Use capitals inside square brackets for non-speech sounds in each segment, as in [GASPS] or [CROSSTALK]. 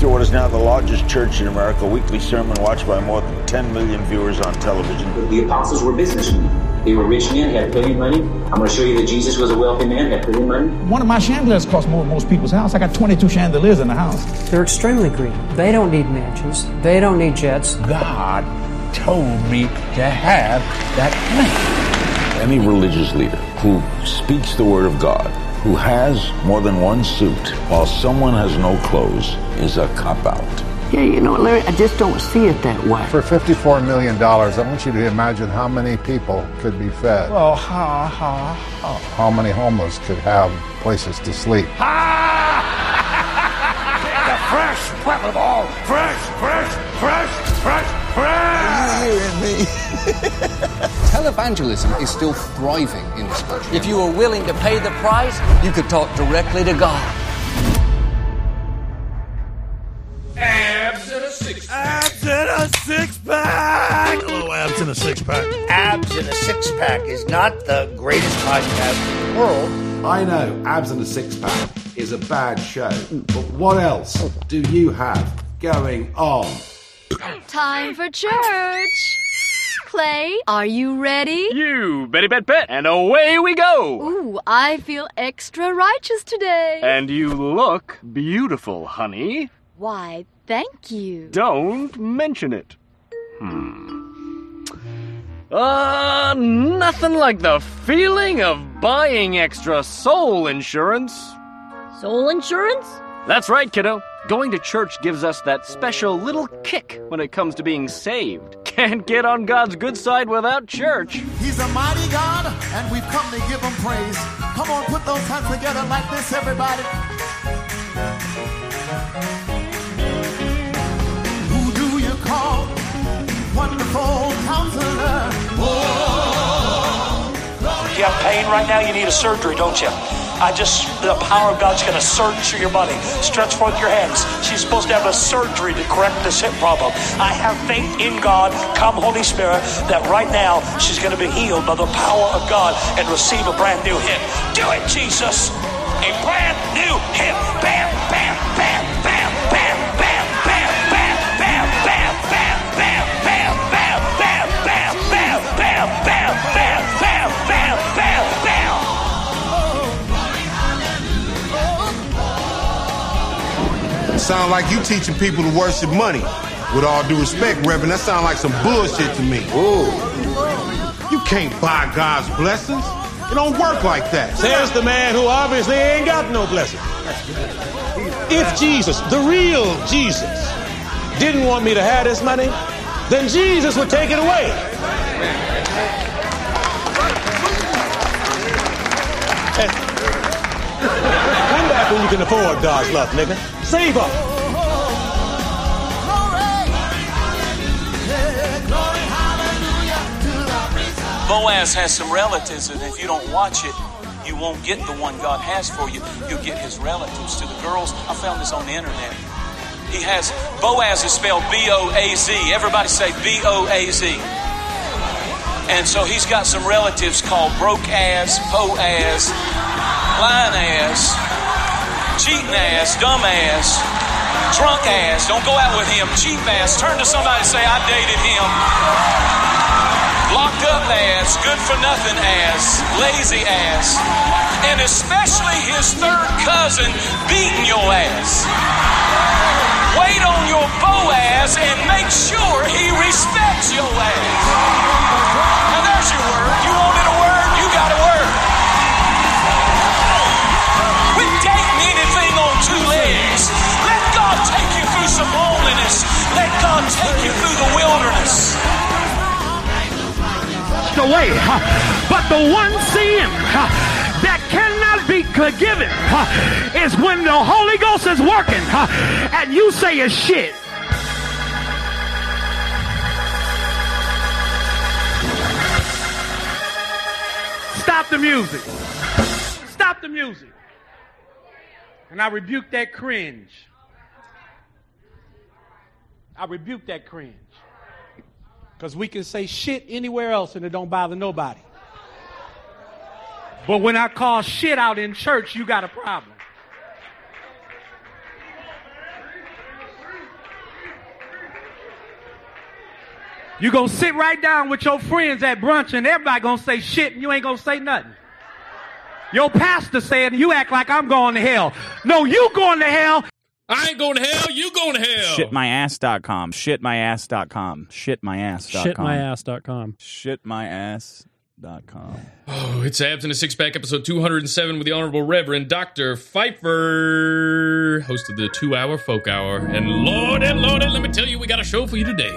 to what is now the largest church in America, weekly sermon watched by more than 10 million viewers on television. The apostles were businessmen. They were rich men, had plenty of money. I'm going to show you that Jesus was a wealthy man, had plenty of money. One of my chandeliers cost more than most people's house. I got 22 chandeliers in the house. They're extremely greedy. They don't need mansions. They don't need jets. God told me to have that plan. Any religious leader who speaks the word of God, who has more than one suit, while someone has no clothes, is a cop out. Yeah, you know, Larry, I just don't see it that way. For $54 million, I want you to imagine how many people could be fed. Well, ha, ha, ha. How many homeless could have places to sleep. Ha! [LAUGHS] the fresh breath of all. Fresh, fresh, fresh, fresh, fresh. Are you hearing me? [LAUGHS] Televangelism is still thriving in this country. If you were willing to pay the price, you could talk directly to God. Abs in a six pack. Abs in a six pack. Hello, abs in a six pack. Abs in a Six Pack is not the greatest podcast in the world. I know Abs in a Six Pack is a bad show, but what else do you have going on? Time for church. Clay, are you ready? You Betty Bet Bet, and away we go. Ooh, I feel extra righteous today. And you look beautiful, honey. Why, thank you. Don't mention it. Hmm. Uh, nothing like the feeling of buying extra soul insurance. Soul insurance? That's right, kiddo. Going to church gives us that special little kick when it comes to being saved. Can't get on God's good side without church. He's a mighty God, and we've come to give him praise. Come on, put those hands together like this, everybody. Who do you call? Wonderful counselor. Oh, You have pain right now, you need a surgery, don't you? I just, the power of God's going to surge through your body. Stretch forth your hands. She's supposed to have a surgery to correct this hip problem. I have faith in God, come Holy Spirit, that right now she's going to be healed by the power of God and receive a brand new hip. Do it, Jesus. A brand new hip. Bam, bam, bam, bam, Sound like you teaching people to worship money. With all due respect, Reverend, that sound like some bullshit to me. Ooh. You can't buy God's blessings. It don't work like that. Says the man who obviously ain't got no blessing. If Jesus, the real Jesus, didn't want me to have this money, then Jesus would take it away. Come back when you can afford God's love, nigga. Save up. Boaz has some relatives, and if you don't watch it, you won't get the one God has for you. You'll get his relatives. To the girls, I found this on the internet. He has Boaz is spelled B O A Z. Everybody say B O A Z. And so he's got some relatives called broke ass, po ass, lying ass, cheating ass, dumb ass, drunk ass. Don't go out with him. Cheap ass. Turn to somebody and say, I dated him. Locked up ass, good for nothing ass, lazy ass, and especially his third cousin beating your ass. Wait on your Boaz and make sure he respects your ass. Now there's your word. You wanted a some loneliness. Let God take you through the wilderness. the way. But the one sin that cannot be forgiven is when the Holy Ghost is working and you say a shit. Stop the music. Stop the music. And I rebuke that cringe. I rebuke that cringe. Because we can say shit anywhere else and it don't bother nobody. But when I call shit out in church, you got a problem. You're going to sit right down with your friends at brunch and everybody going to say shit and you ain't going to say nothing. Your pastor said, you act like I'm going to hell. No, you going to hell I ain't going to hell. You going to hell. Shitmyass.com. Shitmyass.com. Shitmyass.com. Shitmyass.com. Shitmyass.com. Oh, it's Abs in a Six Pack, episode 207 with the Honorable Reverend Dr. Phifer, host of the two hour folk hour. And Lord and Lord, let me tell you, we got a show for you today.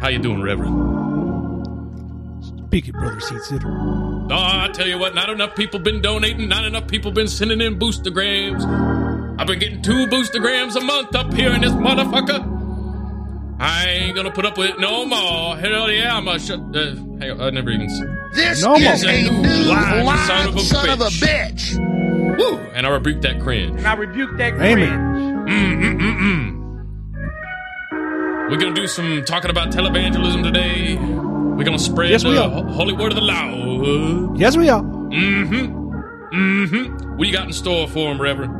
How you doing, Reverend? Speak it, brother seat sitter. Oh, I tell you what, not enough people been donating, not enough people been sending in boostergrams. I've been getting two boostergrams a month up here in this motherfucker. I ain't gonna put up with it no more. Hell yeah, I'm gonna shut. Uh, hang on, I never even. This no is more. a new live live son of a son bitch. of a bitch. Woo! And I rebuke that cringe. And I rebuke that Amen. cringe. Mm-mm-mm-mm. We're gonna do some talking about televangelism today. We're gonna spread Yes, we the are. holy word of the Lord. Yes, we are. Mm-hmm. Mm-hmm. What you got in store for him, Reverend?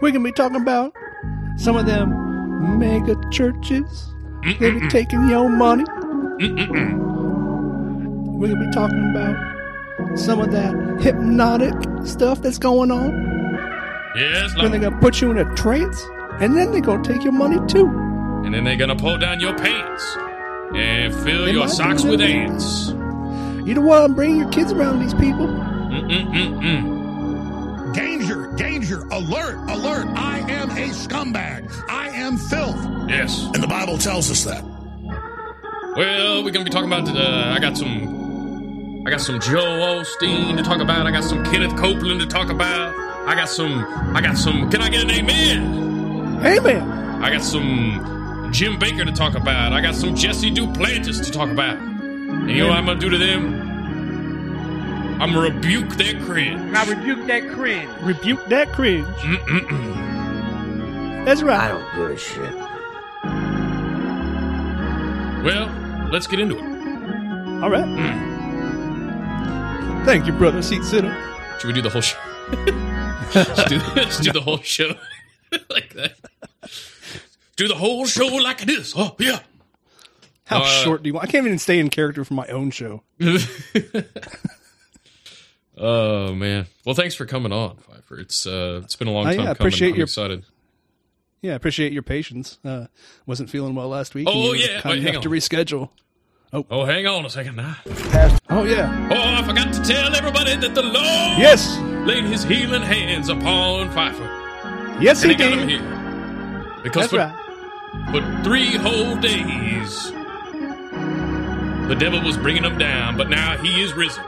We're gonna be talking about some of them mega churches. They be taking your money. We're gonna be talking about some of that hypnotic stuff that's going on. Yes, Then they're gonna put you in a trance, and then they're gonna take your money too. And then they're gonna pull down your pants and fill your socks with ants. You don't want to bring your kids around these people. Mm-mm-mm-mm. Danger, danger, alert, alert. I am a scumbag. I am filth. Yes. And the Bible tells us that. Well, we're gonna be talking about. Uh, I got some. I got some Joel Osteen to talk about. I got some Kenneth Copeland to talk about. I got some. I got some. Can I get an amen? Amen. I got some Jim Bakker to talk about. I got some Jesse Duplantis to talk about. And you know what I'm gonna do to them? I'm gonna rebuke their cringe. I rebuke that cringe. Rebuke that cringe. Mm-mm-mm. That's right. I don't give a shit. Well, let's get into it. All right. Mm. Thank you, brother seat sitter. Should we do the whole show? [LAUGHS] let's, do, let's do the whole show [LAUGHS] like that. Do the whole show like this. Oh yeah. How Uh, short do you want? I can't even stay in character for my own show. [LAUGHS] Oh man. Well, thanks for coming on, Phifer. It's uh, it's been a long time. yeah, coming. appreciate I'm your- excited. Yeah, appreciate your patience. Uh, wasn't feeling well last week. Oh, and you were yeah. kind Wait, hang enough to reschedule. Oh, oh, hang on a second now. Oh yeah. Oh, I forgot to tell everybody that the Lord Yes. laid His healing hands upon Phifer. Yes, and he he did. Because That's for, right. For three whole days, the devil was bringing him down, but now he is risen.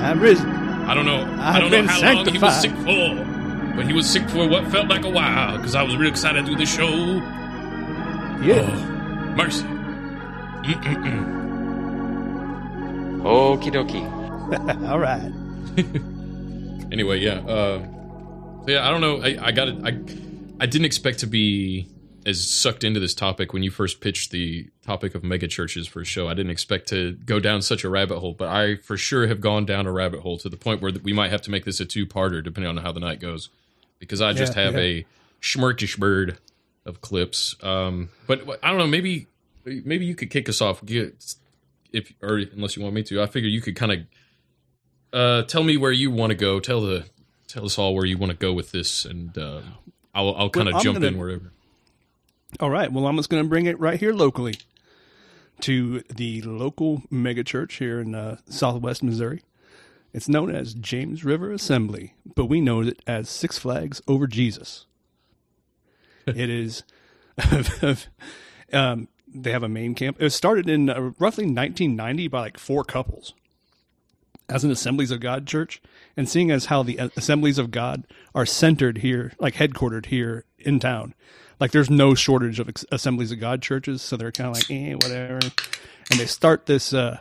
I've risen. I don't know. I I've don't know been how long he was sick for, but he was sick for what felt like a while because I was real excited to do the show. Yeah. Oh, mercy. Mm-mm-mm. Okie dokie. [LAUGHS] All right. [LAUGHS] Anyway, yeah. Uh, yeah, I don't know. I, I got it. I I didn't expect to be as sucked into this topic when you first pitched the topic of mega churches for a show. I didn't expect to go down such a rabbit hole, but I for sure have gone down a rabbit hole to the point where we might have to make this a two-parter depending on how the night goes, because I just Yeah, have yeah. a schmirkish bird of clips. Um, but I don't know. Maybe maybe you could kick us off. Get, if or unless you want me to, I figure you could kind of uh, tell me where you want to go. Tell the tell us all where you want to go with this, and um, I'll I'll kind of I'm jump gonna- in wherever. All right. Well, I'm just going to bring it right here locally to the local mega church here in uh, Southwest Missouri. It's known as James River Assembly, but we know it as Six Flags Over Jesus. [LAUGHS] it is. [LAUGHS] um, they have a main camp. It was started in uh, roughly 1990 by like four couples as an Assemblies of God church, and seeing as how the uh, Assemblies of God are centered here, like headquartered here in town, like there's no shortage of ex- Assemblies of God churches, so they're kind of like, eh, whatever. And they start this, uh,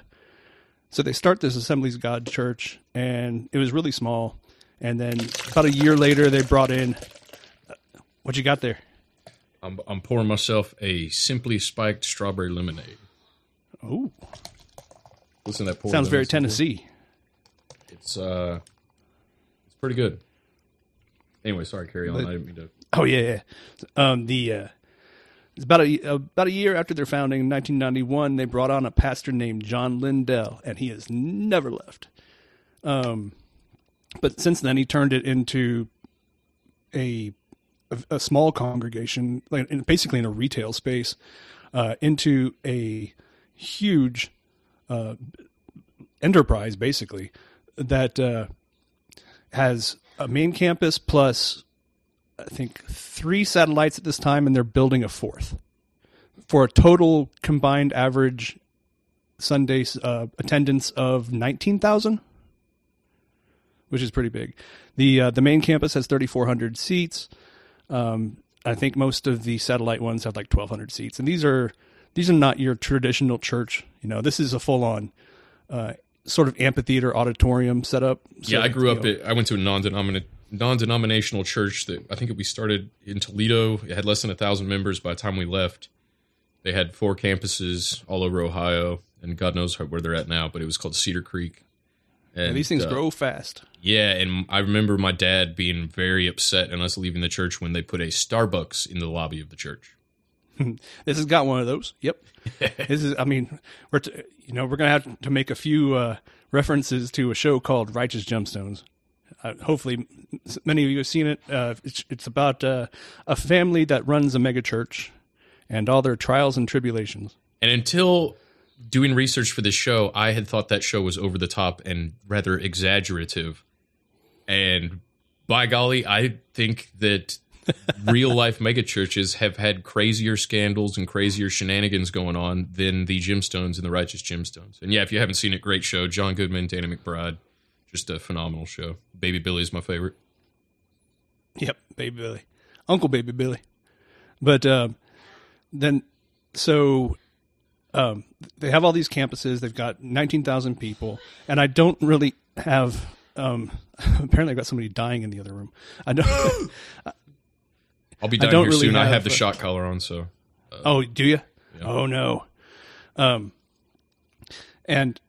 so they start this Assemblies of God church, and it was really small. And then about a year later, they brought in, uh, what you got there? I'm I'm pouring myself a simply spiked strawberry lemonade. Oh, Listen to that pour. sounds very lemon sample. Tennessee. It's uh, it's pretty good. Anyway, sorry, carry on. But- I didn't mean to. Oh yeah, yeah. Um, the uh, it's about a about a year after their founding in 1991. They brought on a pastor named John Lindell, and he has never left. Um, but since then, he turned it into a a, a small congregation, like in, basically in a retail space, uh, into a huge uh, enterprise, basically that uh, has a main campus plus I think three satellites at this time, and they're building a fourth for a total combined average Sunday uh, attendance of nineteen thousand, which is pretty big. the uh, The main campus has thirty four hundred seats. Um, I think most of the satellite ones have like twelve hundred seats, and these are these are not your traditional church. You know, this is a full on uh, sort of amphitheater auditorium setup. yeah, I grew up. know, At, I went to a non-denominational non-denominational church that I think we started in Toledo. It had less than a thousand members by the time we left. They had four campuses all over Ohio, and God knows where they're at now. But it was called Cedar Creek. and these things uh, grow fast. Yeah, and I remember my dad being very upset and us leaving the church when they put a Starbucks in the lobby of the church. [LAUGHS] this has got one of those. Yep. [LAUGHS] this is. I mean, we're t- you know we're gonna have to make a few uh, references to a show called Righteous Gemstones. Uh, hopefully, many of you have seen it. Uh, it's, it's about uh, a family that runs a mega church and all their trials and tribulations. And until doing research for this show, I had thought that show was over the top and rather exaggerative. And by golly, I think that [LAUGHS] real life megachurches have had crazier scandals and crazier shenanigans going on than the Gemstones and the Righteous Gemstones. And yeah, if you haven't seen it, great show. John Goodman, Danny McBride, just a phenomenal show. Baby Billy's my favorite. Yep, Baby Billy, Uncle Baby Billy. But um, then, so um, they have all these campuses. They've got nineteen thousand people, and I don't really have. Um, [LAUGHS] apparently, I've got somebody dying in the other room. I don't. [GASPS] [LAUGHS] I'll be dying here really soon. I have have, the uh, shot collar on, so oh, do you? Oh no. Um, and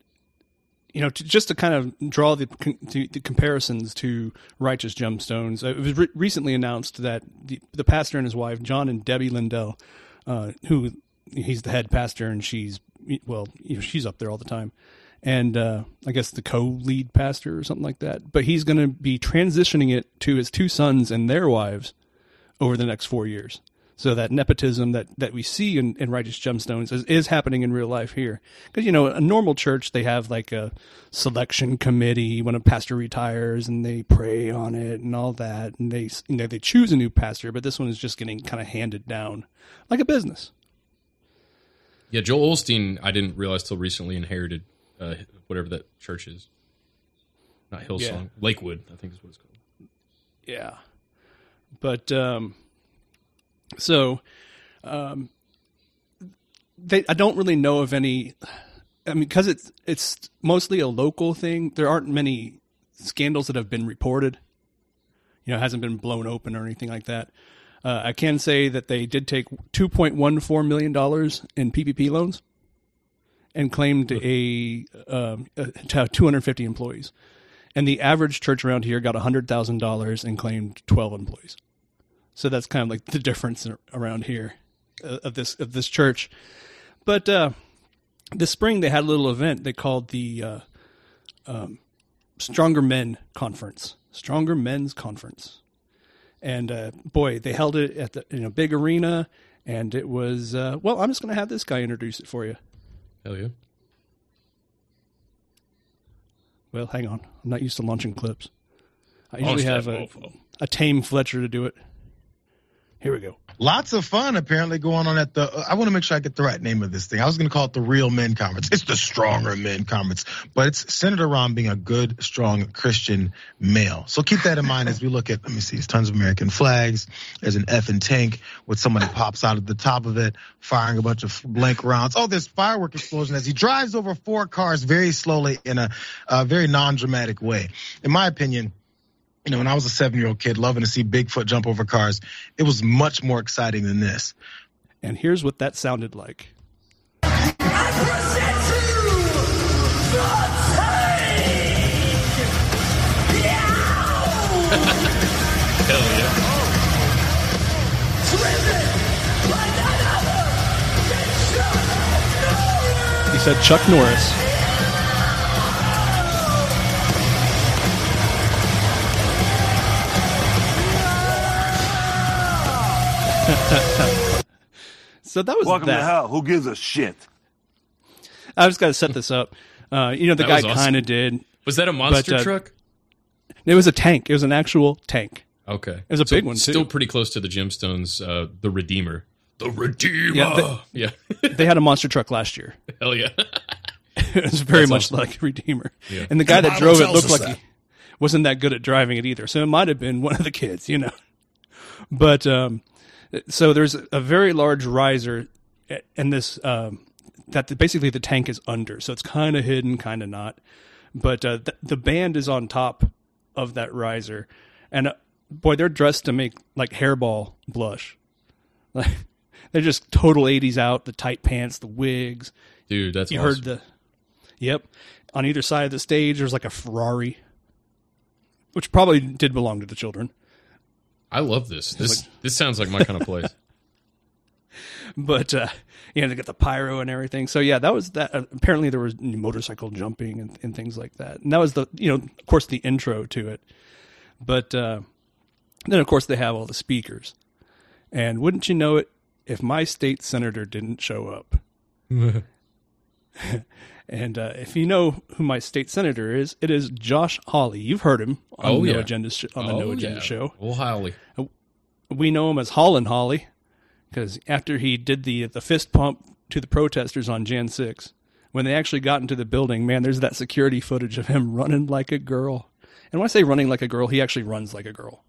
you know, to, just to kind of draw the, to, the comparisons to Righteous Gemstones, uh, it was re- recently announced that the, the pastor and his wife, John and Debbie Lindell, uh, who he's the head pastor and she's well, you know, she's up there all the time, and uh, I guess the co-lead pastor or something like that. But he's going to be transitioning it to his two sons and their wives over the next four years. So that nepotism that, that we see in, in Righteous Gemstones is, is happening in real life here. Because, you know, a normal church, they have like a selection committee when a pastor retires and they pray on it and all that. And they, you know, they choose a new pastor, but this one is just getting kind of handed down like a business. Yeah, Joel Osteen, I didn't realize till recently inherited uh, whatever that church is. Not Hillsong, Yeah. Lakewood, I think is what it's called. Yeah. But um so um they I don't really know of any I mean cuz it's it's mostly a local thing. There aren't many scandals that have been reported. You know, hasn't been blown open or anything like that. Uh, I can say that they did take 2.14 million dollars in PPP loans and claimed a, um, uh, to have 250 employees. And the average church around here got $100,000 and claimed 12 employees. So that's kind of like the difference around here uh, of this of this church. But uh, this spring they had a little event they called the uh, um, Stronger Men Conference. Stronger Men's Conference. And uh, boy, they held it at the in a big arena, and it was uh, well. I'm just going to have this guy introduce it for you. Hell yeah. Well, hang on. I'm not used to launching clips. I usually have a, a tame Fletcher to do it. Here we go. Lots of fun apparently going on at the. I want to make sure I get the right name of this thing. I was going to call it the Real Men Conference. It's the Stronger Men Conference, but it's centered around being a good, strong Christian male. So keep that in mind as we look at. Let me see. There's tons of American flags. There's an F and tank with somebody pops out of the top of it, firing a bunch of blank rounds. Oh, there's firework explosion as he drives over four cars very slowly in a, a very non-dramatic way. In my opinion you know, when I was a seven year old kid loving to see Bigfoot jump over cars, it was much more exciting than this. And here's what that sounded like. He said Chuck Norris. [LAUGHS] so that was Welcome that. to hell. Who gives a shit? I just got to set this up. Uh, you know, the That guy awesome. kind of did. Was that a monster but, uh, truck? It was a tank. It was an actual tank. Okay, It was a So big one, too. Still pretty close to the gemstones. Uh, the Redeemer. The Redeemer. Yeah, Yeah. They had a monster truck last year. [LAUGHS] Hell yeah. [LAUGHS] it was very That's much awesome. like Redeemer. Yeah. And the guy And the that Bible drove it looked like that. he wasn't that good at driving it either. So it might have been one of the kids, you know. But um, so there's a very large riser, and this um, that the, basically the tank is under, so it's kind of hidden, kind of not. But uh, the, the band is on top of that riser, and uh, boy, they're dressed to make like hairball blush. [LAUGHS] Like they're just total '80s out, the tight pants, the wigs. Dude, that's you awesome. heard the. Yep, on either side of the stage, there's like a Ferrari, which probably did belong to the children. I love this. This this sounds like my kind of place. [LAUGHS] but uh, you know they got the pyro and everything. So yeah, that was that. Uh, apparently there was motorcycle jumping and, and things like that, and that was the you know of course the intro to it. But uh, then of course they have all the speakers, and wouldn't you know it, if my state senator didn't show up. [LAUGHS] And uh, if you know who my state senator is, it is Josh Hawley. You've heard him on Oh, the No yeah. Agenda sh- on the Oh, No Agenda yeah. show. Oh, Hawley. We know him as Holland Hawley because after he did the the fist pump to the protesters on Jan 6, when they actually got into the building, man, there's that security footage of him running like a girl. And when I say running like a girl, he actually runs like a girl,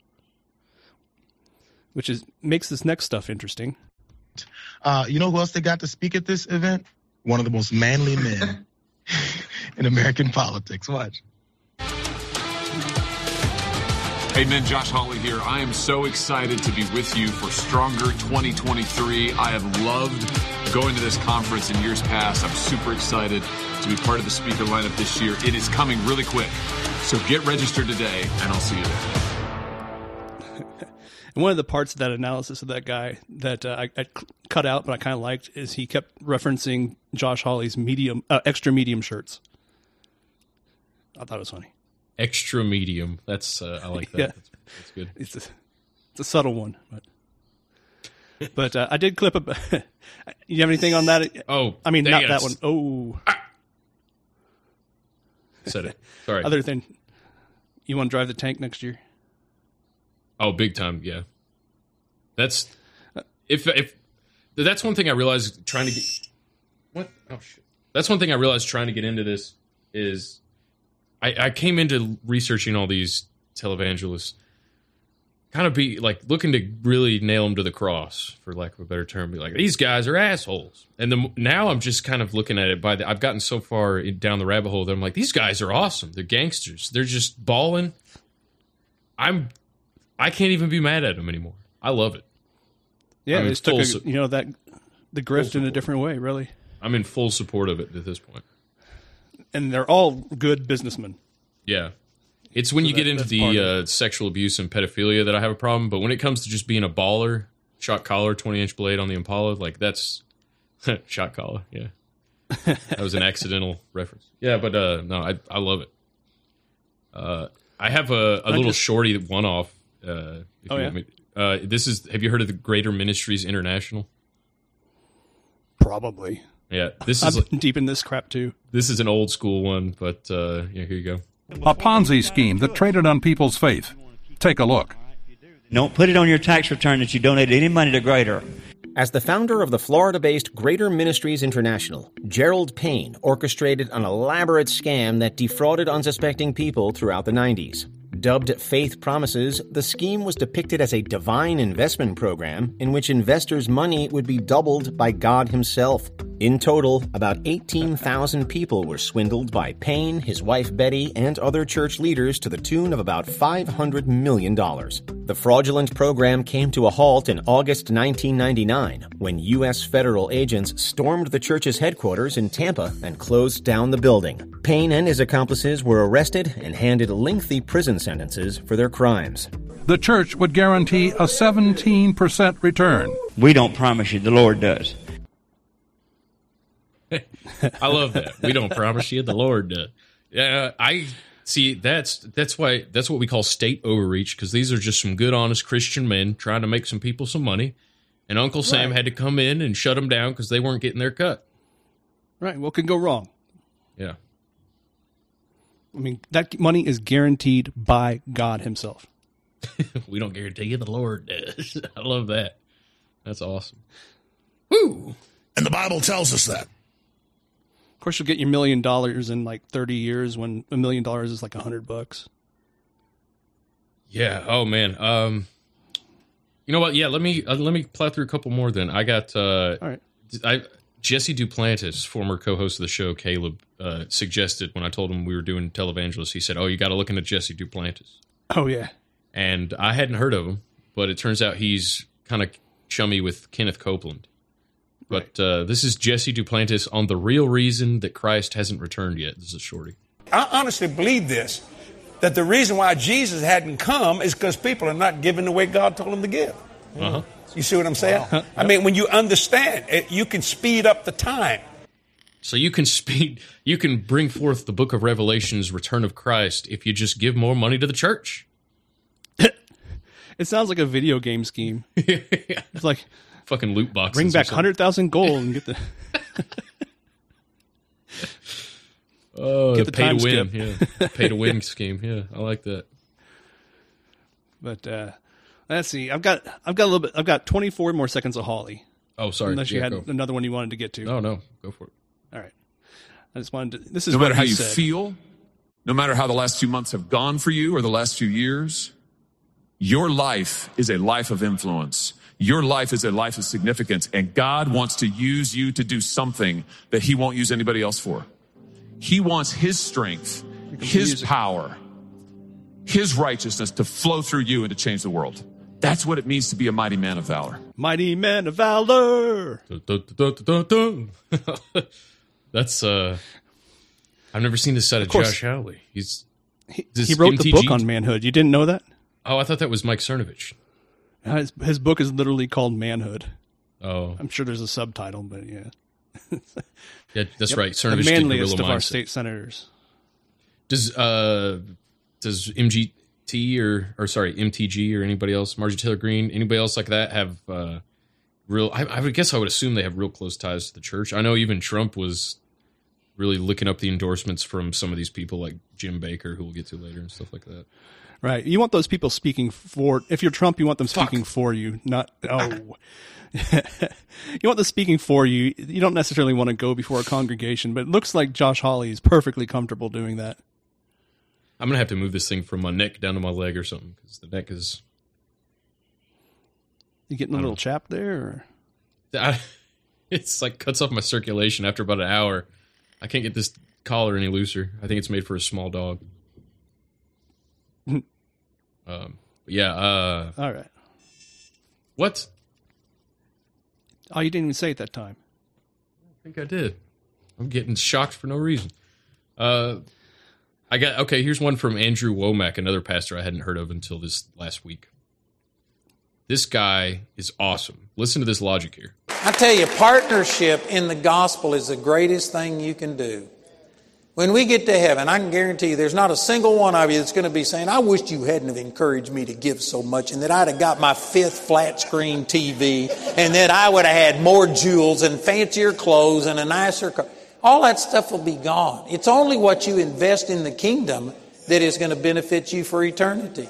which is makes this next stuff interesting. Uh, you know who else they got to speak at this event? One of the most manly men [LAUGHS] [LAUGHS] in American politics. Watch. Hey men, Josh Hawley here. I am so excited to be with you for Stronger 2023. I have loved going to this conference in years past. I'm super excited to be part of the speaker lineup this year. It is coming really quick. So get registered today, and I'll see you there. And one of the parts of that analysis of that guy that uh, I, I cut out, but I kind of liked, is he kept referencing Josh Hawley's medium, uh, extra medium shirts. I thought it was funny. Extra medium. That's uh, I like [LAUGHS] that. Yeah. That's, that's good. It's a, it's a subtle one, but but uh, I did clip a. [LAUGHS] you have anything on that? Oh, I mean not that one. Oh, Said it. Sorry. [LAUGHS] other than You want to drive the tank next year? Oh, big time, yeah. That's if if that's one thing I realized trying to get what oh shit. That's one thing I realized trying to get into this is I, I came into researching all these televangelists, kind of be like looking to really nail them to the cross, for lack of a better term. Be like, these guys are assholes. And the, now I'm just kind of looking at it by the. I've gotten so far down the rabbit hole that I'm like, these guys are awesome. They're gangsters. They're just balling. I'm. I can't even be mad at him anymore. I love it. Yeah, they took a, su- you know that the grift in a different way, really. I'm in full support of it at this point. And they're all good businessmen. Yeah. It's when So you get into the uh, sexual abuse and pedophilia that I have a problem. But when it comes to just being a baller, shot collar, 20 inch blade on the Impala, like that's [LAUGHS] shot collar. Yeah. [LAUGHS] that was an accidental reference. Yeah, but uh, no, I, I love it. Uh, I have a, a I little just- shorty one off. Uh, if Oh, you yeah? want me- uh, this is, have you heard of the Greater Ministries International? Probably. Yeah. This I'm is, [LAUGHS] deep in this crap too. this is an old school one, but uh, yeah, here you go. A Ponzi scheme that traded on people's faith. Take a look. Don't put it on your tax return that you donated any money to Greater. As the founder of the Florida based Greater Ministries International, Gerald Payne orchestrated an elaborate scam that defrauded unsuspecting people throughout the 90s. Dubbed Faith Promises, the scheme was depicted as a divine investment program in which investors' money would be doubled by God Himself. In total, about 18,000 people were swindled by Payne, his wife Betty, and other church leaders to the tune of about $500 million. The fraudulent program came to a halt in August 1999 when U.S. federal agents stormed the church's headquarters in Tampa and closed down the building. Payne and his accomplices were arrested and handed lengthy prison sentences for their crimes. The church would guarantee a 17% return. We don't promise you, the Lord does. [LAUGHS] I love that. We don't promise you, the Lord does. Yeah, I see. That's that's why that's what we call state overreach because these are just some good, honest Christian men trying to make some people some money, and Uncle Sam Right. had to come in and shut them down because they weren't getting their cut. Right. What could go wrong? Yeah. I mean, that money is guaranteed by God Himself. [LAUGHS] we don't guarantee it; the Lord does. [LAUGHS] I love that. That's awesome. Woo! And the Bible tells us that. Of course, you'll get your million dollars in like 30 years when a million dollars is like a hundred bucks. Yeah. Oh man. Um. You know what? Yeah. Let me uh, let me plow through a couple more. Then I got. Uh, All right. I Jesse Duplantis, former co-host of the show, Caleb uh, suggested when I told him we were doing televangelists. He said, "Oh, you got to look into Jesse Duplantis." Oh yeah. And I hadn't heard of him, but it turns out he's kind of chummy with Kenneth Copeland. But uh, this is Jesse Duplantis on the real reason that Christ hasn't returned yet. This is shorty. I honestly believe this that the reason why Jesus hadn't come is because people are not giving the way God told them to give. Uh-huh. You see what I'm saying? I mean, when you understand it, you can speed up the time. So you can [LAUGHS] speed, you can bring forth the Book of Revelation's return of Christ if you just give more money to the church. It sounds like a video game scheme. [LAUGHS] It's like Fucking loot boxes. bring back hundred thousand gold and get the [LAUGHS] Oh, Get the the pay to time win. skip. Yeah, pay to win scheme. Yeah, I like that. But uh, let's see. I've got I've got a little bit. I've got 24 more seconds of Hawley. Oh, sorry. Unless you Yeah, had go. another one you wanted to get to. No, no, go for it. All right. I just wanted to. This is no matter how you said. feel, no matter how the last few months have gone for you or the last few years, your life is a life of influence. Your life is a life of significance, and God wants to use you to do something that He won't use anybody else for. He wants His strength, His power, His righteousness to flow through you and to change the world. That's what it means to be a mighty man of valor. Mighty man of valor. [LAUGHS] That's uh, I've never seen this side of, Of course. Josh Hawley. He's He, he wrote the book on manhood. You didn't know that? Oh, I thought that was Mike Cernovich. Uh, His, his book is literally called Manhood. Oh, I'm sure there's a subtitle, but yeah. [LAUGHS] yeah, that's Yep. right. The Cernovich did manliest Guerrilla of our state senators. Does uh does MGT or or sorry MTG or anybody else Margie Taylor Greene, anybody else like that have uh real I, I would guess I would assume they have real close ties to the church. I know even Trump was really looking up the endorsements from some of these people like Jim Bakker who we'll get to later and stuff like that. Right. You want those people speaking for. If you're Trump, you want them speaking for you, not. Oh. [LAUGHS] you want them speaking for you. You don't necessarily want to go before a congregation, but it looks like Josh Hawley is perfectly comfortable doing that. I'm gonna have to move this thing from my neck down to my leg or something because the neck is. You getting a little chapped there? Or? I, [LAUGHS] it's like cuts off my circulation after about an hour. I can't get this collar any looser. I think it's made for a small dog. [LAUGHS] um, yeah. Uh, All right. What? Oh, you didn't even say it that time. I think I did. I'm getting shocked for no reason. Uh, I got okay. Here's one from Andrew Wommack, another pastor I hadn't heard of until this last week. This guy is awesome. Listen to this logic here. I tell you, partnership in the gospel is the greatest thing you can do. When we get to heaven, I can guarantee you there's not a single one of you that's going to be saying, I wish you hadn't have encouraged me to give so much and that I'd have got my fifth flat screen TV and that I would have had more jewels and fancier clothes and a nicer car. All that stuff will be gone. It's only what you invest in the kingdom that is going to benefit you for eternity.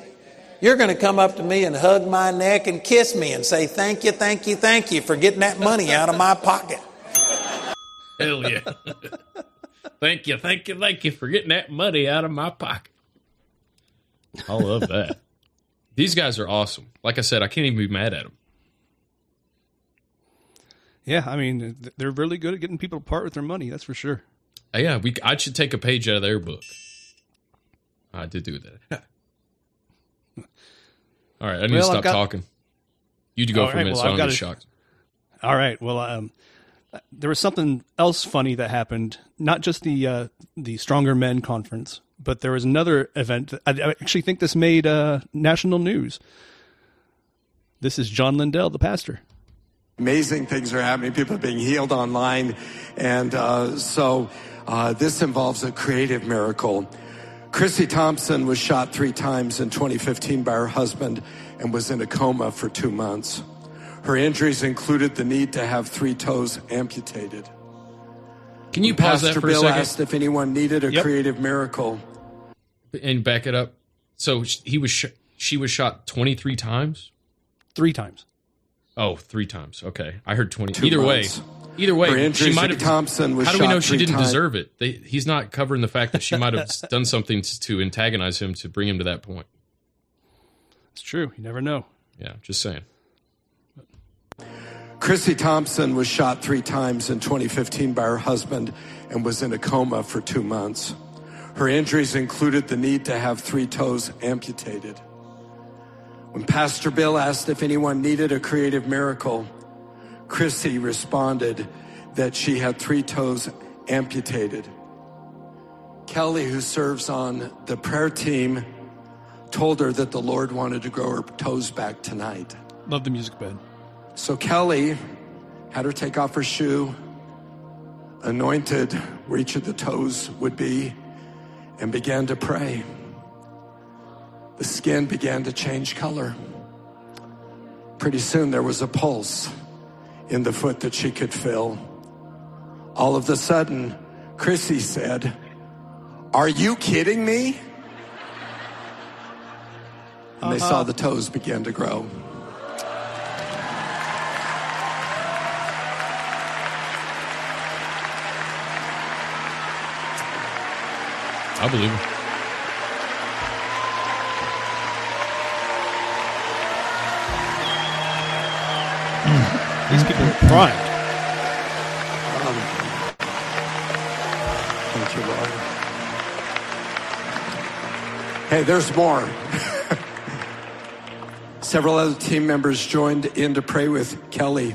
You're going to come up to me and hug my neck and kiss me and say, Thank you, thank you, thank you for getting that money out of my pocket. Hell yeah! [LAUGHS] thank you, thank you, thank you for getting that money out of my pocket. I love that. These guys are awesome. Like I said, I can't even be mad at them. Yeah, I mean, they're really good at getting people to part with their money. That's for sure. Uh, yeah, we. I should take a page out of their book. I did do that. All right, I need Well, to stop got- talking. You to go for a minute, well, so I I've got shocked. All right. Well, um, there was something else funny that happened. Not just the uh, the Stronger Men conference, but there was another event. I, I actually think this made uh, national news. This is John Lindell, the pastor. Amazing things are happening. People are being healed online. And uh, so uh, this involves a creative miracle. Chrissy Thompson was shot three times in 2015 by her husband and was in a coma for two months. Her injuries included the need to have three toes amputated. Can you When pause Pastor that for a Bill second? asked if anyone needed a Yep. creative miracle. and back it up. So he was sh- she was shot 23 times? Three times. Oh, three times. Okay. I heard 20. Two either months. way. Either way, Her she might have Thompson was How do we know she didn't times. deserve it? They, he's not covering the fact that she might have done something to, to antagonize him to bring him to that point. It's true. You never know. Yeah, just saying. Chrissy Thompson was shot three times in 2015 by her husband and was in a coma for two months. Her injuries included the need to have three toes amputated. When Pastor Bill asked if anyone needed a creative miracle, Chrissy responded that she had three toes amputated. Kelly, who serves on the prayer team, told her that the Lord wanted to grow her toes back tonight. Love the music bed. So Kelly had her take off her shoe, anointed where each of the toes would be, and began to pray. The skin began to change color. Pretty soon there was a pulse in the foot that she could feel. All of a sudden, Chrissy said, Are you kidding me? And they saw Uh-huh. the toes begin to grow. I believe him. These people are primed. Thank you, Lord. Hey, there's more. Several other team members joined in to pray with Kelly.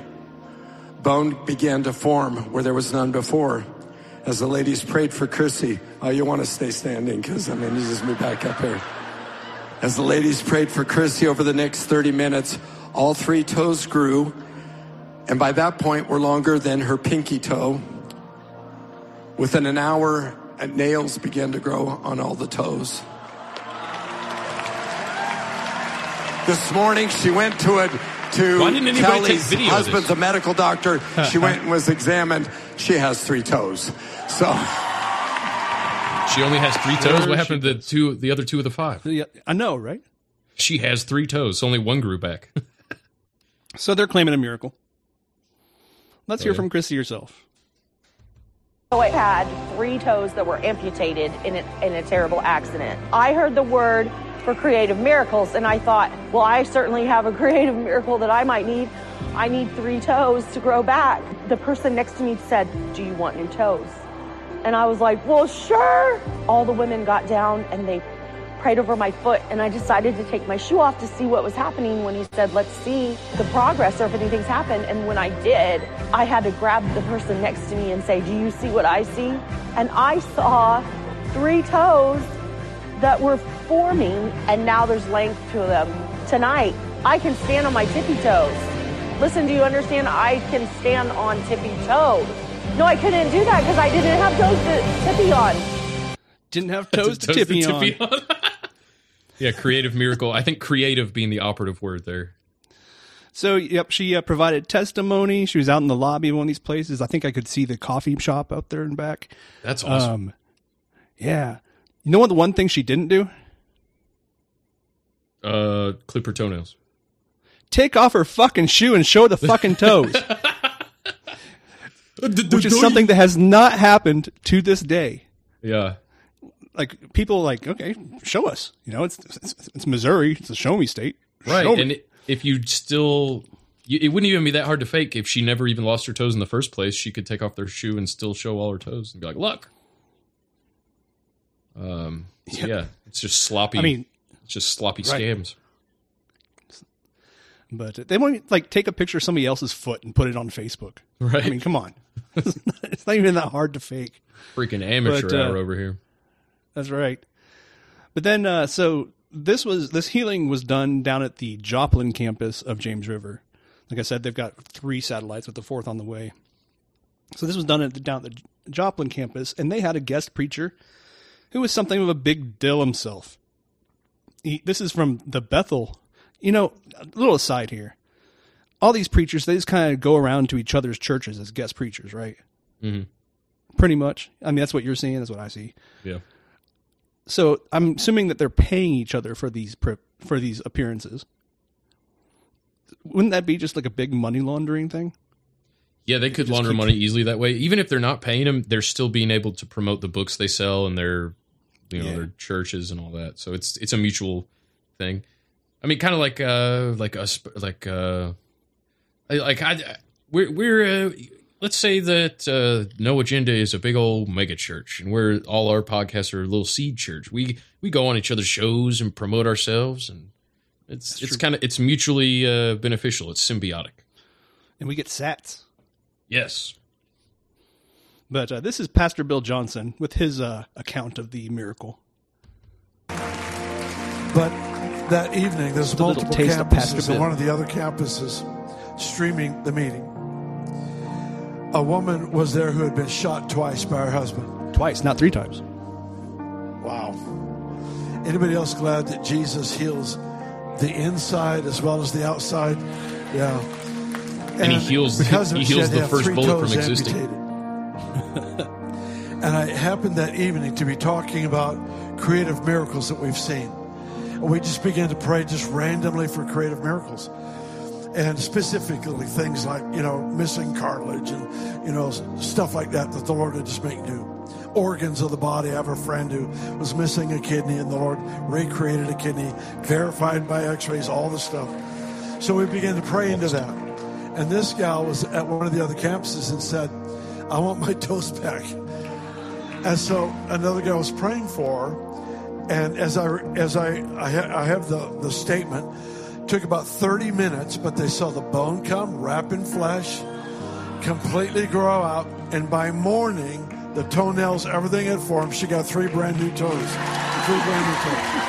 Bone began to form where there was none before. As the ladies prayed for Chrissy, oh, you want to stay standing because I mean, you just move back up here. As the ladies prayed for Chrissy over the next 30 minutes, all three toes grew, and by that point were longer than her pinky toe. Within an hour, uh, nails began to grow on all the toes. This morning, she went to a to Why didn't Kelly's video of this? husband's a medical doctor. [LAUGHS] She went and was examined. She has three toes. So She only has three toes. What happened to the two, the other two of the five? Yeah, I know, right? She has three toes. Only one grew back. [LAUGHS] So they're claiming a miracle. Let's Oh, hear from Chrissy herself. So I had three toes that were amputated in a, in a terrible accident. I heard the word for creative miracles and I thought, well, I certainly have a [LAUGHS] creative miracle that I might need. I need three toes to grow back. The person next to me said, Do you want new toes? And I was like, Well, sure. All the women got down and they prayed over my foot and I decided to take my shoe off to see what was happening when he said, let's see the progress or if anything's happened. And when I did, I had to grab the person next to me and say, do you see what I see? And I saw three toes that were forming and now there's length to them. Tonight, I can stand on my tippy toes. Listen, do you understand? I can stand on tippy toes. No, I couldn't do that because I didn't have toes to tippy on. Didn't have toes to Toes tippy, to on. tippy on. [LAUGHS] yeah, creative miracle. I think creative being the operative word there. So, yep, she uh, provided testimony. She was out in the lobby of one of these places. I think I could see the coffee shop out there and back. That's awesome. Um, yeah. You know what? The one thing she didn't do? Uh, clip her toenails. Take off her fucking shoe and show the fucking toes. [LAUGHS] Which is something that has not happened to this day. Yeah. Like people like, okay, show us. You know, it's it's, it's Missouri. It's a show me state. Right. Show. And it, if you still, you, it wouldn't even be that hard to fake. If she never even lost her toes in the first place, she could take off their shoe and still show all her toes and be like, look. Um, so yeah. it's just sloppy. I mean- it's just sloppy Right. scams. But they won't like take a picture of somebody else's foot and put it on Facebook. Right. I mean, come on. it's, [LAUGHS] not, it's not even that hard to fake. Freaking amateur But, uh, hour over here. That's right. But then, uh, so this was this healing was done down at the Joplin campus of James River. Like I said, they've got three satellites with the fourth on the way. So this was done at the, down at the Joplin campus, and they had a guest preacher who was something of a big deal himself. He, this is from the Bethel. You know, a little aside here. All these preachers, they just kind of go around to each other's churches as guest preachers, right? Mhm. Pretty much. I mean, that's what you're seeing. That's what I see. Yeah. So I'm assuming that they're paying each other for these for these appearances. Wouldn't that be just like a big money laundering thing? Yeah, they could Just launder money easily that way. Even if they're not paying them, they're still being able to promote the books they sell and their, you know, Yeah. their churches and all that. So it's it's a mutual thing. I mean, kind of like uh like us like uh like I we're we're uh, let's say that uh No Agenda is a big old mega church and we're all our podcasts are a little seed church. We we go on each other's shows and promote ourselves and it's it's kind of it's mutually uh beneficial. It's symbiotic. And we get sats. Yes. But uh, this is Pastor Bill Johnson with his uh, account of the miracle. But that evening, there's Just a little multiple taste of Pastor campuses, and one of the other campuses streaming the meeting. A woman was there who had been shot twice by her husband. Twice, not three times. Wow. Anybody else glad that Jesus heals the inside as well as the outside? Yeah. And he heals- because of he heals the first three bullet toes from existing. amputated. [LAUGHS] and I happened that evening to be talking about creative miracles that we've seen. And we just began to pray just randomly for creative miracles. And specifically things like, you know, missing cartilage and, you know, stuff like that that the Lord would just make new. Organs of the body. I have a friend who was missing a kidney and the Lord recreated a kidney, verified by x rays, all the stuff. So we began to pray into that. And this gal was at one of the other campuses and said, I want my [LAUGHS] toes back. And so another guy was praying for her. And as I, as I, I, ha- I have the, the statement, took about 30 minutes, but they saw the bone come, wrap in flesh, completely grow out. And by morning, the toenails, everything had formed. She got three brand new toes. Three brand new toes.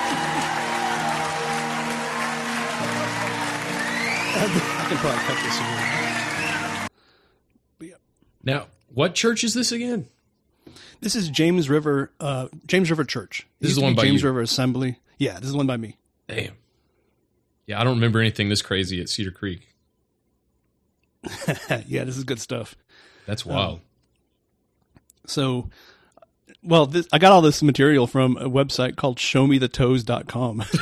I can probably cut this in. Now, what church is this again? This is James River, uh, James River Church. This It is used the one by James you. River Assembly. Yeah, this is the one by me. Damn. Yeah, I don't remember anything this crazy at Cedar Creek. [LAUGHS] yeah, this is good stuff. That's wild. Um, so, well, this, I got all this material from a website called showmethetoes.com. [LAUGHS]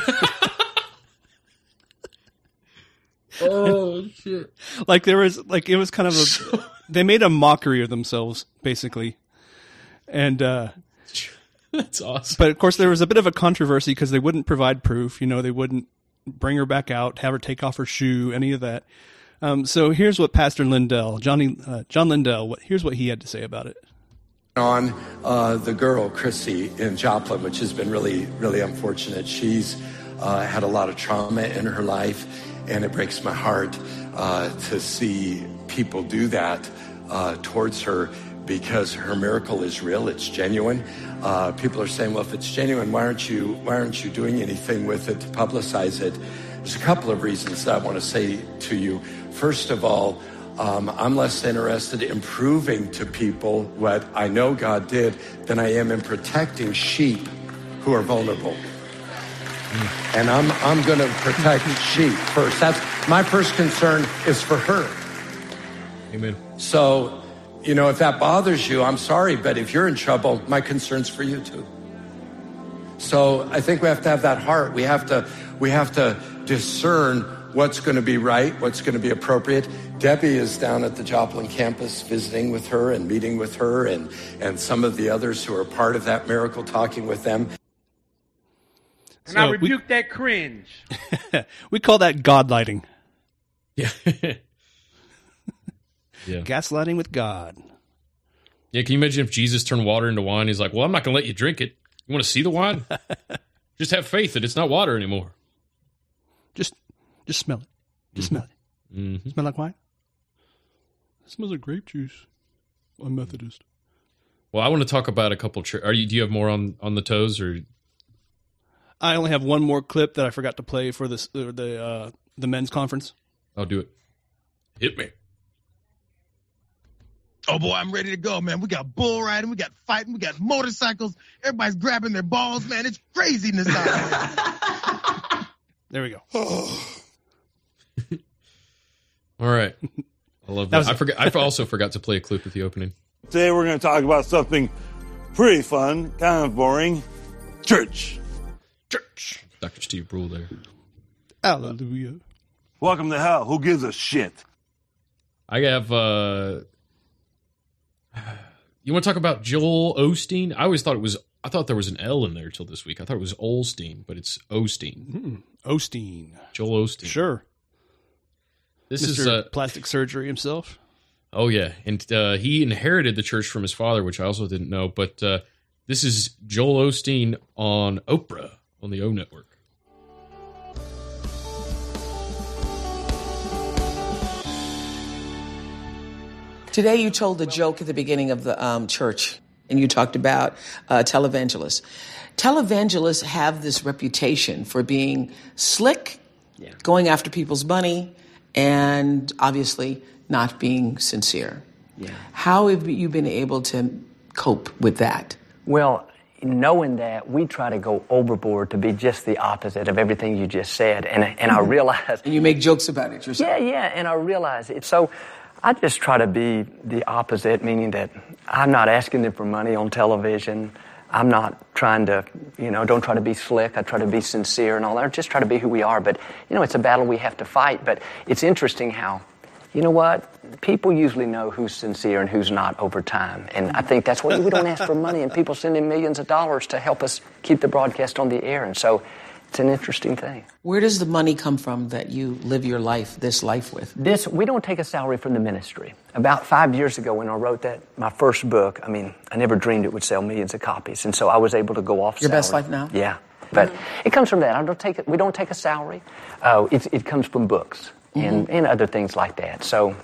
Oh shit! [LAUGHS] like there was like it was kind of a they made a mockery of themselves basically, and uh That's awesome. But of course, there was a bit of a controversy because they wouldn't provide proof. You know, they wouldn't bring her back out, have her take off her shoe, any of that. Um, so here's what Pastor Lindell, Johnny, uh, John Lindell, what, here's what he had to say about it. on uh, the girl Chrissy in Joplin, which has been really, really unfortunate. She's uh, had a lot of trauma in her life, and it breaks my heart uh, to see people do that uh, towards her because her miracle is real. It's genuine. Uh, people are saying, "Well, if it's genuine, why aren't you why aren't you doing anything with it to publicize it?" There's a couple of reasons that I want to say to you. First of all. Um, I'm less interested in proving to people what I know God did than I am in protecting sheep who are vulnerable. And I'm, I'm going to protect sheep first. That's my first concern is for her. Amen. So, you know, if that bothers you, I'm sorry, but if you're in trouble, my concern's for you too. So I think we have to have that heart. We have to, we have to discern what's going to be right, what's going to be appropriate. Debbie is down at the Joplin campus visiting with her and meeting with her and, and some of the others who are part of that miracle, talking with them. And I So we- rebuke that cringe. [LAUGHS] we call that God lighting. Yeah. [LAUGHS] yeah. Gaslighting with God. Yeah, can you imagine if Jesus turned water into wine? He's like, "Well, I'm not going to let you drink it. You want to see the wine? [LAUGHS] Just have faith that it's not water anymore." Just, just smell it. Just smell it. Mm-hmm. Smell like wine? It smells like grape juice. I'm Methodist. Well, I want to talk about a couple. Ch- are you? Do you have more on on the toes or? I only have one more clip that I forgot to play for this uh, the uh, the men's conference. I'll do it. Hit me. Oh boy, I'm ready to go, man. We got bull riding, we got fighting, we got motorcycles. Everybody's grabbing their balls, man. It's craziness out there. [LAUGHS] There we go. [SIGHS] All right. I love That that. I forgot. I also forgot to play a clip with the opening. Today we're going to talk about something pretty fun, kind of boring. Church. Church. Dr. Steve Brule there. Hallelujah. Welcome to hell. Who gives a shit? I have. uh You want to talk about Joel Osteen? I always thought it was. I thought there was an L in there till this week. I thought it was Olstein, but it's Osteen. Osteen. Joel Osteen. Sure. This Mr. is uh, plastic surgery himself. Oh yeah, and uh, he inherited the church from his father, which I also didn't know. But uh, this is Joel Osteen on Oprah on the O Network. Today, you told a joke at the beginning of the um, church, and you talked about uh, televangelists. Televangelists have this reputation for being slick, going after people's money, and obviously not being sincere. Yeah. How have you been able to cope with that? Well, knowing that, we try to go overboard to be just the opposite of everything you just said. And, and I Mhm. realize. And you make jokes about it yourself. Yeah, yeah, and I realize it. So I just try to be the opposite, meaning that I'm not asking them for money on television. I'm not trying to, you know, don't try to be slick. I try to be sincere and all that. Just try to be who we are. But, you know, it's a battle we have to fight. But it's interesting how, you know what? People usually know who's sincere and who's not over time. And I think that's why we don't ask for money, and people send in millions of dollars to help us keep the broadcast on the air. And so it's an interesting thing. Where does the money come from that you live your life, this life with? This we don't take a salary from the ministry. About five years ago, when I wrote that my first book, I mean, I never dreamed it would sell millions of copies, and so I was able to go off. Your best life now? Yeah, but it comes from that. I don't take it. We don't take a salary. Uh, it, it comes from books and, Mhm. and other things like that. So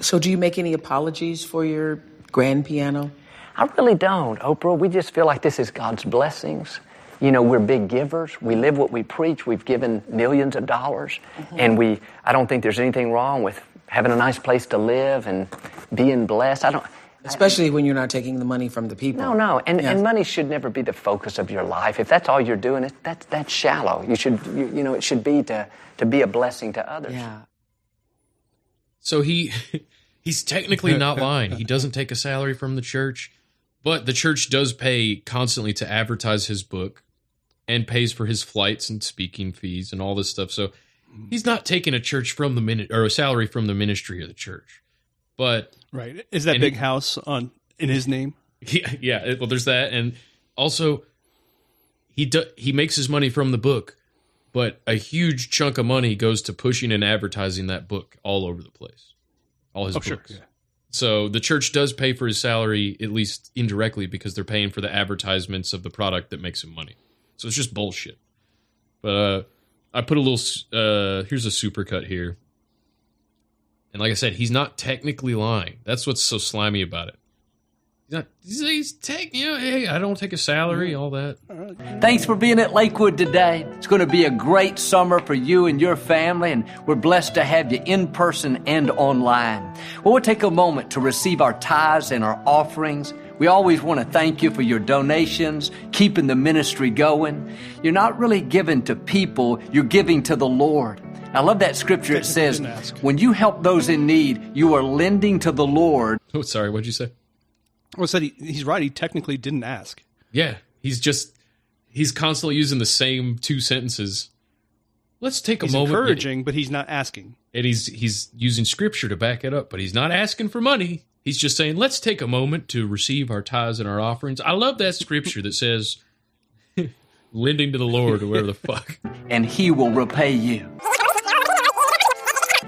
So, do you make any apologies for your grand piano? I really don't, Oprah. We just feel like this is God's blessings. You know, we're big givers. We live what we preach. We've given millions of dollars, mm-hmm. and we. I don't think there's anything wrong with having a nice place to live and being blessed. I don't. Especially when you're not taking the money from the people. No, no, and, Yes. and money should never be the focus of your life. If that's all you're doing, it, that's that's shallow. You should, you, you know, it should be to to be a blessing to others. Yeah. So he [LAUGHS] he's technically not lying. He doesn't take a salary from the church, but the church does pay constantly to advertise his book and pays for his flights and speaking fees and all this stuff. So he's not taking a church from the minute or a salary from the ministry of the church. But Right. Is that big he- house on in his name? Yeah, [LAUGHS] yeah. Well, there's that, and also he do, he makes his money from the book, but a huge chunk of money goes to pushing and advertising that book all over the place, all his Oh, sure, books. yeah. So the church does pay for his salary at least indirectly because they're paying for the advertisements of the product that makes him money. So it's just bullshit. But uh, I put a little. Uh, here's a supercut here, and like I said, he's not technically lying. That's what's so slimy about it. He's not. He's, he's take, you know, hey, I don't take a salary, all that. Thanks for being at Lakewood today. It's going to be a great summer for you and your family, and we're blessed to have you in person and online. Well, we'll take a moment to receive our tithes and our offerings. We always want to thank you for your donations, keeping the ministry going. You're not really giving to people, you're giving to the Lord. I love that scripture. It [LAUGHS] says, when you help those in need, you are lending to the Lord. Oh, sorry, what'd you say? Well, said he, he's right. He technically didn't ask. Yeah, he's just he's constantly using the same two sentences. Let's take a He's moment. encouraging, but he's not asking. and he's he's using scripture to back it up, but he's not asking for money. He's just saying, "Let's take a moment to receive our tithes and our offerings." I love that scripture that says, [LAUGHS] "Lending to the Lord" or whatever the fuck. [LAUGHS] and he will repay you.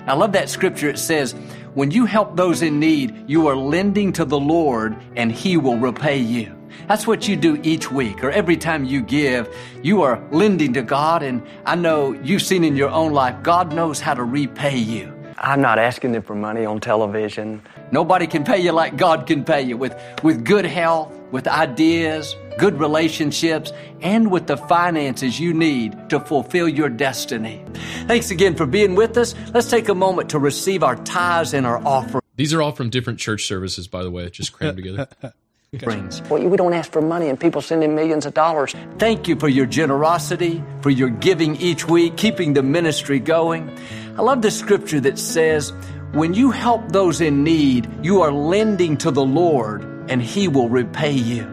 I love that scripture. It says, when you help those in need, you are lending to the Lord and he will repay you. That's what you do each week or every time you give. You are lending to God, and I know you've seen in your own life, God knows how to repay you. I'm not asking them for money on television. Nobody can pay you like God can pay you with, with good health, with ideas, good relationships, and with the finances you need to fulfill your destiny. Thanks again for being with us. Let's take a moment to receive our tithes and our offering. These are all from different church services, by the way, just crammed together. [LAUGHS] Well, we don't ask for money and people send in millions of dollars. Thank you for your generosity, for your giving each week, keeping the ministry going. I love the scripture that says, when you help those in need, you are lending to the Lord and he will repay you.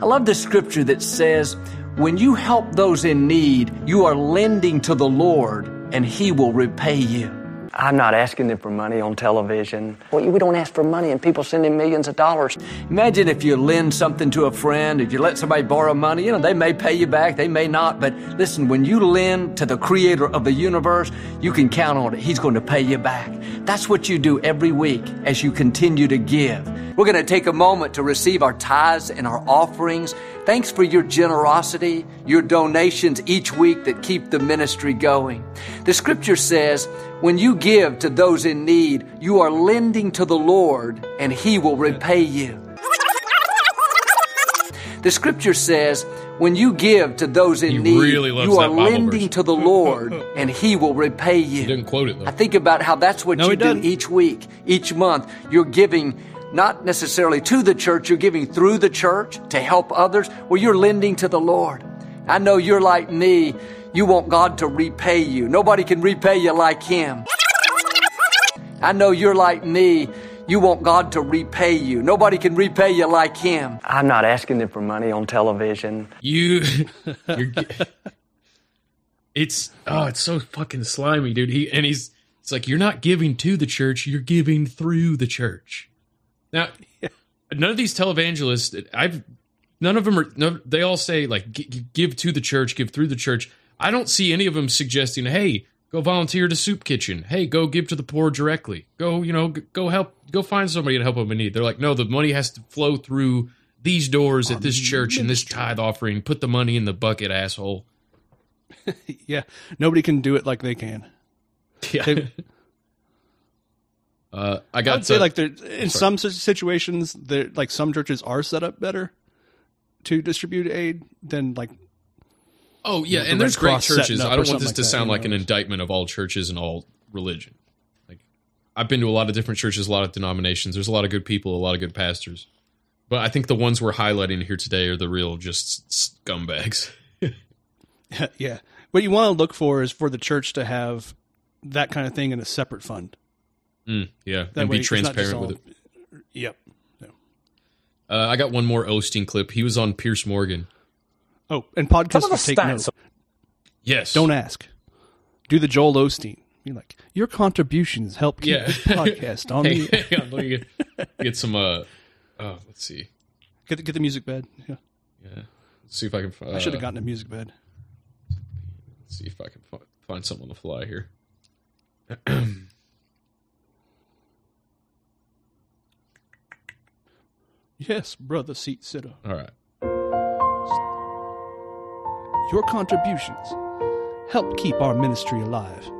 I love the scripture that says, when you help those in need, you are lending to the Lord and he will repay you. I'm not asking them for money on television. Well, we don't ask for money and people send in millions of dollars. Imagine if you lend something to a friend, if you let somebody borrow money, you know, they may pay you back, they may not, but listen, when you lend to the creator of the universe, you can count on it. He's going to pay you back. That's what you do every week as you continue to give. We're going to take a moment to receive our tithes and our offerings. Thanks for your generosity, your donations each week that keep the ministry going. The scripture says, when you give to those in need, you are lending to the Lord and He will repay you. The scripture says, when you give to those in need, really you are lending verse. to the Lord [LAUGHS] and He will repay you. He didn't quote it though. I think about how that's what No, you he do doesn't. each week, each month. You're giving not necessarily to the church, you're giving through the church to help others, Well, you're lending to the Lord. I know you're like me. You want God to repay you. Nobody can repay you like Him. I know you're like me. You want God to repay you. Nobody can repay you like Him. I'm not asking them for money on television. You, [LAUGHS] it's oh, it's so fucking slimy, dude. He and he's it's like you're not giving to the church, you're giving through the church. Now, none of these televangelists, I've none of them are. No, they all say like "Gi- gi- give to the church, give through the church. I don't see any of them suggesting, hey, go volunteer to soup kitchen. Hey, go give to the poor directly. Go, you know, go help, go find somebody to help them in need. They're like, no, the money has to flow through these doors at this church and this tithe offering. Put the money in the bucket, asshole. [LAUGHS] yeah, nobody can do it like they can. Yeah. They- [LAUGHS] Uh, I I got would say like there in some situations, there like some churches are set up better to distribute aid than like. Oh yeah, and there's great churches. I don't want this to that, sound you like an indictment of all churches and all religion. Like I've been to a lot of different churches, a lot of denominations. There's a lot of good people, a lot of good pastors. But I think the ones we're highlighting here today are the real just scumbags. [LAUGHS] [LAUGHS] yeah, what you want to look for is for the church to have that kind of thing in a separate fund. Mm, yeah, That and way be it's not just transparent with it. Yep. Uh, I got one more Osteen clip. He was on Piers Morgan. Oh, and podcasters Some of the take stats- note. Yes. Don't ask. Do the Joel Osteen. You're like your contributions help keep Yeah. the podcast on [LAUGHS] Hey, the. hang on, let me get, [LAUGHS] get some. Uh, oh, let's see. Get the, get the music bed. Yeah. Yeah, let's see if I can. Uh, I should have gotten a music bed. Let's see if I can fi- find something on the fly here. [CLEARS THROAT] Yes, brother seat sitter. All right. Your contributions help keep our ministry alive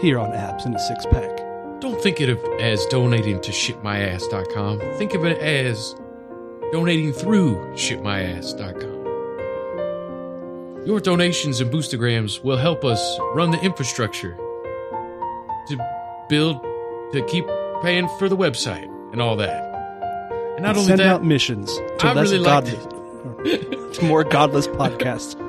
here on Abs in a Six Pack. Don't think of it as donating to shipmyass.com. Think of it as donating through shipmyass.com. Your donations and boostergrams will help us run the infrastructure to build, to keep paying for the website and all that. And not And only send that, out missions to I less really godless, [LAUGHS] to more godless [LAUGHS] podcasts.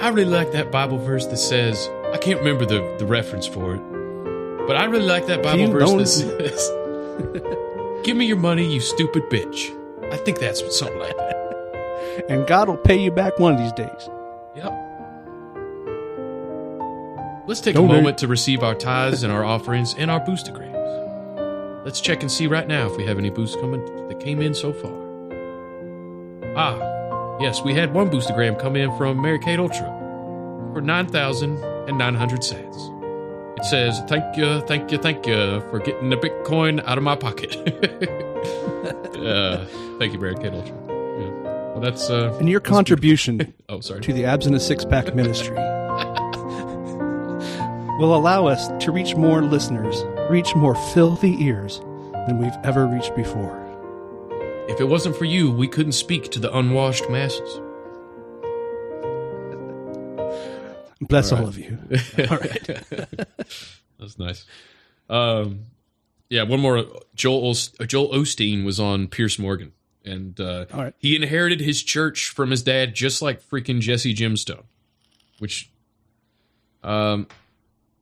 I really like that Bible verse that says, I can't remember the, the reference for it, but I really like that Bible verse don't- that [LAUGHS] says, Give me your money, you stupid bitch. I think that's something like that. And God will pay you back one of these days. Yep. Let's take Donate. a moment to receive our tithes and our offerings and our boostergrams. Let's check and see right now if we have any boosts coming that came in so far. Ah, yes, we had one boostergram come in from Mary Kate Ultra for 9,900 cents. It says, Thank you, thank you, thank you for getting the Bitcoin out of my pocket. [LAUGHS] uh, thank you, Mary Kate Ultra. Yeah. Well, that's. Uh, And your that's contribution [LAUGHS] Oh, sorry. to the Abs in a Six Pack ministry will allow us to reach more listeners, reach more filthy ears than we've ever reached before. If it wasn't for you, we couldn't speak to the unwashed masses. Bless all, right. of you. [LAUGHS] All right. [LAUGHS] That's nice. Um, yeah, one more. Joel Os- Joel Osteen was on Piers Morgan, and uh, All right. he inherited his church from his dad, just like freaking Jesse Gemstone. Which, um, and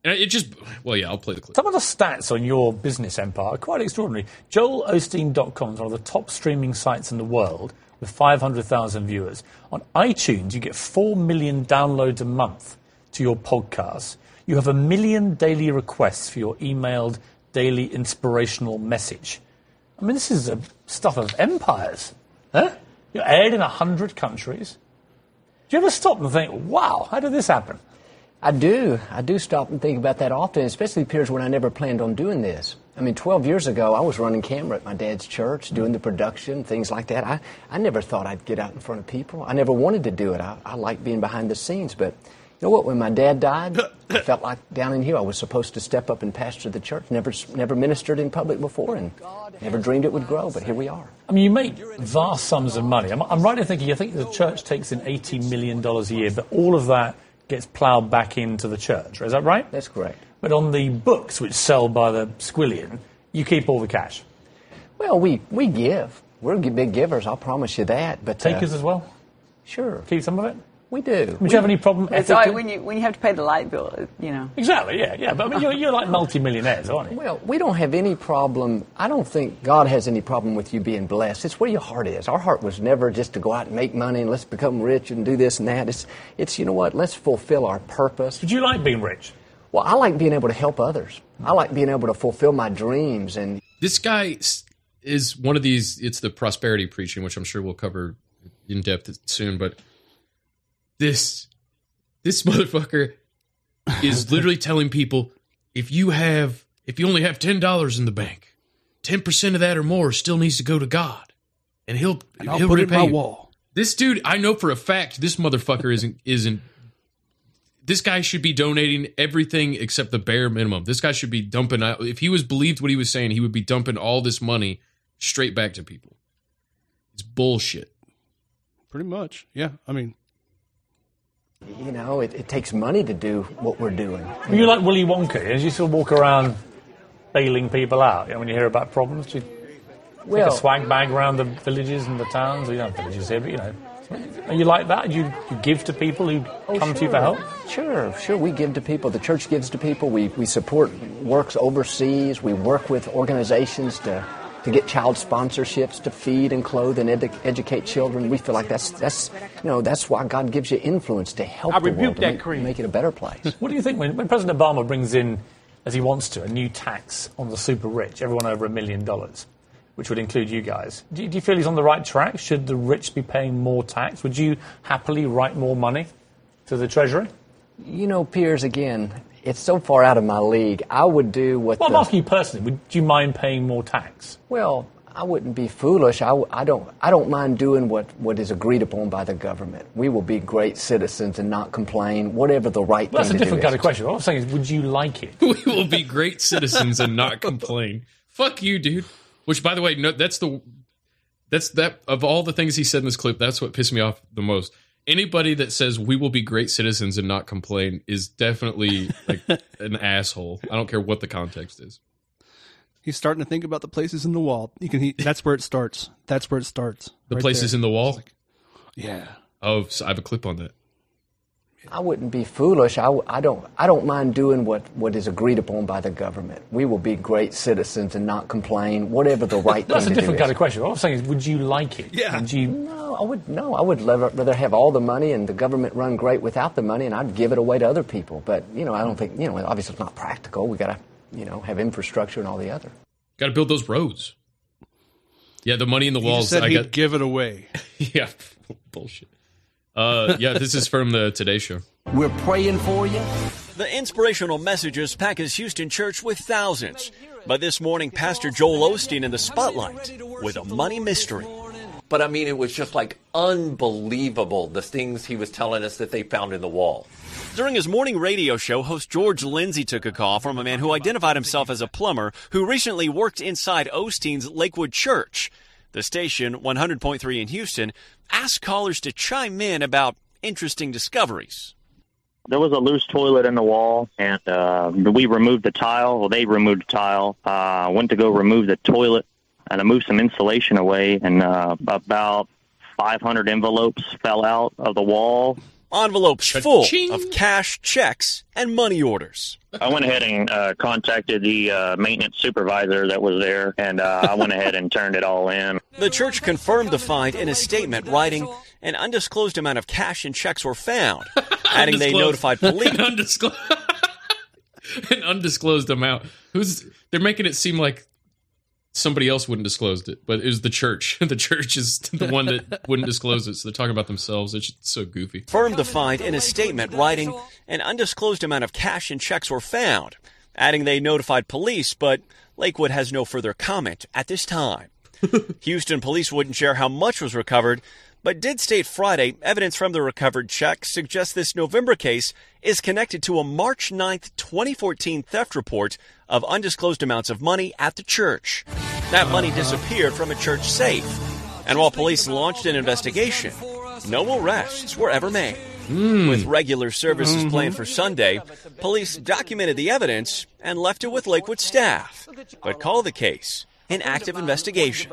Uh, it just well, yeah, I'll play the clip. Some of the stats on your business empire are quite extraordinary. JoelOsteen.com is one of the top streaming sites in the world with 500,000 viewers. On iTunes, you get 4 million downloads a month to your podcast. You have a million daily requests for your emailed daily inspirational message. I mean, this is the stuff of empires. Huh? You're aired in 100 countries. Do you ever stop and think, wow, how did this happen? I do. I do stop and think about that often, especially periods when I never planned on doing this. I mean, 12 years ago, I was running camera at my dad's church, doing the production, things like that. I, I never thought I'd get out in front of people. I never wanted to do it. I, I like being behind the scenes. But you know what? When my dad died, I [COUGHS] felt like down in here I was supposed to step up and pastor the church. Never, never ministered in public before and never dreamed it would grow, but here we are. I mean, you make vast sums of money. I'm, I'm right in thinking, I think the church takes in $80 million a year, but all of that gets ploughed back into the church. Is that right? That's correct. But on the books which sell by the squillion, you keep all the cash. Well, we, we give. We're big givers, I'll promise you that. But uh, Takers as well? Sure. Keep some of it? We do. Would you have any problem It's like ethically? when you when you have to pay the light bill, uh, you know. Exactly, yeah, yeah. But I mean, you're, you're like multimillionaires, aren't you? Well, we don't have any problem. I don't think God has any problem with you being blessed. It's where your heart is. Our heart was never just to go out and make money and let's become rich and do this and that. It's, it's you know what? Let's fulfill our purpose. Did you like being rich? Well, I like being able to help others. I like being able to fulfill my dreams and This guy is one of these. It's the prosperity preaching, which I'm sure we'll cover in depth soon. But this this [LAUGHS] motherfucker is literally telling people if you have if you only have ten dollars in the bank, ten percent of that or more still needs to go to God, and he'll And he'll put it in my you. wall. This dude, I know for a fact, this motherfucker isn't isn't. This guy should be donating everything except the bare minimum. This guy should be dumping out. If he was believed what he was saying, he would be dumping all this money straight back to people. It's bullshit. Pretty much. Yeah. I mean, you know, it, it takes money to do what we're doing. Were you like Willy Wonka? As you sort of walk around bailing people out, you know, when you hear about problems, do you take a swag bag around the villages and the towns? Well, you don't have villages here, but you know. Are you like that? Do you, you give to people who Oh, come to you for help? Sure, sure. We give to people. The church gives to people. We, we support works overseas. We work with organizations to, to get child sponsorships to feed and clothe and edu- educate children. We feel like that's that's you know that's why God gives you influence to help I the rebuke world to make, make it a better place. What do you think when, when President Obama brings in, as he wants to, a new tax on the super rich, everyone over a million dollars, which would include you guys? Do you, do you feel he's on the right track? Should the rich be paying more tax? Would you happily write more money to the Treasury? You know, Piers, again, it's so far out of my league. I would do what Well, I'm asking you personally. Would you mind paying more tax? Well, I wouldn't be foolish. I, w- I don't. I don't mind doing what, what is agreed upon by the government. We will be great citizens and not complain. Whatever the right Well, that's a to different kind of question. What I'm saying is, would you like it? [LAUGHS] we will be great citizens and not complain. Fuck you, dude. Which, by the way, no, that's the that's that of all the things he said in this clip. That's what pissed me off the most. Anybody that says we will be great citizens and not complain is definitely like [LAUGHS] an asshole. I don't care what the context is. he's starting to think about the places in the wall. You can. He, that's where it starts. That's where it starts. The Right places there. in the wall. Yeah. Oh, so I have a clip on that. I wouldn't be foolish. I, w- I don't. I don't mind doing what, what is agreed upon by the government. We will be great citizens and not complain. Whatever the right That's a different kind is. of question. What I'm saying is, would you like it? Yeah. Would you? No, I would. No, I would rather, rather have all the money and the government run great without the money, and I'd give it away to other people. But you know, I don't think you know. Obviously, it's not practical. We got to you know have infrastructure and all the other. Got to build those roads. Yeah, the money in the walls. just said I he'd got give it away. [LAUGHS] yeah, bullshit. Uh, yeah, this is from the Today Show. We're praying for you. The inspirational messages pack his Houston church with thousands. But this morning, Pastor Joel Osteen in the spotlight with a money mystery. But I mean, it was just like unbelievable the things he was telling us that they found in the wall. During his morning radio show, host George Lindsay took a call from a man who identified himself as a plumber who recently worked inside Osteen's Lakewood Church. The station, 100.3 in Houston, asked callers to chime in about interesting discoveries. there was a loose toilet in the wall, and uh, we removed the tile. Well, they removed the tile. Uh, went to go remove the toilet, and I moved some insulation away, and uh, about 500 envelopes fell out of the wall. Envelopes full of cash, checks, and money orders. I went ahead and uh, contacted the uh, maintenance supervisor that was there, and uh, I went ahead and turned it all in. The church confirmed the find in a statement, writing, "An undisclosed amount of cash and checks were found," [LAUGHS] adding they notified police. [LAUGHS] An undisclosed, [LAUGHS] an undisclosed amount. Who's they're making it seem like somebody else wouldn't disclose it, but it was the church. [LAUGHS] the church is the one that wouldn't disclose it, so they're talking about themselves. It's just so goofy. Firm defined in a statement, writing, "An undisclosed amount of cash and checks were found," adding they notified police, but Lakewood has no further comment at this time. [LAUGHS] Houston police wouldn't share how much was recovered, but did state Friday evidence from the recovered checks suggests this November case is connected to a March 9, 2014 theft report of undisclosed amounts of money at the church. That money disappeared from a church safe. And while police launched an investigation, no arrests were ever made. Hmm. With regular services mm-hmm. planned for Sunday, police documented the evidence and left it with Lakewood staff, but called the case an active investigation.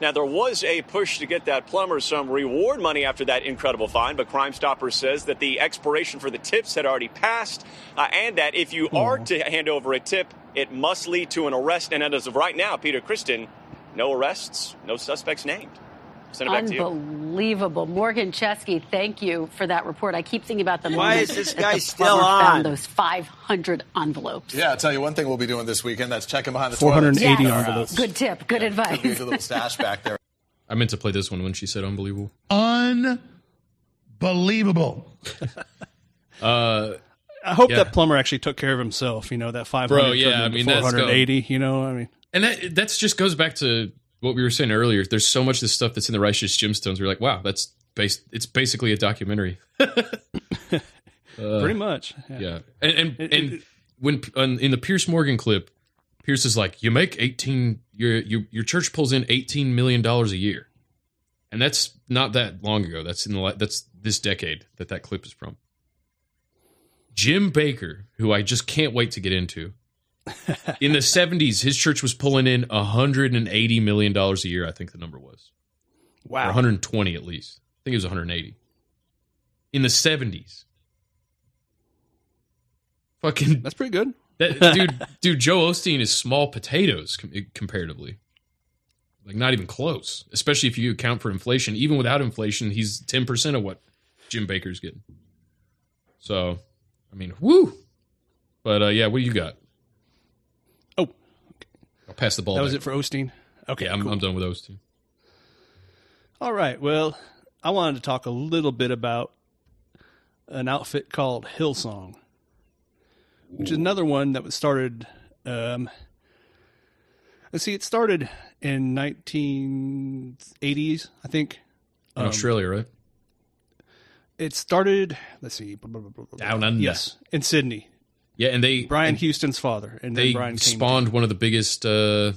Now, there was a push to get that plumber some reward money after that incredible find, but Crime Stopper says that the expiration for the tips had already passed, uh, and that if you are to hand over a tip, it must lead to an arrest. And as of right now, Peter Kristen, no arrests, no suspects named. Send it back to you. Unbelievable. Morgan Chesky, thank you for that report. I keep thinking about the Why moment is this that guy the still plumber on? found those 500 envelopes. Yeah, I'll tell you one thing we'll be doing this weekend. That's checking behind the 480 toilets. envelopes. Good tip. Good advice. Leave a little stash back there. [LAUGHS] I meant to play this one when she said unbelievable. Unbelievable. [LAUGHS] Uh, I hope yeah. that plumber actually took care of himself. You know that five hundred. Bro, yeah, I mean, that's four hundred eighty. You know, I mean, And that that's just goes back to what we were saying earlier. There's so much of this stuff that's in the Righteous Gemstones. We're like, wow, that's based. It's basically a documentary. [LAUGHS] Uh, pretty much. Yeah, and and, and when on, in the Piers Morgan clip, Piers is like, "You make eighteen. Your your your church pulls in eighteen million dollars a year, and that's not that long ago. That's in the that's this decade that that clip is from." Jim Bakker, who I just can't wait to get into, [LAUGHS] in the seventies, his church was pulling in hundred and eighty million dollars a year. I think the number was Wow. or one hundred twenty at least. I think it was one hundred eighty in the seventies. Fucking that's pretty good. That, dude, [LAUGHS] dude, Joe Osteen is small potatoes com- comparatively. Like not even close. Especially if you account for inflation. Even without inflation, he's ten percent of what Jim Bakker's getting. So, I mean, woo. But uh, yeah, what do you got? Pass the ball. that was it for Osteen. Okay, yeah, I'm, cool. I'm done with two. All right. Well, I wanted to talk a little bit about an outfit called Hillsong, which is another one that was started. Um, let's see, it started in 1980s, I think. In Um, Australia, right? It started. Let's see, Down under. Yes, in Sydney. Yeah, and they Brian and Houston's father, and they then Brian spawned one of the biggest uh,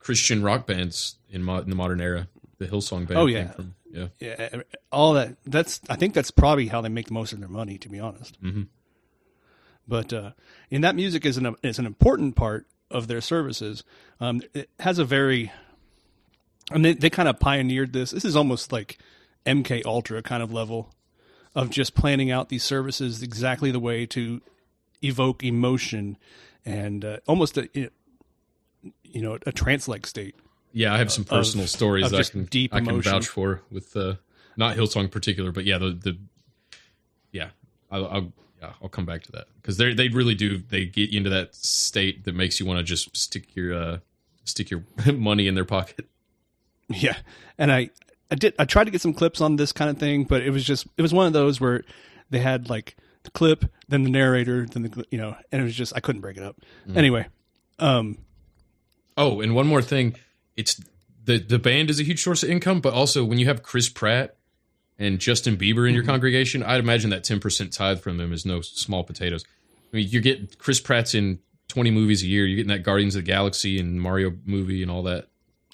Christian rock bands in, mo- in the modern era. The Hillsong band. Oh yeah, from, yeah. yeah. All that. That's. I think that's probably how they make most of their money, to be honest. Mhm. But uh, and that music is an is an important part of their services. Um, it has a very, and they they kind of pioneered this. This is almost like MK Ultra kind of level of just planning out these services exactly the way to evoke emotion and uh, almost a you know a trance like state. Yeah, I have some of- personal stories of that I just can deep I can vouch for with uh, not Hillsong in particular, but yeah, the the yeah, I'll, I'll yeah I'll come back to that because they they really do they get you into that state that makes you want to just stick your uh, stick your [LAUGHS] money in their pocket. Yeah, and I I did I tried to get some clips on this kind of thing, but it was just it was one of those where they had like clip, then the narrator, then the you know, and it was just I couldn't break it up. Mm. Anyway, um, Oh, and one more thing, it's the the band is a huge source of income, but also when you have Chris Pratt and Justin Bieber in your Mm-hmm. congregation, I'd imagine that ten percent tithe from them is no small potatoes. I mean, you get Chris Pratt's in twenty movies a year. You're getting that Guardians of the Galaxy and Mario movie and all that.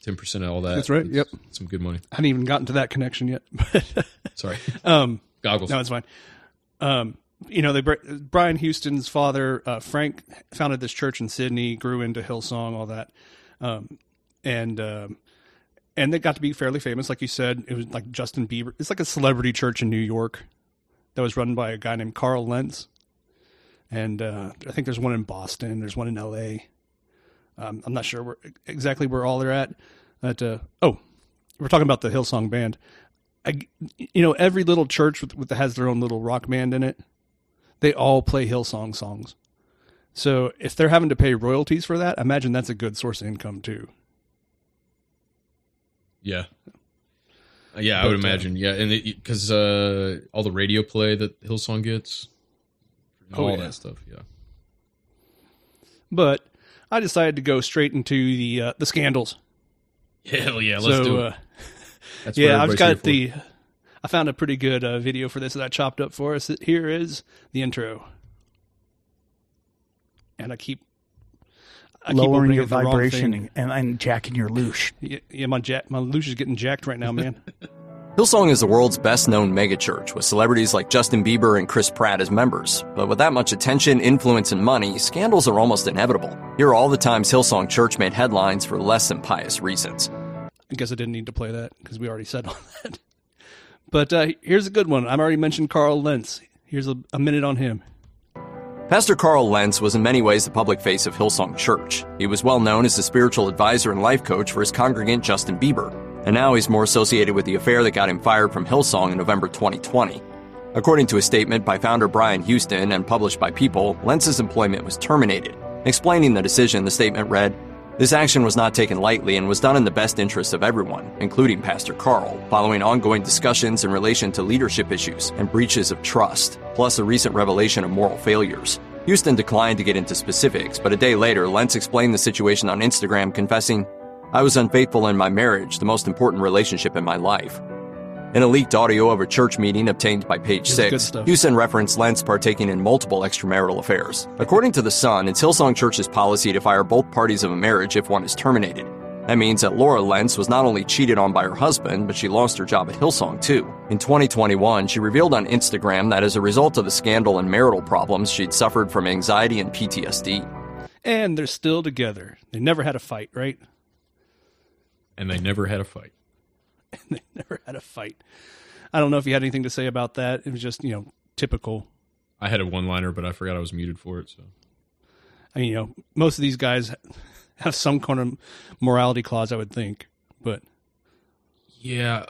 Ten percent of all that. That's right, It's yep. some good money. I hadn't even gotten to that connection yet. Sorry. [LAUGHS] Um, Goggles. No, it's fine. Um, you know, they Brian Houston's father, uh, Frank, founded this church in Sydney, grew into Hillsong, all that, um, and um, and they got to be fairly famous, like you said. It was like Justin Bieber. It's like a celebrity church in New York that was run by a guy named Carl Lentz, and uh, I think there's one in Boston. There's one in L.A. Um, I'm not sure where, exactly where all they're at. But uh, oh, we're talking about the Hillsong band. I, you know, every little church with, with has their own little rock band in it they all play Hillsong songs. So if they're having to pay royalties for that, imagine that's a good source of income too. Yeah. Yeah, I would uh, imagine. yeah, and because uh, all the radio play that Hillsong gets, all oh, yeah. that stuff. Yeah. But I decided to go straight into the uh, the scandals. Hell yeah, let's so, do it. Uh, [LAUGHS] yeah, I've got the I found a pretty good uh, video for this that I chopped up for us. Here is the intro, and I keep I lowering keep your vibration and, and jacking your loosh. Yeah, yeah, my jack, my loosh is getting jacked right now, man. [LAUGHS] Hillsong is the world's best known megachurch with celebrities like Justin Bieber and Chris Pratt as members. But with that much attention, influence, and money, scandals are almost inevitable. Here are all the times Hillsong Church made headlines for less than pious reasons. I guess I didn't need to play that because we already said all [LAUGHS] that. But uh, here's a good one. I've already mentioned Carl Lentz. Here's a, a minute on him. Pastor Carl Lentz was in many ways the public face of Hillsong Church. He was well known as a spiritual advisor and life coach for his congregant Justin Bieber, and now he's more associated with the affair that got him fired from Hillsong in November 2020. According to a statement by founder Brian Houston and published by People, Lentz's employment was terminated. Explaining the decision, the statement read, this action was not taken lightly and was done in the best interest of everyone, including Pastor Carl, following ongoing discussions in relation to leadership issues and breaches of trust, plus a recent revelation of moral failures. Houston declined to get into specifics, but a day later, Lentz explained the situation on Instagram, confessing, I was unfaithful in my marriage, the most important relationship in my life. In a leaked audio of a church meeting obtained by Page Six, Houston referenced Lentz partaking in multiple extramarital affairs. According to The Sun, it's Hillsong Church's policy to fire both parties of a marriage if one is terminated. That means that Laura Lentz was not only cheated on by her husband, but she lost her job at Hillsong too. In 2021, she revealed on Instagram that as a result of the scandal and marital problems, she'd suffered from anxiety and PTSD. And they're still together. They never had a fight, right? And they never had a fight. [LAUGHS] they never had a fight. I don't know if you had anything to say about that. It was just, you know, typical. I had a one liner, but I forgot I was muted for it. So, I mean, you know, most of these guys have some kind of morality clause, I would think. But yeah,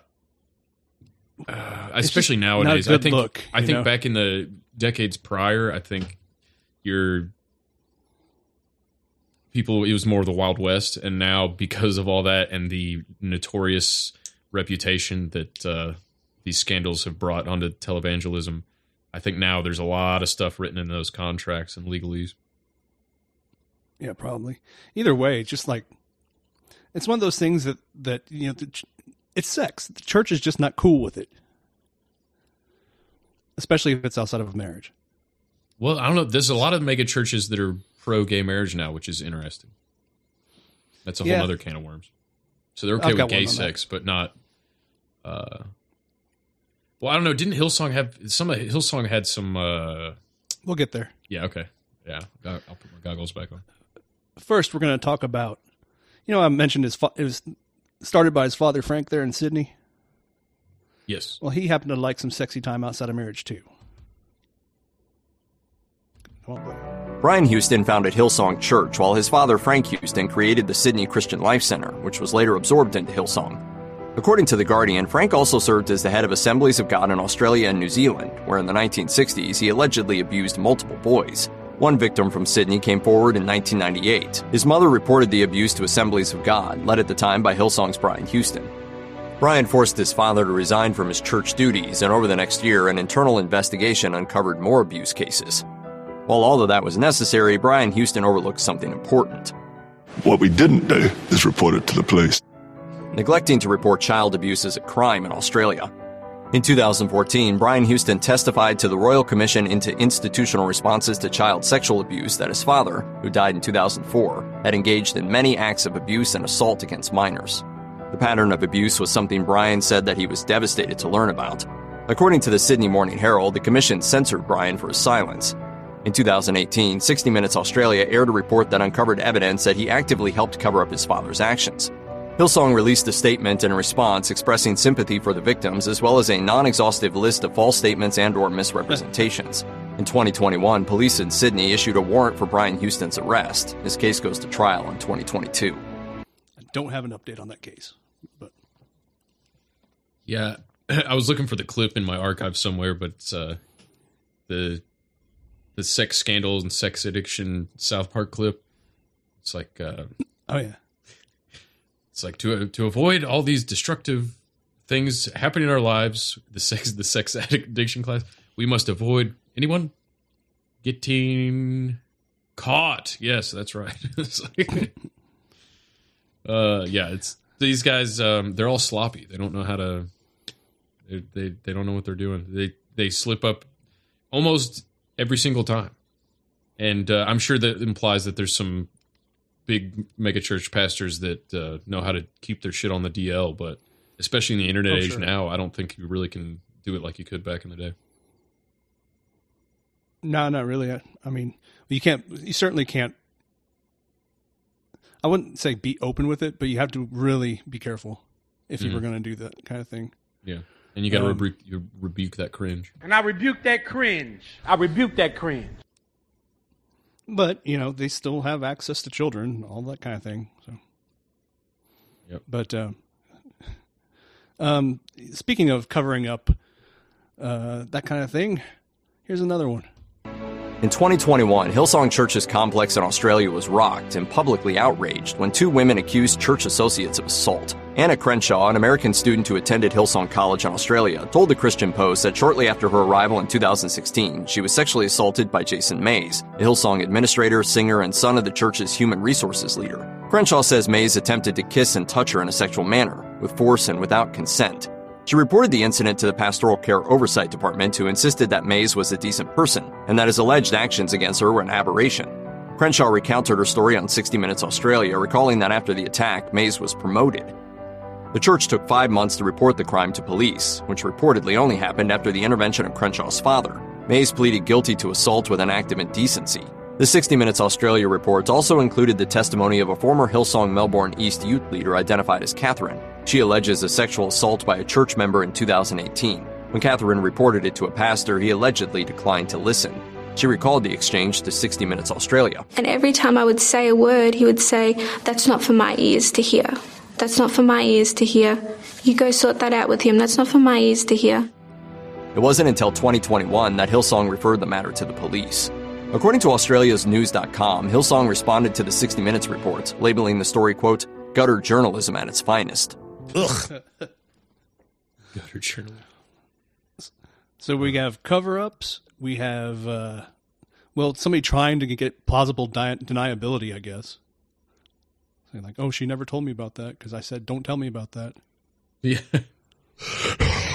uh, especially nowadays. I think. Look, I think know? back in the decades prior, I think you're people. It was more of the Wild West, and now because of all that and the notorious reputation that uh, these scandals have brought onto televangelism. I think now there's a lot of stuff written in those contracts and legalese. Yeah, probably. Either way, just like it's one of those things that that you know, the, it's sex. The church is just not cool with it, especially if it's outside of marriage. Well, I don't know. There's a lot of mega churches that are pro gay marriage now, which is interesting. That's a whole other can of worms. So they're okay with gay sex, but not uh, well, I don't know. Didn't Hillsong have some? Of Hillsong had some. Uh, we'll get there. Yeah. Okay. Yeah. I'll put my goggles back on. First, we're going to talk about. You know, I mentioned his. Fa- it was started by his father Frank there in Sydney. Yes. Well, he happened to like some sexy time outside of marriage too. Brian Houston founded Hillsong Church, while his father Frank Houston created the Sydney Christian Life Center, which was later absorbed into Hillsong. According to The Guardian, Frank also served as the head of Assemblies of God in Australia and New Zealand, where in the 1960s he allegedly abused multiple boys. One victim from Sydney came forward in 1998. His mother reported the abuse to Assemblies of God, led at the time by Hillsong's Brian Houston. Brian forced his father to resign from his church duties, and over the next year, an internal investigation uncovered more abuse cases. While all of that was necessary, Brian Houston overlooked something important. What we didn't do is report it to the police neglecting to report child abuse as a crime in Australia. In 2014, Brian Houston testified to the Royal Commission into Institutional Responses to Child Sexual Abuse that his father, who died in 2004, had engaged in many acts of abuse and assault against minors. The pattern of abuse was something Brian said that he was devastated to learn about. According to the Sydney Morning Herald, the commission censored Brian for his silence. In 2018, 60 Minutes Australia aired a report that uncovered evidence that he actively helped cover up his father's actions. Hillsong released a statement in response expressing sympathy for the victims as well as a non-exhaustive list of false statements and or misrepresentations. In 2021, police in Sydney issued a warrant for Brian Houston's arrest. His case goes to trial in 2022. I don't have an update on that case, but Yeah, [CLEARS THROAT] I was looking for the clip in my archive somewhere, but uh, the the sex scandals and sex addiction South Park clip. It's like, uh, oh yeah, it's like to to avoid all these destructive things happening in our lives. The sex the sex [LAUGHS] addiction class. We must avoid anyone getting caught. Yes, that's right. [LAUGHS] Like- uh, yeah, it's these guys. Um, they're all sloppy. They don't know how to. They, they they don't know what they're doing. They they slip up almost every single time, and uh, I'm sure that implies that there's some big megachurch pastors that uh, know how to keep their shit on the DL. But especially in the internet Oh, age sure. now, I don't think you really can do it like you could back in the day. no, not really. I, I mean, you can't. You certainly can't. I wouldn't say be open with it, but you have to really be careful if you Mhm. were going to do that kind of thing. Yeah, and you got to Um, rebuke rebuke that cringe. And I rebuke that cringe. I rebuke that cringe. But you know, they still have access to children, all that kind of thing. So, Yep. But uh, um, speaking of covering up uh, that kind of thing, here's another one. In 2021, Hillsong Church's complex in Australia was rocked and publicly outraged when two women accused church associates of assault. Anna Crenshaw, an American student who attended Hillsong College in Australia, told the Christian Post that shortly after her arrival in 2016, she was sexually assaulted by Jason Mays, a Hillsong administrator, singer, and son of the church's human resources leader. Crenshaw says Mays attempted to kiss and touch her in a sexual manner, with force and without consent. She reported the incident to the Pastoral Care Oversight Department, who insisted that Mays was a decent person and that his alleged actions against her were an aberration. Crenshaw recounted her story on 60 Minutes Australia, recalling that after the attack, Mays was promoted. The church took five months to report the crime to police, which reportedly only happened after the intervention of Crenshaw's father. Mays pleaded guilty to assault with an act of indecency. The 60 Minutes Australia report also included the testimony of a former Hillsong Melbourne East youth leader identified as Catherine. She alleges a sexual assault by a church member in 2018. When Catherine reported it to a pastor, he allegedly declined to listen. She recalled the exchange to 60 Minutes Australia. And every time I would say a word, he would say, That's not for my ears to hear. That's not for my ears to hear. You go sort that out with him. That's not for my ears to hear. It wasn't until 2021 that Hillsong referred the matter to the police. According to Australia's News.com, Hillsong responded to the 60 Minutes report, labeling the story, quote, gutter journalism at its finest. Ugh. [LAUGHS] Gutter journalism. So we have cover ups. We have, uh, well, somebody trying to get plausible di- deniability, I guess. Saying like, oh, she never told me about that because I said, don't tell me about that. Yeah. Oh,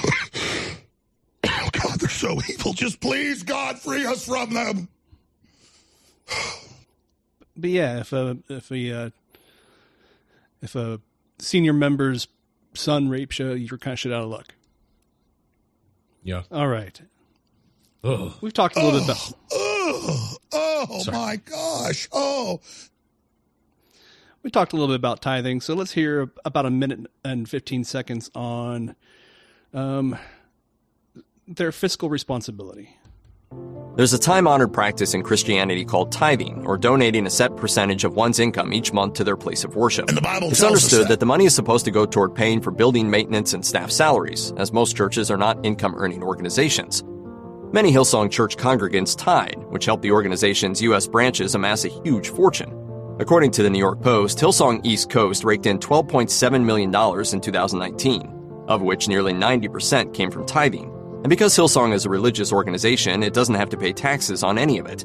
[COUGHS] God, they're so evil. Just please, God, free us from them. But yeah, if a if a uh, if a senior member's son rapes you, you're kind of shit out of luck. Yeah. All right. Ugh. We've talked a little bit about Oh, oh Sorry. my gosh. Oh, we talked a little bit about tithing, so let's hear about a minute and 15 seconds on um, their fiscal responsibility. There's a time honored practice in Christianity called tithing, or donating a set percentage of one's income each month to their place of worship. And the Bible it's understood that. that the money is supposed to go toward paying for building maintenance and staff salaries, as most churches are not income earning organizations. Many Hillsong Church congregants tithe, which helped the organization's U.S. branches amass a huge fortune. According to the New York Post, Hillsong East Coast raked in $12.7 million in 2019, of which nearly 90% came from tithing. And because Hillsong is a religious organization, it doesn't have to pay taxes on any of it.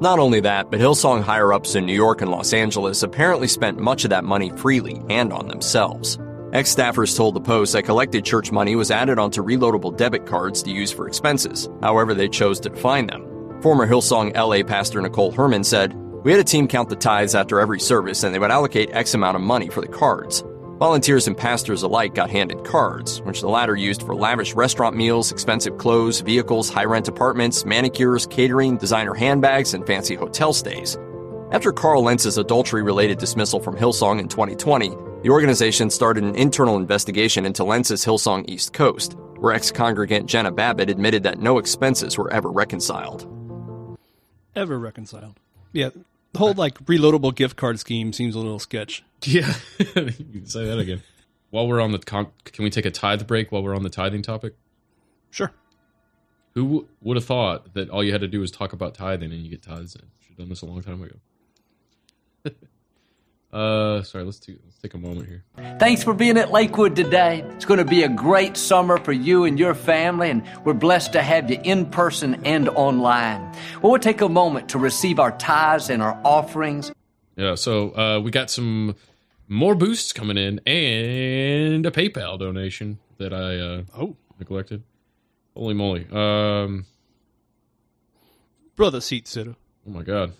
Not only that, but Hillsong higher ups in New York and Los Angeles apparently spent much of that money freely and on themselves. Ex staffers told the Post that collected church money was added onto reloadable debit cards to use for expenses, however they chose to define them. Former Hillsong LA pastor Nicole Herman said, We had a team count the tithes after every service and they would allocate X amount of money for the cards. Volunteers and pastors alike got handed cards, which the latter used for lavish restaurant meals, expensive clothes, vehicles, high rent apartments, manicures, catering, designer handbags, and fancy hotel stays. After Carl Lentz's adultery related dismissal from Hillsong in 2020, the organization started an internal investigation into Lentz's Hillsong East Coast, where ex congregant Jenna Babbitt admitted that no expenses were ever reconciled. Ever reconciled. Yeah. The whole like reloadable gift card scheme seems a little sketch. Yeah, [LAUGHS] say that again. While we're on the, con- can we take a tithe break while we're on the tithing topic? Sure. Who w- would have thought that all you had to do was talk about tithing and you get tithes in? Should have done this a long time ago. [LAUGHS] uh, sorry. Let's let's take a moment here. Thanks for being at Lakewood today. It's going to be a great summer for you and your family, and we're blessed to have you in person and online. Well, we'll take a moment to receive our tithes and our offerings. Yeah, so uh, we got some more boosts coming in and a PayPal donation that I uh, oh neglected. Holy moly! Um, Brother seat sitter. Oh my god!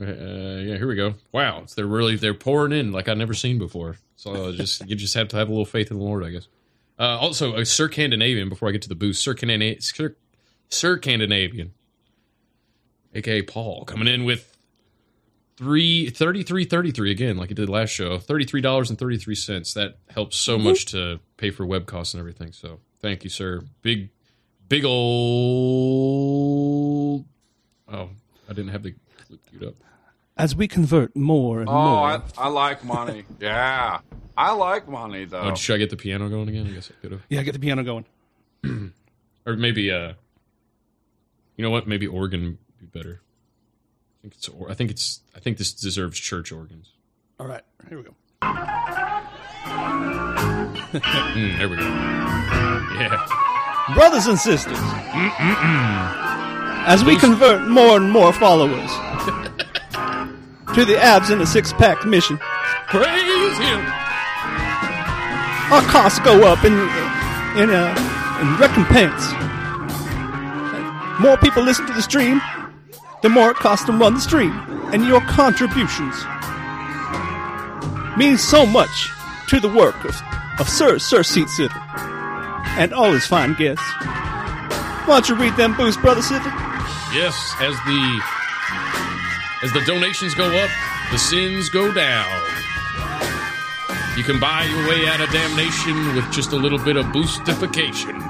Uh, yeah, here we go. Wow, they're really they're pouring in like I've never seen before. So just you just have to have a little faith in the Lord, I guess. Uh, also, uh, Sir Candinavian. Before I get to the boost, Sir Candinavian, Sir, Sir Candinavian, aka Paul, coming in with three thirty three thirty three again, like he did last show. Thirty three dollars and thirty three cents. That helps so much to pay for web costs and everything. So thank you, sir. Big, big old. Oh, I didn't have the clip queued up. As we convert more and Oh, more. I, I like money. [LAUGHS] yeah. I like money, though. Oh, should I get the piano going again? I guess I could have. yeah, get the piano going. [CLEARS THROAT] or maybe, uh, you know what? Maybe organ would be better. I think it's. or- I think it's. I think this deserves church organs. All right, here we go. Mm, there we go. Yeah. Brothers and sisters, as we convert more and more followers [LAUGHS] to the abs and the six pack mission, praise Him. Our costs go up in in uh, in recompense. More people listen to the stream, the more it costs to run the stream, and your contributions means so much to the work of, of Sir Sir Seat Sitter and all his fine guests. Why don't you read them boosts, brother Sitter? Yes, as the as the donations go up, the sins go down. You can buy your way out of damnation with just a little bit of boostification.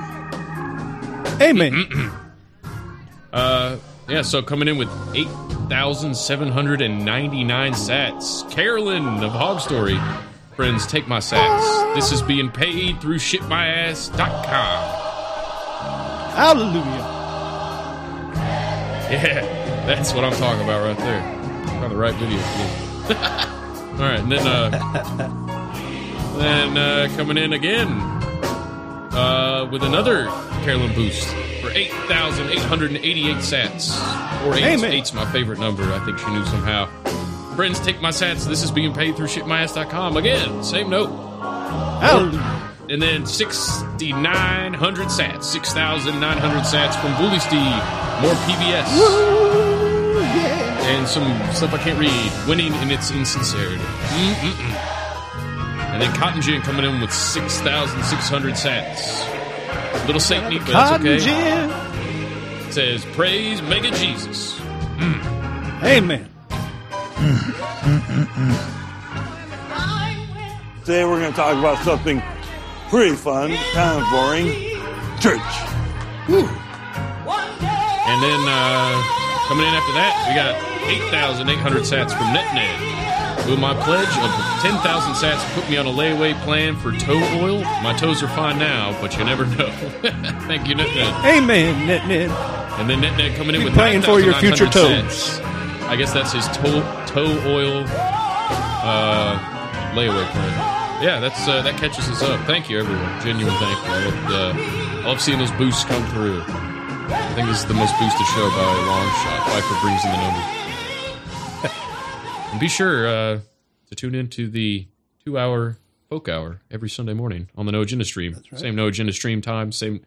Amen. Uh, yeah. So coming in with eight thousand seven hundred and ninety nine sats. Carolyn of Hog Story. Friends, take my sats. This is being paid through shipmyass.com. Hallelujah. Yeah, that's what I'm talking about right there. Found the right video. [LAUGHS] All right, and then uh, [LAUGHS] then uh, coming in again uh, with another Carolyn boost for eight thousand eight hundred and eighty-eight sats. Or eight, Amen. eight's my favorite number. I think she knew somehow. Friends, take my sats. This is being paid through shipmyass.com. Again, same note. Hallelujah. And then 6,900 sats. 6,900 sats from Bully Steve. More PBS. And some stuff I can't read. Winning in its insincerity. Mm-mm-mm. And then Cotton Gin coming in with 6,600 sats. Little Satan but that's Cotton okay. gin. Says, Praise Mega Jesus. Mm. Amen. Today we're going to talk about something pretty fun, kind of boring. Church. And then uh, coming in after that, we got 8,800 sats from NetNet. With my pledge of 10,000 sats to put me on a layaway plan for toe oil. My toes are fine now, but you never [LAUGHS] know. Thank you, NetNet. Amen, Net Ned. And then NetNet coming in Be with praying for your future toes. sats. I guess that's his toe toe oil uh, layaway plan. Yeah, that's uh, that catches us up. Thank you, everyone. Genuine thank you. I love, uh, I love seeing those boosts come through. I think this is the most boosted show by a long shot. Phifer brings in the numbers. And be sure uh, to tune in to the two-hour folk hour every Sunday morning on the No Agenda stream. right. Same No Agenda stream time, same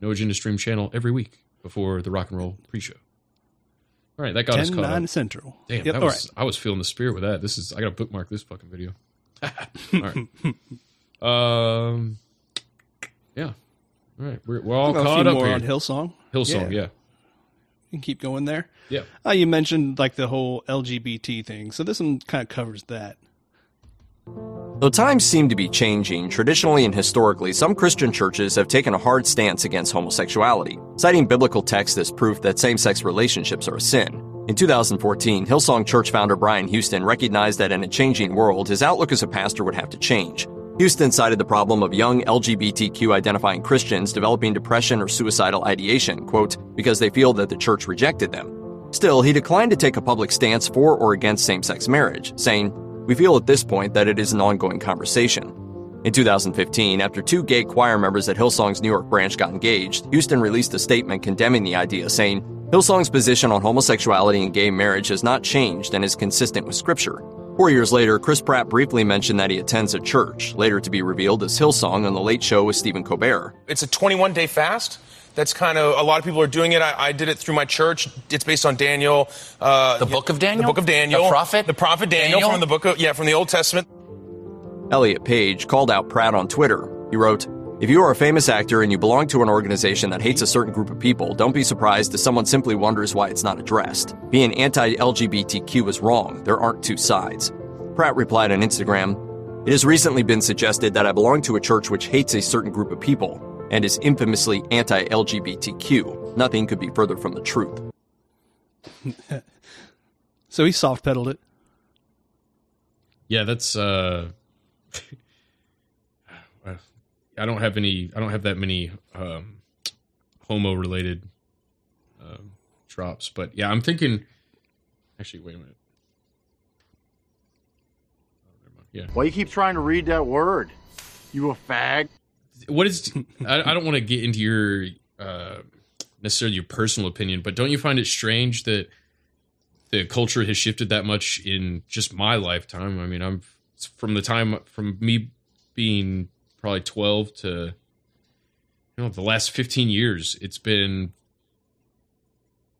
No Agenda stream channel every week before the rock and roll pre-show. All right, that got us 10, caught 9 up. Central. Damn, Yep, that was I was feeling the spirit with that. This is I got to bookmark this fucking video. [LAUGHS] All right. [LAUGHS] um. Yeah. All right. We're, we're all caught up more here. on Hillsong. Hillsong. Yeah. You can keep going there. Yeah. Uh, you mentioned like the whole LGBT thing, so this one kind of covers that. Though times seem to be changing, traditionally and historically, some Christian churches have taken a hard stance against homosexuality, citing biblical texts as proof that same sex relationships are a sin. In 2014, Hillsong Church founder Brian Houston recognized that in a changing world, his outlook as a pastor would have to change. Houston cited the problem of young LGBTQ identifying Christians developing depression or suicidal ideation, quote, because they feel that the church rejected them. Still, he declined to take a public stance for or against same sex marriage, saying, We feel at this point that it is an ongoing conversation. In 2015, after two gay choir members at Hillsong's New York branch got engaged, Houston released a statement condemning the idea, saying, Hillsong's position on homosexuality and gay marriage has not changed and is consistent with Scripture. Four years later, Chris Pratt briefly mentioned that he attends a church, later to be revealed as Hillsong on The Late Show with Stephen Colbert. It's a 21 day fast. That's kind of a lot of people are doing it. I, I did it through my church. It's based on Daniel. Uh, The book of Daniel? The book of Daniel. The prophet? The prophet Daniel, Daniel? from the book of yeah from the Old Testament. Elliot Page called out Pratt on Twitter. He wrote, If you are a famous actor and you belong to an organization that hates a certain group of people, don't be surprised if someone simply wonders why it's not addressed. Being anti LGBTQ is wrong. There aren't two sides. Pratt replied on Instagram, It has recently been suggested that I belong to a church which hates a certain group of people and is infamously anti LGBTQ. Nothing could be further from the truth. [LAUGHS] So he soft pedaled it. Yeah, that's. uh [LAUGHS] I don't have any. I don't have that many um, homo related um, drops, but yeah, I'm thinking. Actually, wait a minute. Yeah. Why you keep trying to read that word? You a fag? What is? I, I don't want to get into your uh, necessarily your personal opinion, but don't you find it strange that the culture has shifted that much in just my lifetime? I mean, I'm from the time from me being probably 12 to you know the last 15 years. It's been.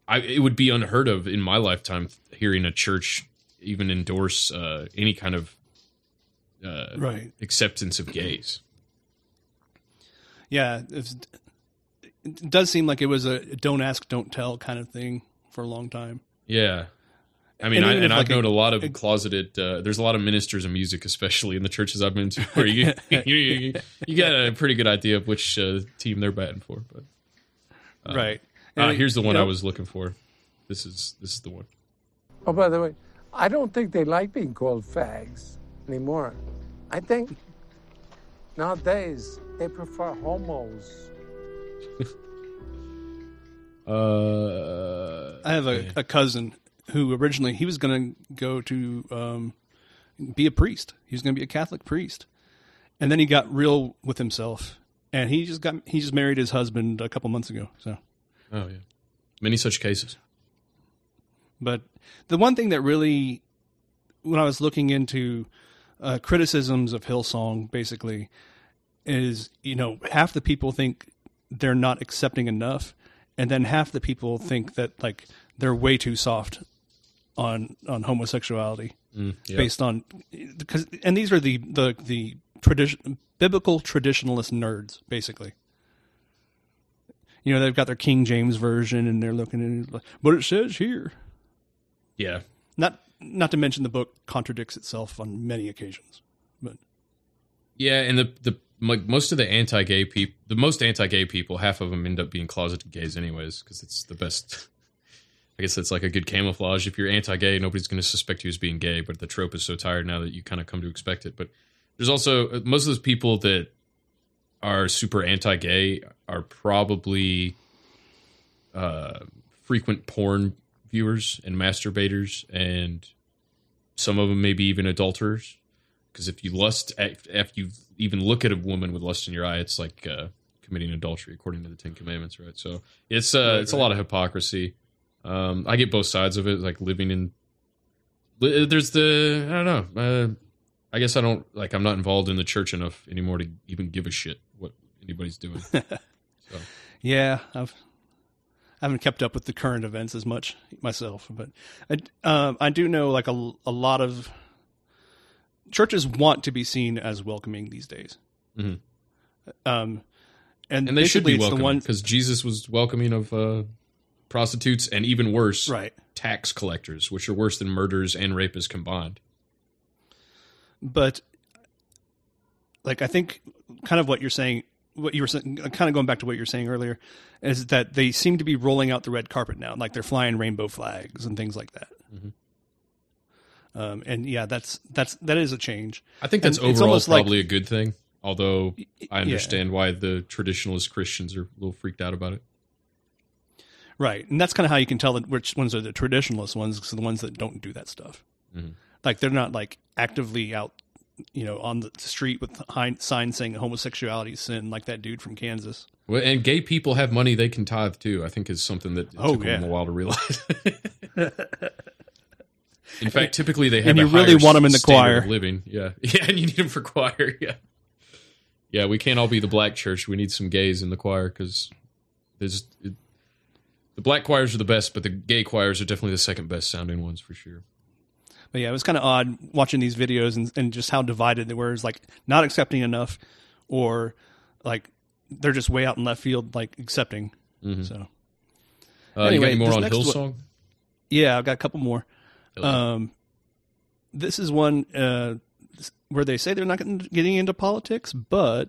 I it would be unheard of in my lifetime hearing a church even endorse uh, any kind of uh, Right. acceptance of gays. Yeah, it's, it does seem like it was a don't ask, don't tell kind of thing for a long time. Yeah. I mean, And I, even and if, I've like, a- known a lot of closeted. Uh, there's a lot of ministers of music, especially in the churches I've been to, [LAUGHS] where [LAUGHS] you you, you, you get a pretty good idea of which uh, team they're batting for. But uh, Right. uh, And, here's the you one I was looking for. This is this is the one. Oh, by the way, I don't think they like being called fags anymore. I think nowadays they prefer homos. [LAUGHS] Uh, I have a, a cousin who originally he was going to go to um, be a priest. He was going to be a Catholic priest, and then he got real with himself, and he just got he just married his husband a couple months ago. So, Oh yeah, many such cases. but the one thing that really, when I was looking into uh, criticisms of Hillsong, basically, is you know half the people think they're not accepting enough, and then half the people think that like they're way too soft on on homosexuality Mm, yeah. based on because and these are the the the tradition biblical traditionalist nerds basically. You know they've got their King James version and they're looking at it, but it says here. Yeah, Not not to mention the book contradicts itself on many occasions. But Yeah, and the the like most of the anti-gay people, the most anti-gay people, half of them end up being closeted gays anyways, because it's the best. I guess it's like a good camouflage. If you're anti-gay, nobody's going to suspect you as being gay, but the trope is so tired now that you kind of come to expect it. But there's also uh, most of those people that are super anti-gay are probably uh, frequent porn viewers and masturbators, and some of them maybe even adulterers. Because if you lust, if you even look at a woman with lust in your eye, it's like uh, committing adultery, according to the Ten Commandments, right? So it's uh, Right, it's a lot of hypocrisy. Um, I get both sides of it, like living in. There's the I don't know. Uh, I guess I don't like. I'm not involved in the church enough anymore to even give a shit what anybody's doing. [LAUGHS] so. yeah, I've I haven't kept up with the current events as much myself, but I um, I do know like a, a lot of churches want to be seen as welcoming these days. Mhm. Um, and, and they should be welcoming because Jesus was welcoming of uh, prostitutes and even worse, Right. tax collectors, which are worse than murders and rapists combined. but like I think kind of what you're saying, what you were saying, kind of going back to what you were saying earlier, is that they seem to be rolling out the red carpet now, like they're flying rainbow flags and things like that. Mhm. Um, and yeah, that's that's that is a change. I think that's And overall almost like- probably a good thing. Although I yeah. understand why the traditionalist Christians are a little freaked out about it. Right, and that's kind of how you can tell that which ones are the traditionalist ones, because the ones that don't do that stuff. Mhm. Like they're not like actively out, you know, on the street with signs saying homosexuality is sin, like that dude from Kansas. Well, and gay people have money they can tithe too. I think is something that it Oh, took them a while to realize. [LAUGHS] in fact, typically they have And a you really want them in the choir. living. Yeah, [LAUGHS] yeah, and you need them for choir. [LAUGHS] Yeah, yeah. We can't all be the black church. We need some gays in the choir because there's it, the black choirs are the best, but the gay choirs are definitely the second best sounding ones for sure. But yeah, it was kind of odd watching these videos and, and just how divided they were. It's like not accepting enough, or like they're just way out in left field, like accepting. Mhm. So, Uh, you got any more on next one- Hillsong? yeah, I've got a couple more. Um, this is one uh, where they say they're not getting into politics, but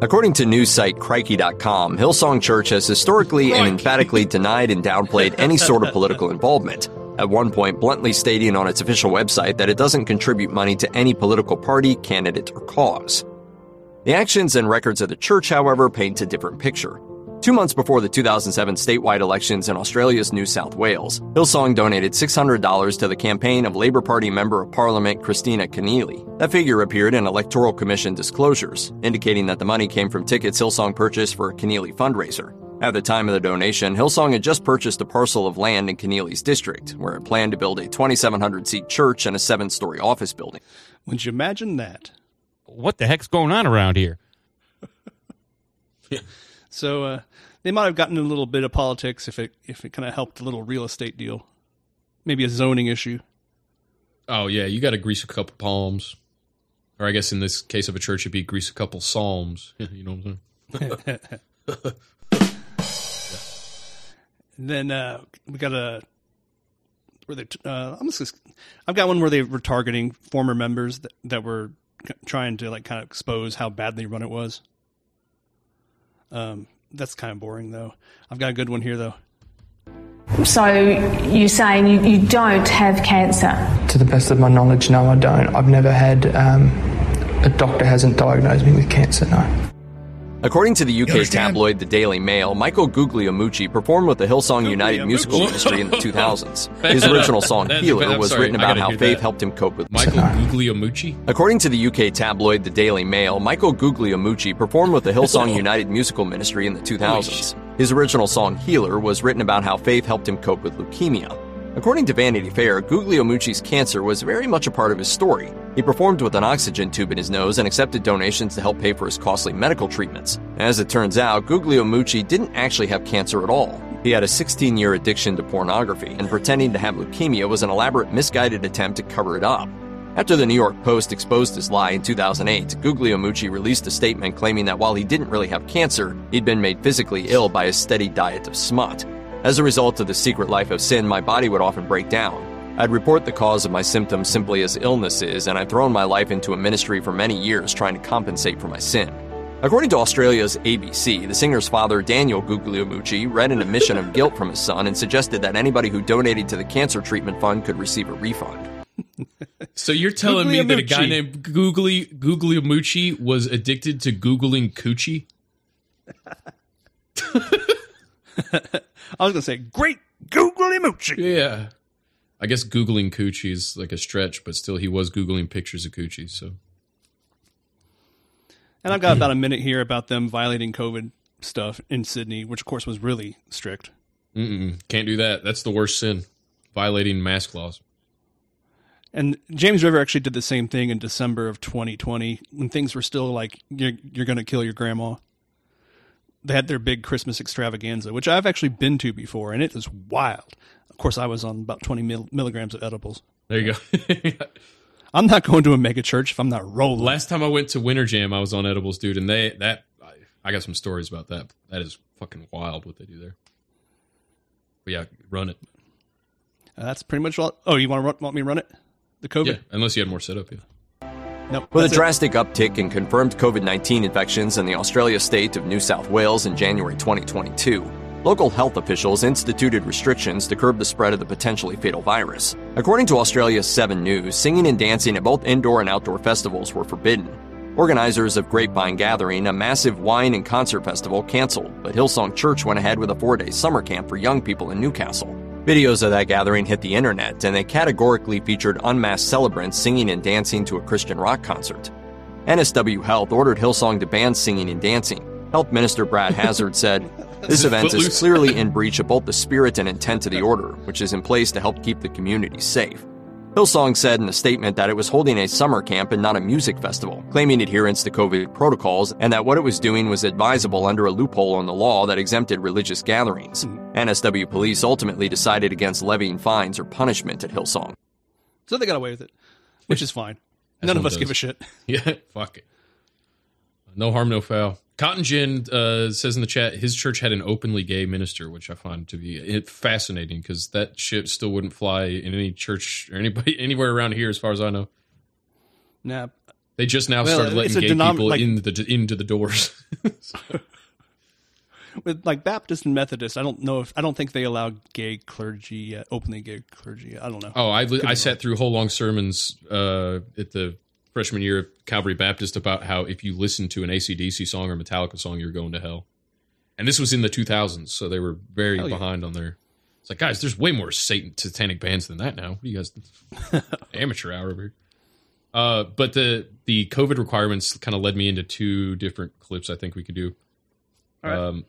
According to news site Crikey.com, Hillsong Church has historically and emphatically denied and downplayed any sort of political [LAUGHS] involvement. At one point, bluntly stating on its official website that it doesn't contribute money to any political party, candidate, or cause. The actions and records of the church, however, paint a different picture. Two months before the 2007 statewide elections in Australia's New South Wales, Hillsong donated $600 to the campaign of Labour Party Member of Parliament Kristina Keneally. That figure appeared in Electoral Commission disclosures, indicating that the money came from tickets Hillsong purchased for a Keneally fundraiser. At the time of the donation, Hillsong had just purchased a parcel of land in Keneally's district, where it planned to build a 2,700 seat church and a seven story office building. would you imagine that? What the heck's going on around here? [LAUGHS] So uh, they might have gotten a little bit of politics if it if it kind of helped a little real estate deal, maybe a zoning issue. Oh yeah, you got to grease a couple palms, or I guess in this case of a church, it'd be grease a couple psalms. [LAUGHS] you know what I'm saying? [LAUGHS] Then uh, we got a where they uh, I'm just I've got one where they were targeting former members that, that were trying to like kind of expose how badly run it was. Um, that's kind of boring though. I've got a good one here though. So you're saying you, you don't have cancer? To the best of my knowledge, no, I don't. I've never had, um, a doctor hasn't diagnosed me with cancer, no. According to the UK tabloid The Daily Mail, Michael Guglielmucci performed with the Hillsong United musical ministry in the [LAUGHS] 2000s. His original song Healer was sorry, written about how faith that. helped him cope with Michael Guglielmucci. According to the UK tabloid The Daily Mail, Michael Guglielmucci performed with the Hillsong [LAUGHS] United musical ministry in the 2000s. His original song Healer was written about how faith helped him cope with leukemia. According to Vanity Fair, Guglielmucci's cancer was very much a part of his story. He performed with an oxygen tube in his nose and accepted donations to help pay for his costly medical treatments. As it turns out, Guglielmucci didn't actually have cancer at all. He had a 16 year addiction to pornography, and pretending to have leukemia was an elaborate, misguided attempt to cover it up. After the New York Post exposed his lie in 2008, Guglielmucci released a statement claiming that while he didn't really have cancer, he'd been made physically ill by a steady diet of smut. As a result of the secret life of sin, my body would often break down. I'd report the cause of my symptoms simply as illnesses, and I'd thrown my life into a ministry for many years trying to compensate for my sin. According to Australia's ABC, the singer's father, Daniel Guglielmucci, read an admission of guilt from his son and suggested that anybody who donated to the cancer treatment fund could receive a refund. [LAUGHS] So you're telling me that a guy named Googly Guglielmucci was addicted to googling coochie? [LAUGHS] I was gonna say great googly moochie. Yeah. I guess googling coochie is like a stretch, but still, he was googling pictures of coochie. So And I've got about a minute here about them violating COVID stuff in Sydney, which of course was really strict. Mm-mm, can't do that. That's the worst sin, violating mask laws. And James River actually did the same thing in December of 2020 when things were still like you're you're going to kill your grandma. They had their big Christmas extravaganza, which I've actually been to before, and it is wild. Of course, I was on about 20 mil- milligrams of edibles. There you go. [LAUGHS] I'm not going to a mega church if I'm not rolling. Last time I went to Winter Jam, I was on edibles, dude, and they that I, I got some stories about that. That is fucking wild what they do there. But yeah, run it. Uh, that's pretty much all. Oh, you want to run, want me to run it? The COVID. Yeah, unless you had more setup. Yeah. No. With a it. drastic uptick in confirmed COVID 19 infections in the Australia state of New South Wales in January 2022, local health officials instituted restrictions to curb the spread of the potentially fatal virus. According to Australia's 7 News, singing and dancing at both indoor and outdoor festivals were forbidden. Organizers of Grapevine Gathering, a massive wine and concert festival, canceled, but Hillsong Church went ahead with a four day summer camp for young people in Newcastle. Videos of that gathering hit the internet, and they categorically featured unmasked celebrants singing and dancing to a Christian rock concert. NSW Health ordered Hillsong to ban singing and dancing. Health Minister Brad [LAUGHS] Hazzard said, This event is clearly in [LAUGHS] breach of both the spirit and intent of the order, which is in place to help keep the community safe. Hillsong said in a statement that it was holding a summer camp and not a music festival, claiming adherence to COVID protocols and that what it was doing was advisable under a loophole in the law that exempted religious gatherings. Hmm. NSW police ultimately decided against levying fines or punishment at Hillsong. So they got away with it, which is fine. None of us does. give a shit. [LAUGHS] Yeah, fuck it. No harm, no foul. Cotton Gin uh, says in the chat his church had an openly gay minister, which I find to be fascinating because that shit still wouldn't fly in any church or anybody [LAUGHS] anywhere around here, as far as I know. Nah. They just now Well, started letting gay denom- people like- in the into the doors. [LAUGHS] With like Baptist and Methodist, I don't know if I don't think they allow gay clergy, uh, openly gay clergy. I don't know. Oh, I, I wrong. sat through whole long sermons uh, at the freshman year of Calvary Baptist about how if you listen to an ACDC song or Metallica song, you're going to hell. And this was in the 2000s, so they were very Hell yeah. behind on their. It's like, guys, there's way more Satan satanic bands than that now. What are you guys, [LAUGHS] amateur hour over here? Uh, but the the COVID requirements kind of led me into two different clips. I think we could do. Right. Um,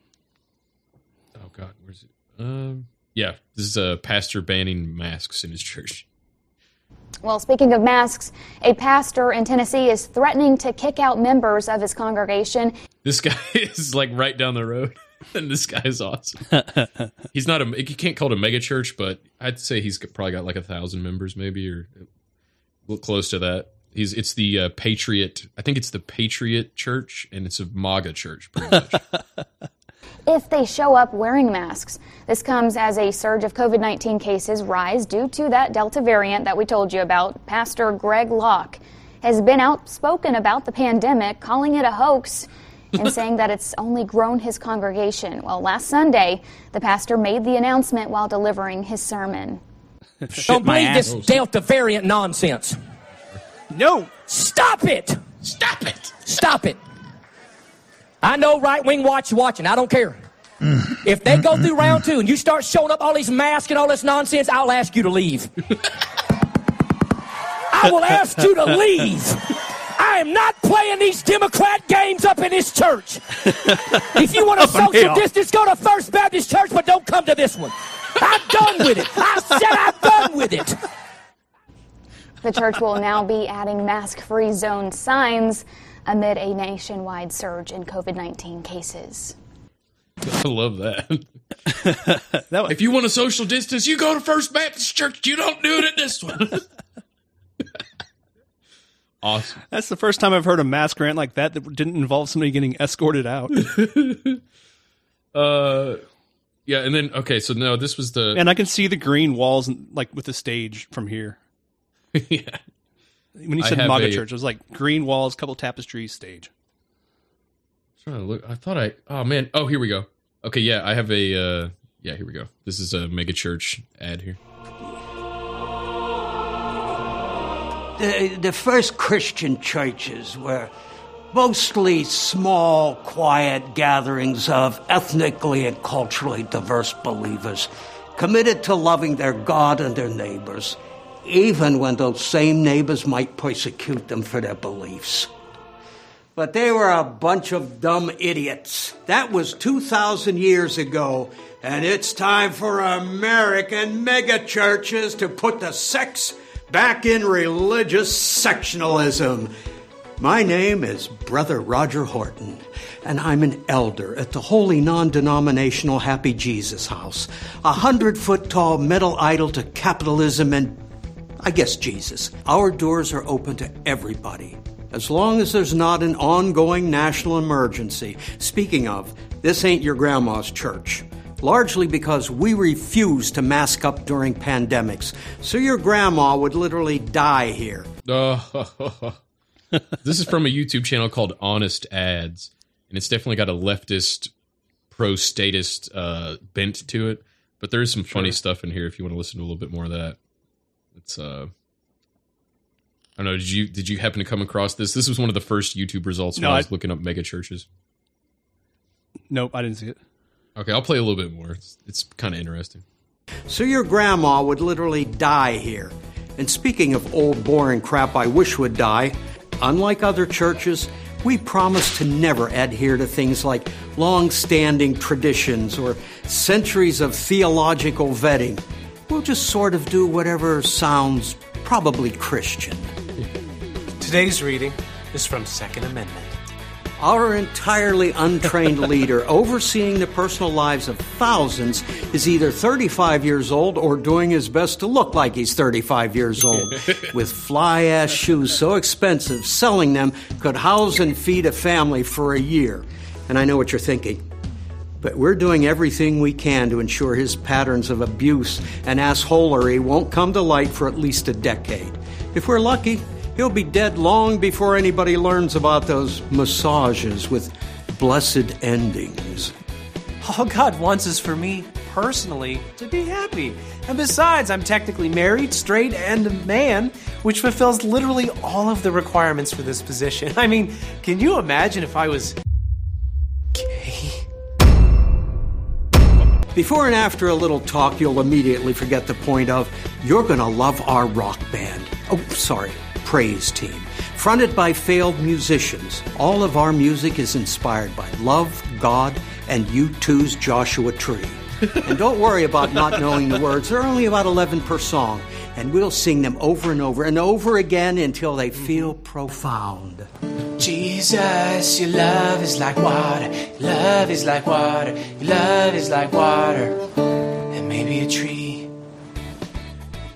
oh God, where's it? Um, yeah, this is a pastor banning masks in his church. Well, speaking of masks, a pastor in Tennessee is threatening to kick out members of his congregation. This guy [LAUGHS] is like right down the road, [LAUGHS] and this guy is awesome. [LAUGHS] he's not a you can't call it a mega church, but I'd say he's probably got like a thousand members, maybe or a close to that. He's it's the uh, Patriot. I think it's the Patriot Church, and it's a MAGA church. Pretty much. If they show up wearing masks. This comes as a surge of COVID 19 cases rise due to that Delta variant that we told you about. Pastor Greg Locke has been outspoken about the pandemic, calling it a hoax. and [LAUGHS] saying that it's only grown his congregation. Well, last Sunday, the pastor made the announcement while delivering his sermon. Don't believe this Delta variant nonsense. No. Stop it. Stop it. Stop it. I know right wing watch watching. I don't care. If they go through round two and you start showing up all these masks and all this nonsense, I'll ask you to leave. I will ask you to leave. I am not playing these Democrat games up in this church. If you want a [LAUGHS] Up and social distance, go to First Baptist Church, but don't come to this one. I'm done with it. I said I'm done with it. The church will now be adding mask free zone signs amid a nationwide surge in COVID 19 cases. I love that. [LAUGHS] if you want a social distance, you go to First Baptist Church. You don't do it at this one. [LAUGHS] awesome. That's the first time I've heard a mask rant like that that didn't involve somebody getting escorted out. [LAUGHS] Uh, yeah, and then okay, so no, this was the and I can see the green walls, like with the stage from here. yeah. When you I said have MAGA a- church, it was like green walls, couple tapestries, stage. trying to look. I thought I. Oh man. Oh, here we go. Okay, yeah, I have a. uh Yeah, here we go. This is a mega church ad here. The, the first Christian churches were mostly small, quiet gatherings of ethnically and culturally diverse believers committed to loving their God and their neighbors, even when those same neighbors might persecute them for their beliefs. But they were a bunch of dumb idiots. That was 2,000 years ago, and it's time for American megachurches to put the sex back in religious sectionalism. My name is Brother Roger Horton, and I'm an elder at the Holy Non Denominational Happy Jesus House, a hundred foot tall metal idol to capitalism and I guess Jesus. Our doors are open to everybody, as long as there's not an ongoing national emergency. Speaking of, this ain't your grandma's church. Largely because we refuse to mask up during pandemics, so your grandma would literally die here. Oh, [LAUGHS] this is from a YouTube channel called Honest Ads, and it's definitely got a leftist, pro statist uh, bent to it. But there is some funny stuff in here if you want to listen to a little bit more of that. It's uh, I don't know. Did you did you happen to come across this? This was one of the first YouTube results when No, I was looking up mega churches. Nope, I didn't see it. Okay, I'll play a little bit more. It's, it's kind of interesting. So your grandma would literally die here. And speaking of old boring crap I wish would die, unlike other churches, we promise to never adhere to things like long standing traditions or centuries of theological vetting. We'll just sort of do whatever sounds probably Christian. Today's reading is from Second Amendment. Our entirely untrained leader, [LAUGHS] overseeing the personal lives of thousands, is either 35 years old or doing his best to look like he's 35 years old. [LAUGHS] With fly ass shoes so expensive, selling them could house and feed a family for a year. And I know what you're thinking. But we're doing everything we can to ensure his patterns of abuse and assholery won't come to light for at least a decade. If we're lucky, he'll be dead long before anybody learns about those massages with blessed endings. All God wants is for me, personally, to be happy. And besides, I'm technically married, straight, and a man, which fulfills literally all of the requirements for this position. [LAUGHS] I mean, can you imagine if I was. Before and after a little talk, you'll immediately forget the point of you're going to love our rock band. Oh, sorry, praise team. Fronted by failed musicians, all of our music is inspired by love, God, and U2's Joshua Tree. [LAUGHS] and don't worry about not knowing the words, they're only about 11 per song, and we'll sing them over and over and over again until they feel profound. Jesus, your love is like water. Your love is like water. Your love is like water. And maybe a tree.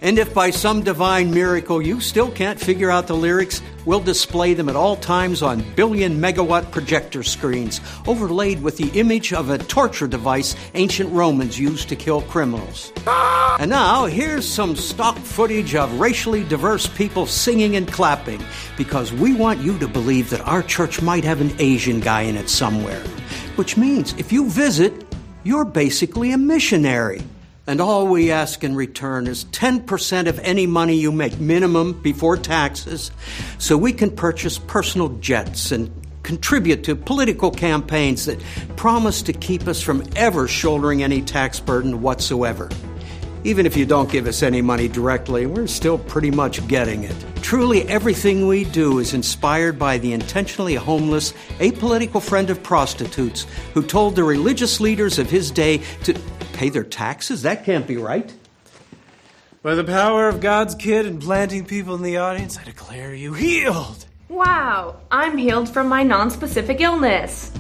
And if by some divine miracle you still can't figure out the lyrics, we'll display them at all times on billion megawatt projector screens, overlaid with the image of a torture device ancient Romans used to kill criminals. And now, here's some stock footage of racially diverse people singing and clapping, because we want you to believe that our church might have an Asian guy in it somewhere. Which means if you visit, you're basically a missionary. And all we ask in return is 10% of any money you make, minimum before taxes, so we can purchase personal jets and contribute to political campaigns that promise to keep us from ever shouldering any tax burden whatsoever. Even if you don't give us any money directly, we're still pretty much getting it. Truly, everything we do is inspired by the intentionally homeless, apolitical friend of prostitutes who told the religious leaders of his day to pay their taxes? That can't be right. By the power of God's kid and planting people in the audience, I declare you healed. Wow, I'm healed from my non-specific illness.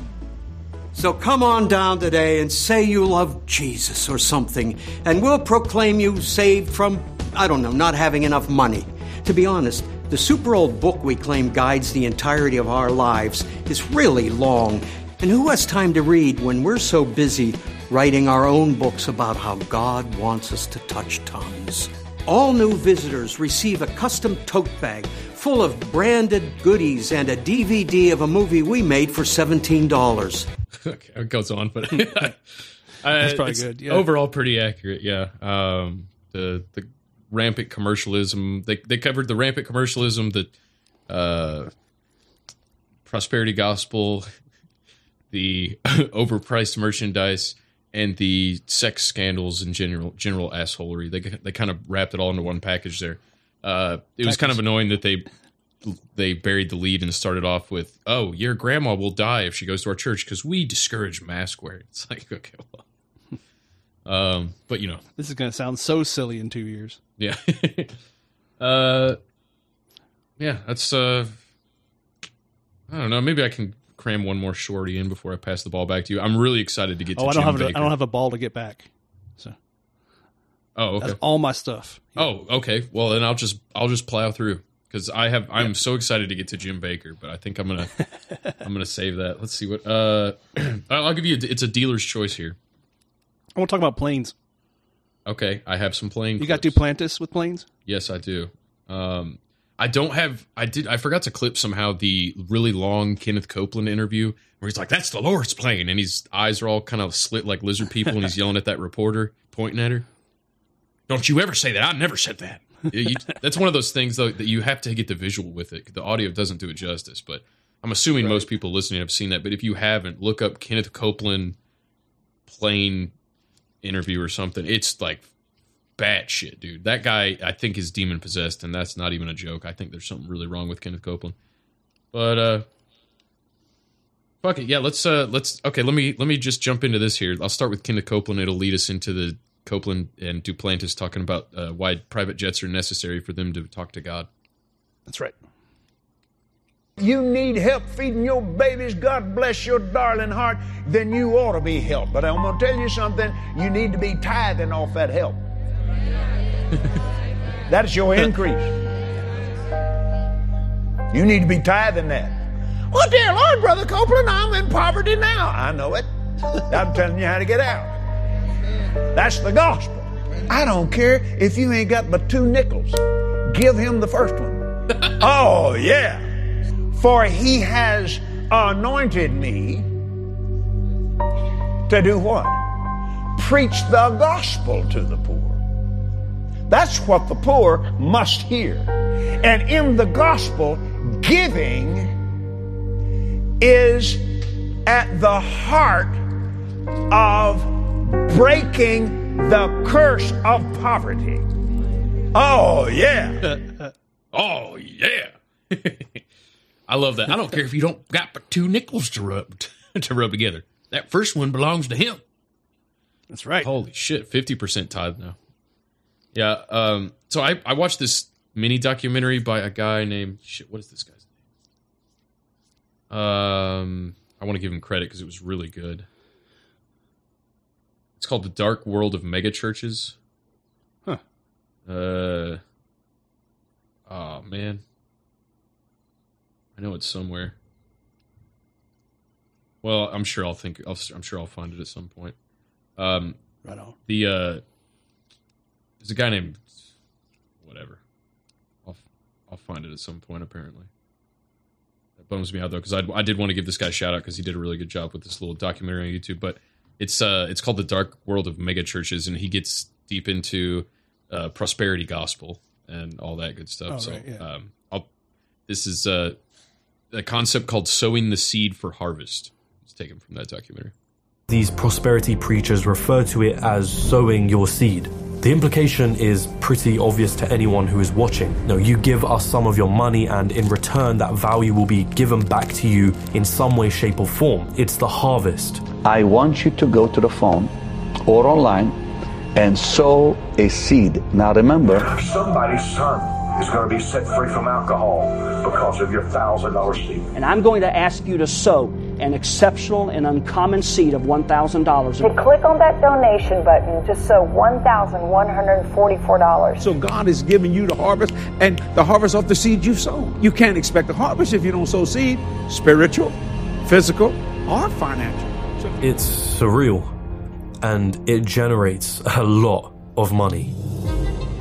So come on down today and say you love Jesus or something, and we'll proclaim you saved from, I don't know, not having enough money. To be honest, the super old book we claim guides the entirety of our lives is really long, and who has time to read when we're so busy writing our own books about how God wants us to touch tongues? All new visitors receive a custom tote bag full of branded goodies and a DVD of a movie we made for $17. [LAUGHS] okay, it goes on, but [LAUGHS] uh, That's probably it's good, yeah. Overall, pretty accurate. Yeah. Um, the the rampant commercialism. They they covered the rampant commercialism, the uh, prosperity gospel, [LAUGHS] the overpriced merchandise, and the sex scandals and general general assholery. They they kind of wrapped it all into one package there. Uh, it was kind of annoying that they they buried the lead and started off with, "Oh, your grandma will die if she goes to our church because we discourage mask wearing." It's like, [LAUGHS] okay, well, um, but you know, This is going to sound so silly in two years. yeah, [LAUGHS] uh, yeah, that's uh, I don't know. Maybe I can cram one more shorty in before I pass the ball back to you. I'm really excited to get to Oh, I don't Jim have a, I don't have a ball to get back. So Oh, okay. That's all my stuff. Oh, okay. Well, then I'll just I'll just plow through because I have I'm so excited to get to Jim Bakker, but I think I'm gonna [LAUGHS] I'm gonna save that. Let's see what uh [CLEARS THROAT] I'll give you a, it's a dealer's choice here. I want to talk about planes. Okay, I have some planes. You got Duplantis with planes? Yes, I do. Um, I don't have. I did. I forgot to clip somehow the really long Kenneth Copeland interview where he's like, "That's the Lord's plane," and his eyes are all kind of slit like lizard people, and he's yelling at that reporter, pointing at her. Don't you ever say that? I never said that. You- that's one of those things though that you have to get the visual with it. The audio doesn't do it justice, but I'm assuming most people listening have seen that. But if you haven't, look up Kenneth Copeland plane interview or something. It's like bad shit, dude. That guy, I think, is demon possessed, and that's not even a joke. I think there's something really wrong with Kenneth Copeland. But uh fuck it, yeah. Let's uh let's okay. Let me let me just jump into this here. I'll start with Kenneth Copeland. It'll lead us into the Copeland and Duplantis talking about uh, why private jets are necessary for them to talk to God. That's right. You need help feeding your babies, God bless your darling heart, then you ought to be helped. But I'm going to tell you something, you need to be tithing off that help. [LAUGHS] That's your increase. You need to be tithing that. Well, dear Lord, Brother Copeland, I'm in poverty now. I know it. I'm telling you how to get out. That's the gospel. I don't care if you ain't got but two nickels. Give him the first one. [LAUGHS] oh, yeah. For he has anointed me to do what? Preach the gospel to the poor. That's what the poor must hear. And in the gospel, giving is at the heart of breaking the curse of poverty. Oh, yeah. [LAUGHS] oh, yeah. [LAUGHS] I love that. I don't care if you don't got but two nickels to rub [LAUGHS] to rub together. That first one belongs to him. That's right. Holy shit, fifty percent tithe now. Yeah. Um. So I I watched this mini documentary by a guy named shit. What is this guy's name? Um. I want to give him credit because it was really good. It's called The Dark World of Megachurches. Huh. Uh. Oh man. I know it's somewhere. Well, I'm sure I'll think. I'll, I'm sure I'll find it at some point. Um, right on. The uh, there's a guy named whatever. I'll I'll find it at some point. Apparently, that bums me out though because I I did want to give this guy a shout out because he did a really good job with this little documentary on YouTube. But it's uh it's called the Dark World of Mega Churches, and he gets deep into uh, prosperity gospel and all that good stuff. Oh, so right, yeah. um, I'll this is uh, a concept called sowing the seed for harvest. It's taken from that documentary. These prosperity preachers refer to it as sowing your seed. The implication is pretty obvious to anyone who is watching. You, know, you give us some of your money, and in return, that value will be given back to you in some way, shape, or form. It's the harvest. I want you to go to the phone or online and sow a seed. Now remember, Somebody's son is going to be set free from alcohol because of your thousand dollar seed. And I'm going to ask you to sow an exceptional and uncommon seed of $1,000. To click on that donation button to sow $1,144. So God is giving you the harvest and the harvest of the seed you've sown. You can't expect a harvest if you don't sow seed, spiritual, physical, or financial. It's surreal, and it generates a lot of money.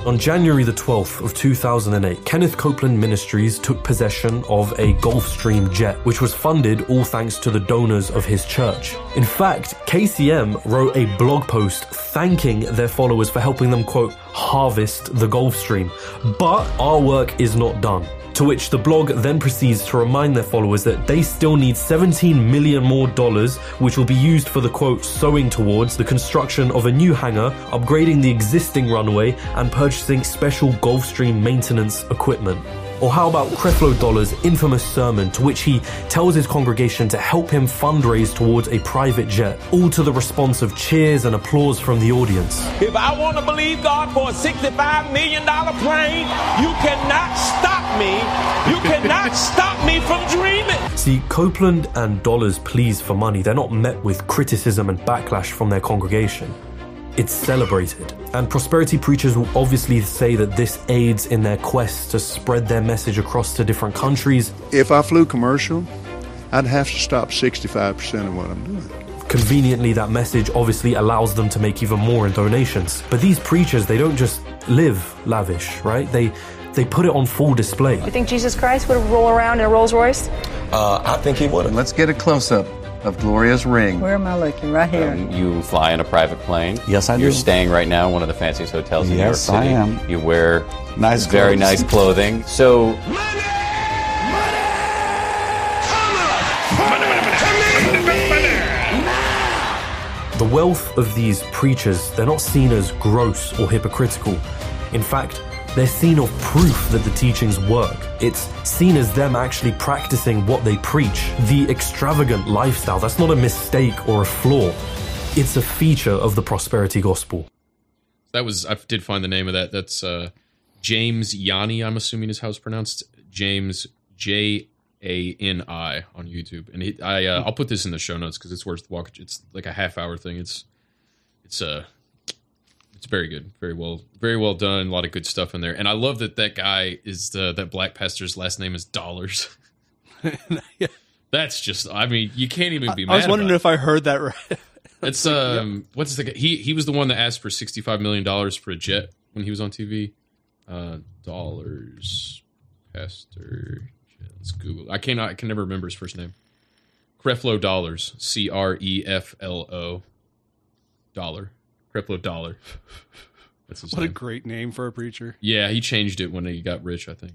On January the 12th of 2008, Kenneth Copeland Ministries took possession of a Gulfstream jet, which was funded all thanks to the donors of his church. In fact, KCM wrote a blog post thanking their followers for helping them, quote, harvest the Gulfstream. But our work is not done. To which the blog then proceeds to remind their followers that they still need 17 million more dollars, which will be used for the quote, sowing towards the construction of a new hangar, upgrading the existing runway, and purchasing special Gulfstream maintenance equipment. Or how about Creflo Dollar's infamous sermon, to which he tells his congregation to help him fundraise towards a private jet, all to the response of cheers and applause from the audience. If I want to believe God for a $65 million plane, you cannot stop me. You [LAUGHS] cannot stop me from dreaming. See, Copeland and Dollars' pleas for money, they're not met with criticism and backlash from their congregation. It's celebrated. And prosperity preachers will obviously say that this aids in their quest to spread their message across to different countries. If I flew commercial, I'd have to stop 65% of what I'm doing. Conveniently, that message obviously allows them to make even more in donations. But these preachers, they don't just live lavish, right? They they put it on full display. You think Jesus Christ would roll around in a Rolls Royce? Uh, I think he would. Let's get a close up of Gloria's ring. Where am I looking? Right here. Um, you fly in a private plane. Yes, I do. You're staying right now in one of the fanciest hotels in Yes, New York City. Yes, I City. am. You wear Nice very clothes. nice clothing. So The wealth of these preachers, they're not seen as gross or hypocritical. In fact, they're seen as proof that the teachings work. It's seen as them actually practicing what they preach. The extravagant lifestyle, that's not a mistake or a flaw. It's a feature of the prosperity gospel. That was I did find the name of that. That's uh, James Jani. I'm assuming is how it's pronounced. James J A N I on YouTube, and I uh, I'll put this in the show notes because it's worth watching. It's like a half hour thing. It's it's uh it's very good, very well, very well done. A lot of good stuff in there, and I love that that guy is the that black pastor's last name is Dollars. [LAUGHS] That's just I mean you can't even be. I was wondering if I heard that right. it's [LAUGHS] um, what's the guy? He he was the one that asked for sixty five million dollars for a jet when he was on TV. Uh, dollars, Pastor. Let's Google. I can't. I can never remember his first name. Creflo Dollars. C R E F L O. Dollar. Creflo Dollar. That's his What a great name for a preacher. Yeah, he changed it when he got rich, I think.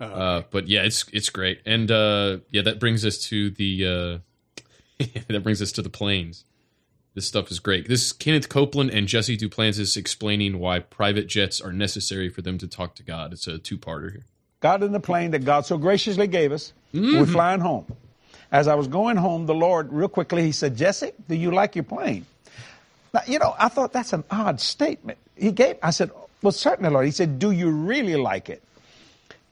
Oh, uh, but yeah, it's it's great, and uh, yeah, that brings us to the uh, [LAUGHS] that brings us to the planes. This stuff is great. This is Kenneth Copeland and Jesse Duplantis explaining why private jets are necessary for them to talk to God. It's a two-parter here. got in the plane that God so graciously gave us. We're flying home. As I was going home, the Lord, real quickly, He said, Jesse, do you like your plane? Now, you know, I thought that's an odd statement. He gave, I said, well, certainly, Lord. He said, do you really like it?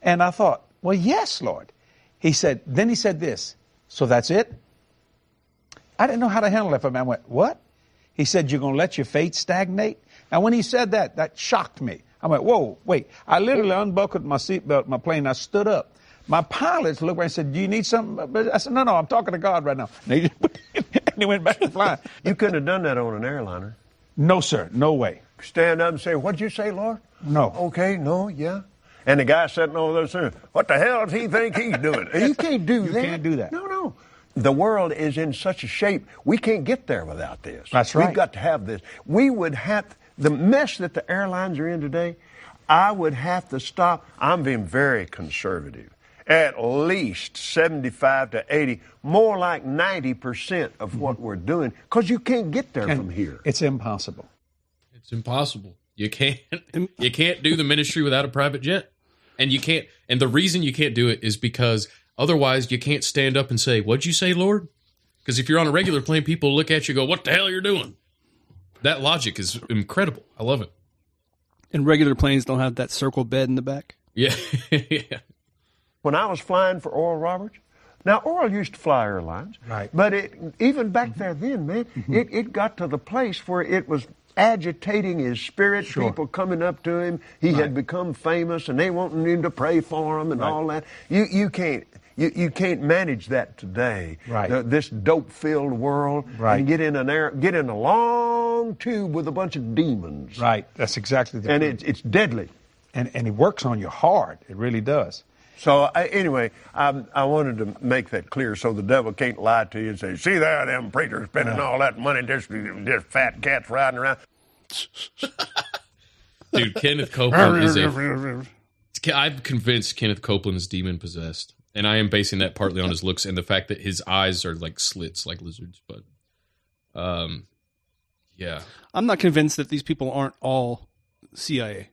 And I thought, well, yes, Lord. He said, then he said this, so that's it? I didn't know how to handle it for a man. I went, what? He said, you're going to let your faith stagnate? And when he said that, that shocked me. I went, whoa, wait. I literally unbuckled my seatbelt, my plane. I stood up. My pilots looked around and said, do you need something? I said, no, no, I'm talking to God right now. [LAUGHS] And he, and he went back to flying. You couldn't have done that on an airliner. No, sir. No way. Stand up and say, What'd you say, Lord? No. Okay, no, yeah. And the guy sitting over there saying, What the hell does he think he's doing? [LAUGHS] you can't do You that. You can't do that. No, no. The world is in such a shape, we can't get there without this. That's right. We've got to have this. We would have, the mess that the airlines are in today, I would have to stop. I'm being very conservative. At least 75 to 80, more like 90% of mm-hmm. what we're doing, because you can't get there And from here. It's impossible. It's impossible. You can't [LAUGHS] you can't do the ministry without a private jet. And you can't and the reason you can't do it is because otherwise you can't stand up and say, "What'd you say, Lord?" Because if you're on a regular plane, people look at you and go, "What the hell you're doing?" That logic is incredible. I love it. And regular planes don't have that circle bed in the back. Yeah. [LAUGHS] yeah. When I was flying for Oral Roberts. Now, Oral used to fly airlines, Right. but it, even back there then, man, mm-hmm. it, it got to the place where it was agitating his spirit. Sure. People coming up to him, he had become famous, and they wanting him to pray for him and Right. all that. You you can't. You, you can't manage that today. Right. The- this dope-filled world. Right. And get in an air, get in a long tube with a bunch of demons. Right. That's exactly the And it's it's deadly. and and it works on you hard. It really does. So I, anyway, I, I wanted to make that clear so the devil can't lie to you and say, "See there, them preachers spending all that money, just just fat cats riding around." [LAUGHS] Dude, Kenneth Copeland is a [LAUGHS] I'm convinced Kenneth Copeland is demon possessed. And I am basing that partly on his looks and the fact that his eyes are like slits like lizards, but um yeah. I'm not convinced that these people aren't all CIA.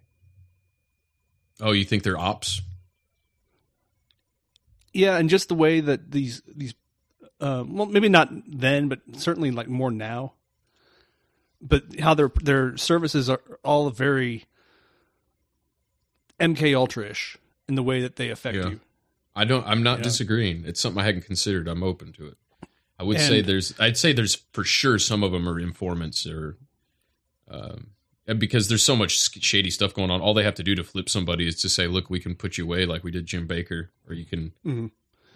Oh, you think they're ops? Yeah, and just the way that these these uh, well, maybe not then, but certainly like more now. But how their their services are all very MK Ultra-ish in the way that they affect Yeah. you. I don't I'm not Yeah. disagreeing. It's something I hadn't considered. I'm open to it. I would And- say there's I'd say there's for sure some of them are informants or Um, because there's so much shady stuff going on, all they have to do to flip somebody is to say, "Look, we can put you away like we did Jim Bakker, or you can Mhm.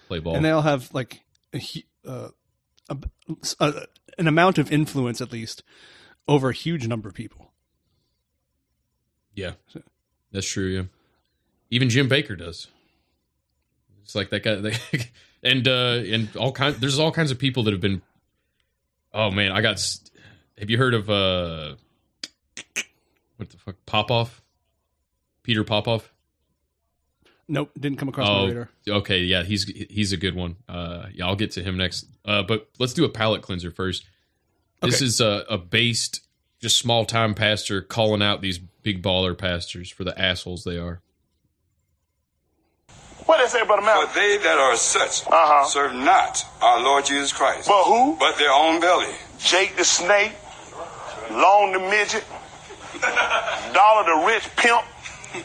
play ball." and they all have like a, uh, a, a, an amount of influence at least over a huge number of people. Yeah, that's true. Yeah, even Jim Bakker does. It's like that guy, [LAUGHS] and uh, and all kind. There's all kinds of people that have been. Oh man, I got. s- Have you heard of uh, what the fuck, Popoff? Peter Popoff. Nope, didn't come across my radar. Oh, okay, yeah, he's he's a good one. Uh, yeah, I'll get to him next. Uh, but let's do a palate cleanser first. This is a, a based, just small time pastor calling out these big baller pastors for the assholes they are. What they say, Brother Mel? But they that are such Uh-huh. serve not our Lord Jesus Christ. But who? But their own belly. Jake the Snake, Long the Midget, Dollar the Rich Pimp,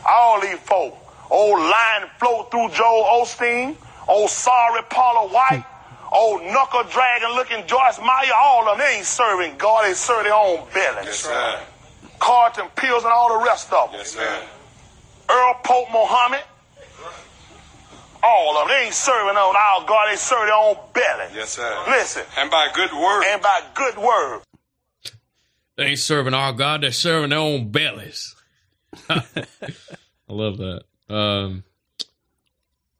all these folk. Old Lion Float through Joel Osteen, old Sorry Paula White, old Knuckle Dragon looking Joyce Meyer, all of them, they ain't serving God, they serve their own belly. Yes, sir. Carlton Pills and all the rest of them. Yes, sir. Earl Pope Muhammad, all of them, they ain't serving on our God, they serve their own belly. Yes, sir. Listen. And by good word. And by good word. They ain't serving our God; they're serving their own bellies. [LAUGHS] I love that. Um,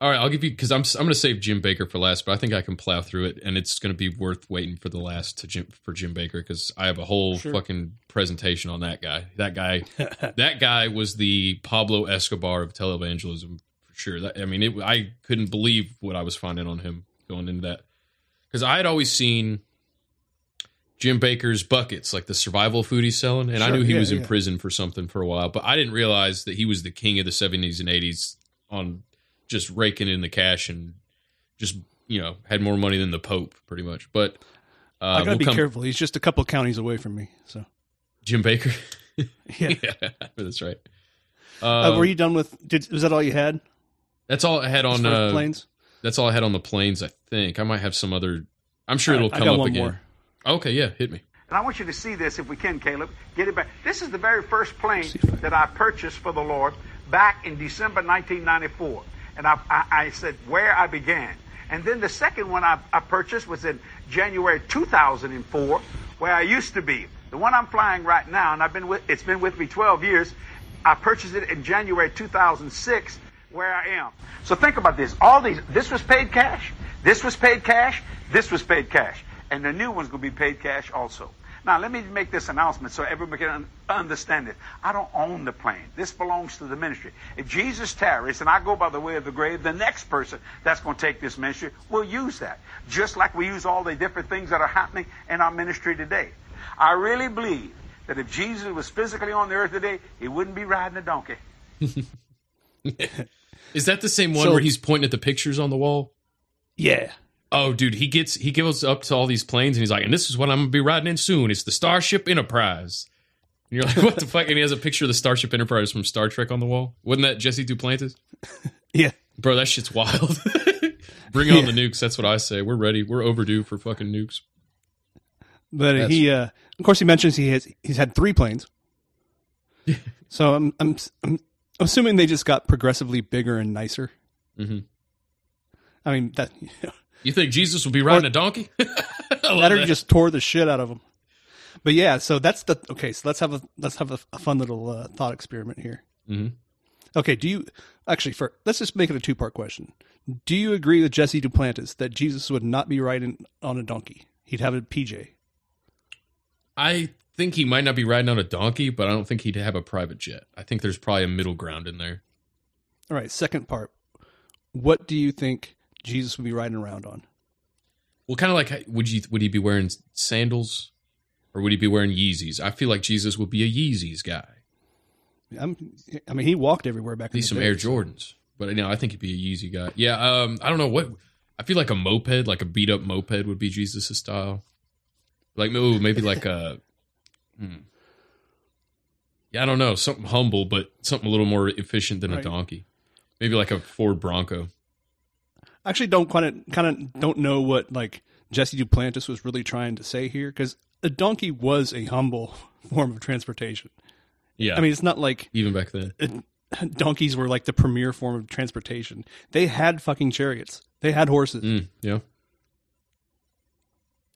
all right, I'll give you because I'm I'm going to save Jim Bakker for last, but I think I can plow through it, and it's going to be worth waiting for the last to Jim for Jim Bakker because I have a whole Sure. fucking presentation on that guy. That guy, [LAUGHS] that guy was the Pablo Escobar of televangelism for sure. That, I mean, it, I couldn't believe what I was finding on him going into that because I had always seen Jim Bakker's buckets, like the survival food he's selling, and I knew he yeah, was in yeah. prison for something for a while, but I didn't realize that he was the king of the seventies and eighties on just raking in the cash and just you know had more money than the Pope, pretty much. But uh, I gotta we'll be come- careful. He's just a couple counties away from me. So, Jim Bakker. [LAUGHS] [LAUGHS] Yeah. that's right. uh, Um, were you done with? Did was that all you had? That's all I had on uh, planes? That's all I had on the planes. I think I might have some other. I'm sure it'll I come got up again. more. Okay, yeah, hit me. And I want you to see this if we can, Caleb. Get it back. This is the very first plane that I purchased for the Lord back in December 1994. And I, I, I said where I began. And then the second one I, I purchased was in January 2004, where I used to be. The one I'm flying right now, and I've been with, it's been with me 12 years. I purchased it in January 2006, where I am. So think about this. All these, this was paid cash. This was paid cash. This was paid cash. And the new one's going to be paid cash also. Now, let me make this announcement so everyone can un- understand it. I don't own the plane. This belongs to the ministry. If Jesus tarries and I go by the way of the grave, the next person that's going to take this ministry will use that. Just like we use all the different things that are happening in our ministry today. I really believe that if Jesus was physically on the earth today, he wouldn't be riding a donkey. [LAUGHS] Is that the same one So- where he's pointing at the pictures on the wall? Yeah. Oh, dude, he gets he goes up to all these planes and he's like, and this is what I'm gonna be riding in soon. It's the Starship Enterprise. And you're like, what the fuck? And he has a picture of the Starship Enterprise from Star Trek on the wall. Wasn't that Jesse Duplantis? [LAUGHS] Yeah. Bro, that shit's wild. [LAUGHS] Bring on Yeah. the nukes. That's what I say. We're ready. We're overdue for fucking nukes. But That's- he, uh, of course, he mentions he has he's had three planes. [LAUGHS] so I'm, I'm I'm assuming they just got progressively bigger and nicer. Mm-hmm. I mean that You think Jesus would be riding a donkey? [LAUGHS] Love that or just tore the shit out of him. But yeah, so that's the okay. So let's have a let's have a, a fun little uh, thought experiment here. Mhm. Okay, do you actually for let's just make it a two part question. Do you agree with Jesse Duplantis that Jesus would not be riding on a donkey? He'd have a PJ. I think he might not be riding on a donkey, but I don't think he'd have a private jet. I think there's probably a middle ground in there. All right, second part. What do you think Jesus would be riding around on? Well, kind of like would you would he be wearing sandals or would he be wearing Yeezys? I feel like Jesus would be a Yeezys guy. I'm, I mean, he walked everywhere back. the some day, Air Jordans, but you know, I think he'd be a Yeezy guy. Yeah, um, I don't know what. I feel like a moped, like a beat up moped, would be Jesus' style. Like, ooh, maybe like a. [LAUGHS] hmm. Yeah, I don't know, something humble, but something a little more efficient than a donkey. Maybe like a Ford Bronco. I actually don't kind of kind of don't know what like Jesse Duplantis was really trying to say here because a donkey was a humble [LAUGHS] form of transportation. Yeah. I mean, it's not like even back then. uh, [LAUGHS] donkeys were like the premier form of transportation. They had fucking chariots. They had horses. Mm, yeah.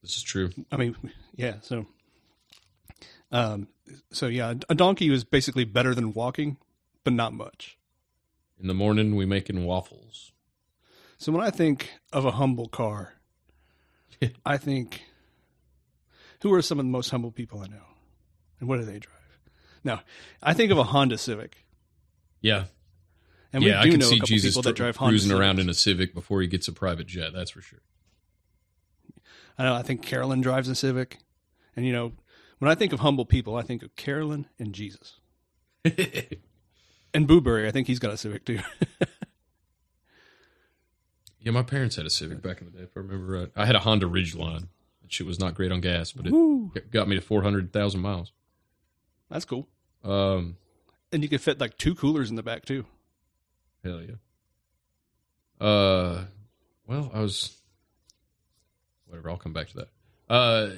This is true. I mean, [LAUGHS] yeah. So, um, so yeah, a donkey was basically better than walking, but not much. In the morning, we making waffles. So when I think of a humble car, [LAUGHS] I think, who are some of the most humble people I know, and what do they drive? Now, I think of a Honda Civic. Yeah. And yeah, we do I can know a see couple Jesus people that drive Honda cruising around in a Civic before he gets a private jet. That's for sure. I know. I think Carolyn drives a Civic, and you know, when I think of humble people, I think of Carolyn and Jesus, [LAUGHS] and Booberry. I think he's got a Civic too. [LAUGHS] Yeah, my parents had a Civic back in the day, if I remember right. I had a Honda Ridgeline. That shit was not great on gas, but it Woo. got me to 400,000 miles. That's cool. Um, and you could fit like two coolers in the back too. hell yeah. Uh, well, I was. Whatever, I'll come back to that. Uh,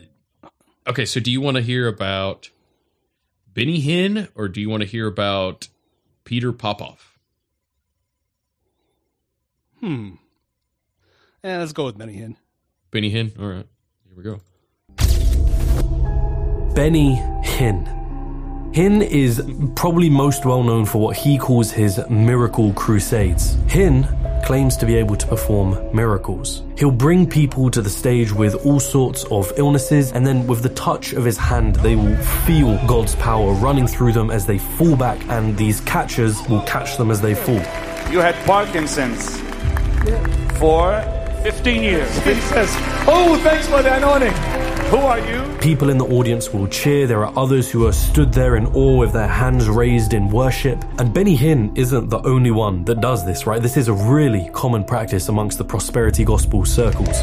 okay, so do you want to hear about Benny Hinn or do you want to hear about Peter Popoff? Hmm. Yeah, let's go with Benny Hinn. Benny Hinn? All right, here we go. Benny Hinn. Hinn is probably most well known for what he calls his miracle crusades. Hinn claims to be able to perform miracles. He'll bring people to the stage with all sorts of illnesses, and then with the touch of his hand, they will feel God's power running through them as they fall back, and these catchers will catch them as they fall. You had Parkinson's for 15 years. He says, Oh, thanks for the anointing. Who are you? People in the audience will cheer. There are others who are stood there in awe with their hands raised in worship. And Benny Hinn isn't the only one that does this, right? This is a really common practice amongst the prosperity gospel circles.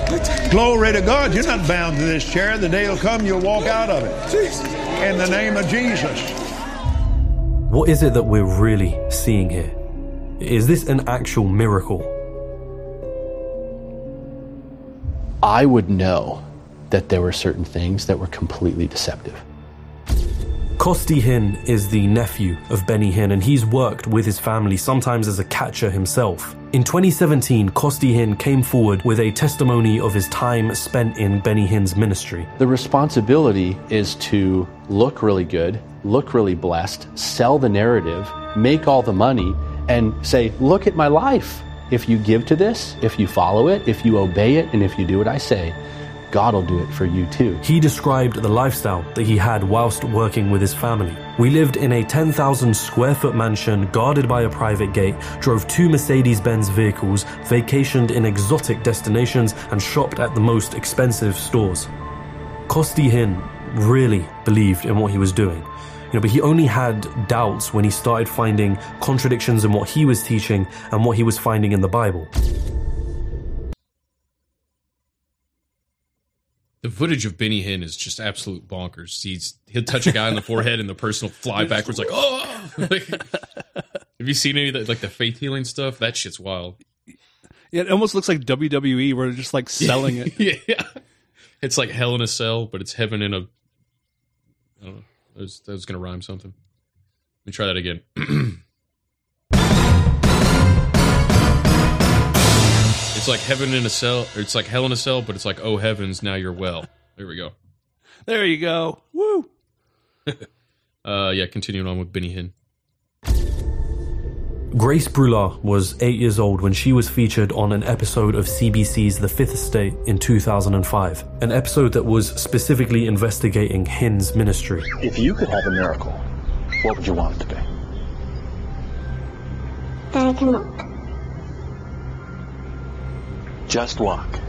Glory to God. You're not bound to this chair. The day will come, you'll walk out of it. In the name of Jesus. What is it that we're really seeing here? Is this an actual miracle? I would know that there were certain things that were completely deceptive. Kosti Hinn is the nephew of Benny Hinn, and he's worked with his family, sometimes as a catcher himself. In 2017, Kosti Hinn came forward with a testimony of his time spent in Benny Hinn's ministry. The responsibility is to look really good, look really blessed, sell the narrative, make all the money, and say, Look at my life. If you give to this, if you follow it, if you obey it, and if you do what I say, God will do it for you too. He described the lifestyle that he had whilst working with his family. We lived in a 10,000 square foot mansion guarded by a private gate, drove two Mercedes Benz vehicles, vacationed in exotic destinations, and shopped at the most expensive stores. Kosti Hinn really believed in what he was doing. You know, but he only had doubts when he started finding contradictions in what he was teaching and what he was finding in the Bible. The footage of Benny Hinn is just absolute bonkers. He's he'll touch a guy on the forehead and the person will fly backwards like oh. [LAUGHS] Like, have you seen any of that like the faith healing stuff? That shit's wild. Yeah, it almost looks like WWE where they're just like selling it. [LAUGHS] yeah, it's like hell in a cell, but it's heaven in a. I don't know. I was, I was gonna rhyme something. Let me try that again. [CLEARS THROAT] it's like heaven in a cell, or it's like hell in a cell, but it's like oh heavens, now you're well. There we go. There you go. Woo. [LAUGHS] Uh, yeah, continuing on with Benny Hinn. Grace Brulard was eight years old when she was featured on an episode of CBC's The Fifth Estate in 2005, an episode that was specifically investigating Hinn's ministry. If you could have a miracle, what would you want it to be? That I can walk. Just walk.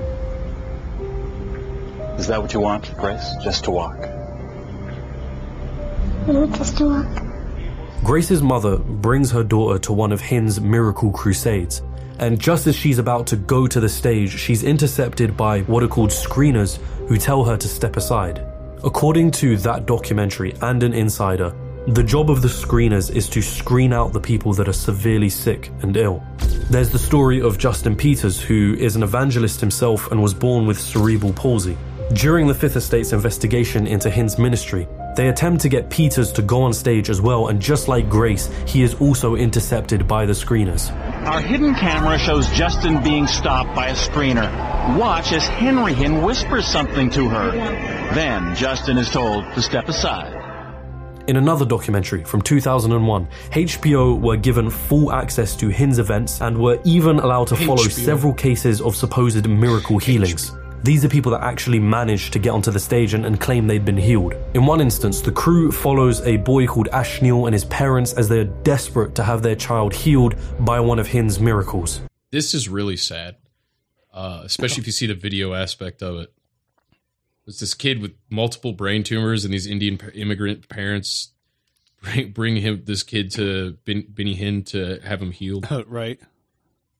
Is that what you want, Grace? Just to walk? No, just to walk. Grace's mother brings her daughter to one of Hinn's miracle crusades, and just as she's about to go to the stage, she's intercepted by what are called screeners who tell her to step aside. According to that documentary and an insider, the job of the screeners is to screen out the people that are severely sick and ill. There's the story of Justin Peters, who is an evangelist himself and was born with cerebral palsy. During the Fifth Estate's investigation into Hinn's ministry, they attempt to get Peters to go on stage as well, and just like Grace, he is also intercepted by the screeners. Our hidden camera shows Justin being stopped by a screener. Watch as Henry Hinn whispers something to her. Then Justin is told to step aside. In another documentary from 2001, HBO were given full access to Hinn's events and were even allowed to follow HBO. several cases of supposed miracle healings. These are people that actually managed to get onto the stage and, and claim they'd been healed. In one instance, the crew follows a boy called Ashneal and his parents as they're desperate to have their child healed by one of Hinn's miracles. This is really sad, uh, especially if you see the video aspect of it. It's this kid with multiple brain tumors, and these Indian immigrant parents bring, bring him this kid to ben, Benny Hinn to have him healed. [LAUGHS] right.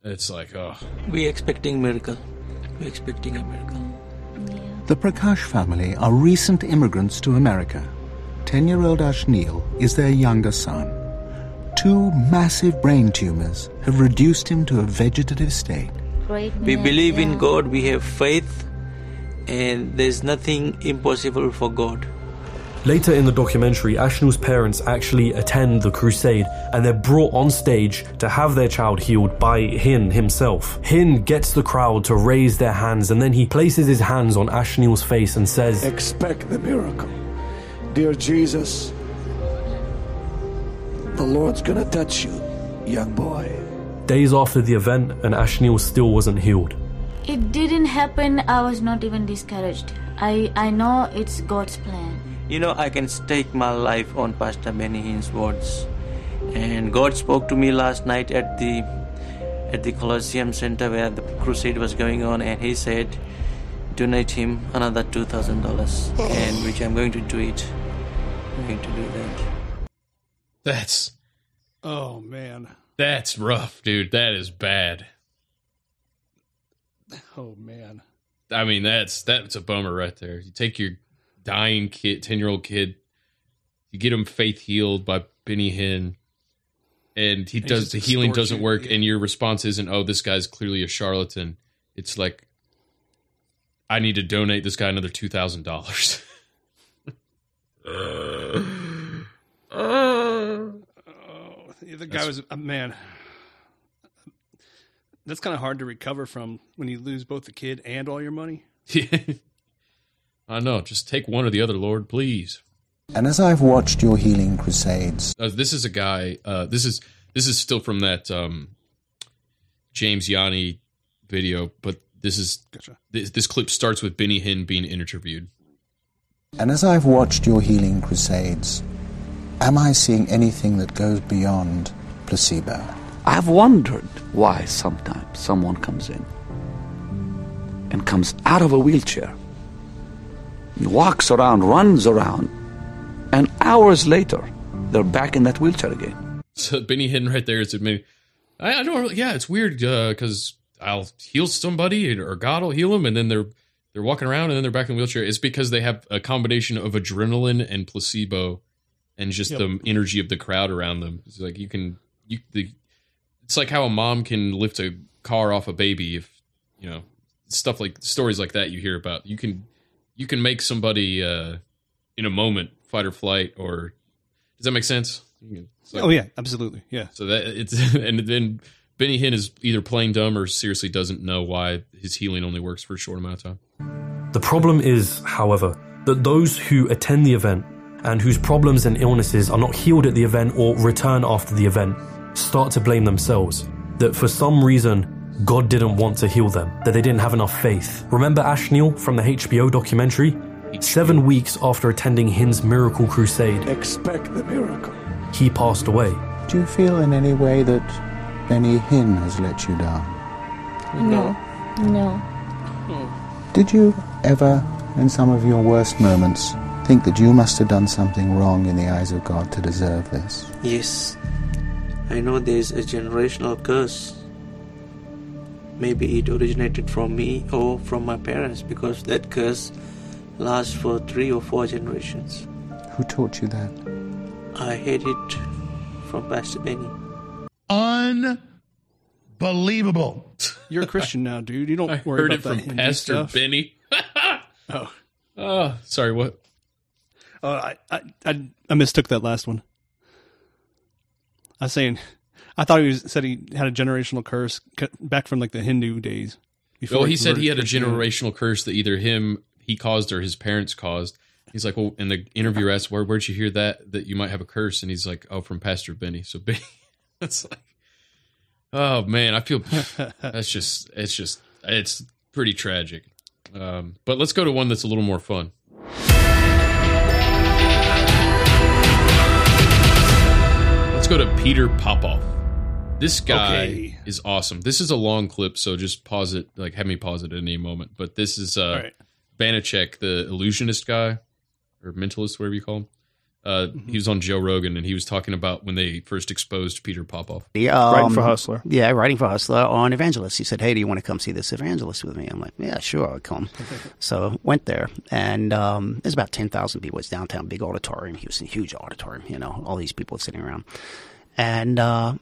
It's like, oh, We expecting miracle. We expecting a miracle. The Prakash family are recent immigrants to America. Ten year old Ashneel is their younger son. Two massive brain tumors have reduced him to a vegetative state. We believe in God. We have faith, and there's nothing impossible for God. Later in the documentary, Ashneal's parents actually attend the crusade and they're brought on stage to have their child healed by Hinn himself. Hinn gets the crowd to raise their hands and then he places his hands on Ashneal's face and says, Expect the miracle. Dear Jesus, the Lord's gonna touch you, young boy. Days after the event, and Ashneal still wasn't healed. It didn't happen. I was not even discouraged. I, I know it's God's plan. You know, I can stake my life on Pastor Benny Hinn's words. And God spoke to me last night at the at the Colosseum Center where the crusade was going on, and He said, "Donate him another two thousand dollars," and which I'm going to do it. I'm going to do that. that's Oh man. that's rough, dude. That is bad. Oh man. I mean, that's that's a bummer right there. You take your dying kid, ten year old kid, you get him faith healed by Benny Hinn, and he And does the healing doesn't you, work, and your response isn't, "Oh, this guy's clearly a charlatan." It's like, I need to donate this guy another two thousand dollars. Oh, [LAUGHS] the guy was a man. That's kind of hard to recover from when you lose both the kid and all your money. [LAUGHS] I know. Just take one or the other, Lord, please. And as I've watched your healing crusades, Uh, this is a guy. Uh, this is this is still from that um, James Jani video, but this is this, this clip starts with Benny Hinn being interviewed. and as I've watched your healing crusades, am I seeing anything that goes beyond placebo? I've wondered why sometimes someone comes in and comes out of a wheelchair, and walks around, runs around, and hours later, they're back in that wheelchair again. So Benny Hinn right there is admitting, I, I don't. Really, yeah, it's weird uh, because I'll heal somebody or God will heal them, and then they're they're walking around and then they're back in the wheelchair. It's because they have a combination of adrenaline and placebo, and just Yep. the energy of the crowd around them. It's like you can you the. It's like how a mom can lift a car off a baby if you know stuff like stories like that you hear about. You can you can make somebody uh, in a moment fight or flight or does that make sense? It's like- oh yeah, absolutely. Yeah. so that it's [LAUGHS] and then Benny Hinn is either plain dumb or seriously doesn't know why his healing only works for a short amount of time. The problem is, however, that those who attend the event and whose problems and illnesses are not healed at the event or return after the event start to blame themselves. That for some reason, God didn't want to heal them, that they didn't have enough faith. Remember Ashneal from the HBO documentary? Seven weeks after attending Hinn's Miracle Crusade, Expect the miracle. he passed away. Do you feel in any way that any Hinn has let you down? No. No. Did you ever, in some of your worst moments, think that you must have done something wrong in the eyes of God to deserve this? Yes, I know there's a generational curse. Maybe it originated from me or from my parents because that curse lasts for three or four generations. Who taught you that? I heard it from Pastor Benny. Unbelievable. You're a Christian now, dude. You don't [LAUGHS] I worry heard about it that from Hindu Pastor stuff. Benny. [LAUGHS] Oh. Oh, sorry. What? Oh, I, I, I, I mistook that last one. I was saying, I thought he was, said he had a generational curse back from like the Hindu days. Well, he said he had a generational curse that either him he caused or his parents caused. He's like, well, and the interviewer asked, "Where where'd you hear that? That you might have a curse?" And he's like, "Oh, from Pastor Benny." So [LAUGHS] Benny, it's like, oh man, I feel [LAUGHS] that's just it's just it's pretty tragic. Um, but let's go to one that's a little more fun. Let's go to Peter Popoff. This guy Okay. is awesome. This is a long clip, so just pause it, like have me pause it at any moment. But this is uh, right. Banachek, the illusionist guy or mentalist, whatever you call him. Uh, Mm-hmm. He was on Joe Rogan, and he was talking about when they first exposed Peter Popoff. Yeah, um, writing for Hustler. Yeah, writing for Hustler on Evangelist. He said, "Hey, do you want to come see this evangelist with me?" I'm like, "Yeah, sure, I'll come." [LAUGHS] so went there, and um, there's about ten thousand people. It's downtown, big auditorium, He was Houston, huge auditorium. You know, all these people sitting around, and uh,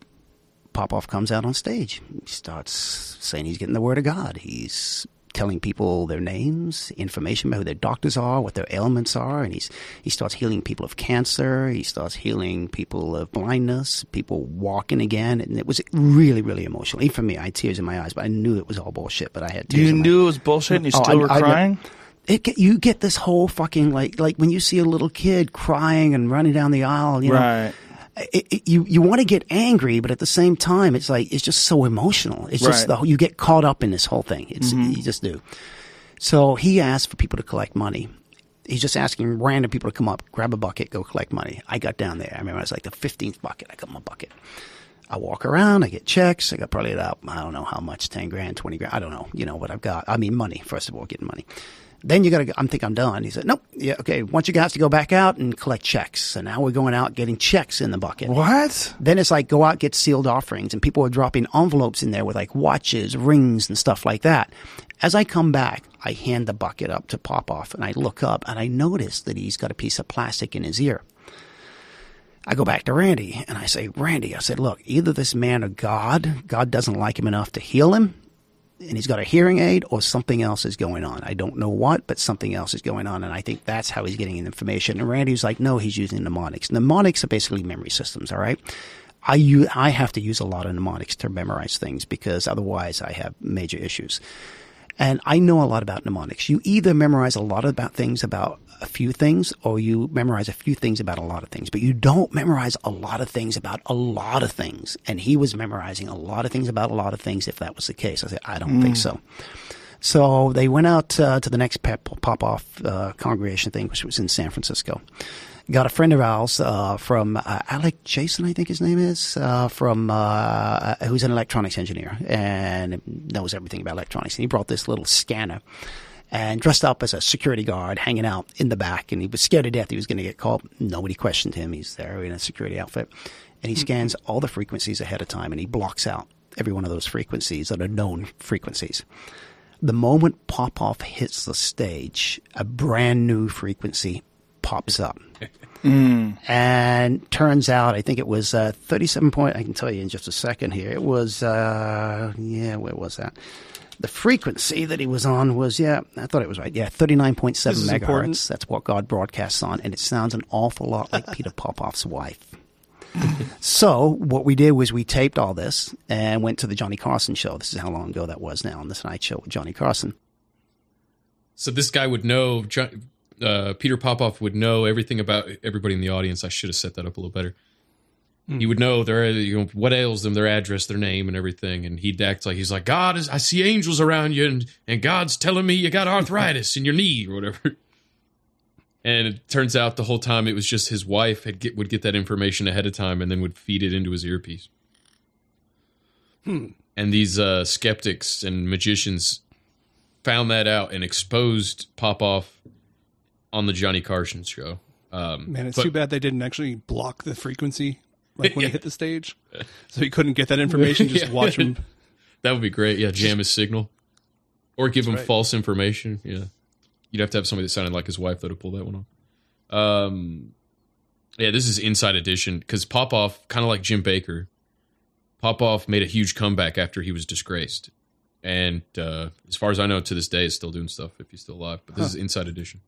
Popoff comes out on stage. He starts saying he's getting the word of God. He's telling people their names, information about who their doctors are, what their ailments are, and he's he starts healing people of cancer. He starts healing people of blindness, people walking again, and it was really, really emotional. Even for me, I had tears in my eyes, but I knew it was all bullshit. But I had tears. You in my- knew it was bullshit and you Oh, still I- were I- crying? it get, you get this whole fucking like like when you see a little kid crying and running down the aisle, you know, Right. It, it, you you want to get angry, but at the same time, it's like it's just so emotional. It's just Right. the you get caught up in this whole thing. It's Mhm. you just do. So he asked for people to collect money. He's just asking random people to come up, grab a bucket, go collect money. I got down there. I remember I was like the fifteenth bucket. I got my bucket. I walk around, I get checks. I got probably about, I don't know how much, 10 grand, 20 grand. I don't know, you know, what I've got. I mean, money, first of all, getting money. Then you got to, I'm think I'm done. He said, nope. Yeah. Okay. Once you guys to go back out and collect checks. So now we're going out getting checks in the bucket. What? Then it's like go out, get sealed offerings and people are dropping envelopes in there with like watches, rings and stuff like that. As I come back, I hand the bucket up to Popoff and I look up and I notice that he's got a piece of plastic in his ear. I go back to Randi and I say, Randi, I said, look, either this man or God, God doesn't like him enough to heal him, and he's got a hearing aid, or something else is going on. I don't know what, but something else is going on, and I think that's how he's getting information. And Randi was like, no, he's using mnemonics. Mnemonics are basically memory systems, all right? I, u- I have to use a lot of mnemonics to memorize things because otherwise I have major issues. And I know a lot about mnemonics. You either memorize a lot about things about a few things or you memorize a few things about a lot of things, but you don't memorize a lot of things about a lot of things. And he was memorizing a lot of things about a lot of things if that was the case. I said, I don't think Mm. so. So they went out uh, to the next Popoff uh, congregation thing, which was in San Francisco. Got a friend of ours uh, from uh, Alec Jason, I think his name is, uh, from uh, who's an electronics engineer and knows everything about electronics. And he brought this little scanner and dressed up as a security guard, hanging out in the back. And he was scared to death he was going to get caught. Nobody questioned him. He's there in a security outfit, and he scans all the frequencies ahead of time, and he blocks out every one of those frequencies that are known frequencies. The moment Popoff hits the stage, a brand new frequency pops up. [LAUGHS] Mm. And turns out, I think it was uh, 37 point. I can tell you in just a second here. It was, uh, yeah, where was that? The frequency that he was on was, yeah, I thought it was right. Yeah, 39.7 megahertz. important. That's what God broadcasts on. And it sounds an awful lot like Peter Popoff's wife. [LAUGHS] so what we did was we taped all this and went to the Johnny Carson show. This is how long ago that was now on this night show with Johnny Carson. So this guy would know. Uh, Peter Popoff would know everything about everybody in the audience. I should have set that up a little better. He would know their, you know, what ails them, their address, their name, and everything. And he'd act like he's like, God, is, I see angels around you, and and God's telling me you got arthritis in your knee or whatever. [LAUGHS] And it turns out the whole time it was just his wife had get, would get that information ahead of time and then would feed it into his earpiece. Hmm. And these uh, skeptics and magicians found that out and exposed Popoff on the Johnny Carson show. Um, Man, it's but- too bad they didn't actually block the frequency like when he [LAUGHS] hit the stage, so he couldn't get that [LAUGHS] information. Just Yeah. watch him. That would be great. Yeah, jam his signal, or give him right. false information. Yeah, you'd have to have somebody that sounded like his wife though to pull that one off. Um, yeah, this is Inside Edition because Popoff, kind of like Jim Bakker, Popoff made a huge comeback after he was disgraced. And uh, as far as I know, to this day, is still doing stuff if he's still alive. But this is Inside Edition.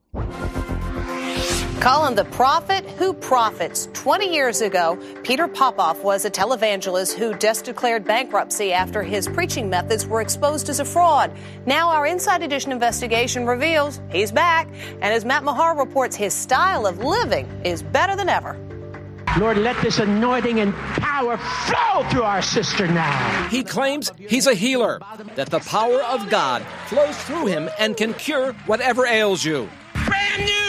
Colin the Prophet Who Profits. 20 years ago, Peter Popoff was a televangelist who just declared bankruptcy after his preaching methods were exposed as a fraud. Now, our Inside Edition investigation reveals he's back, and as Matt Meagher reports, his style of living is better than ever. Lord, let this anointing and power flow through our sister now. He claims he's a healer, that the power of God flows through him and can cure whatever ails you. Brand new!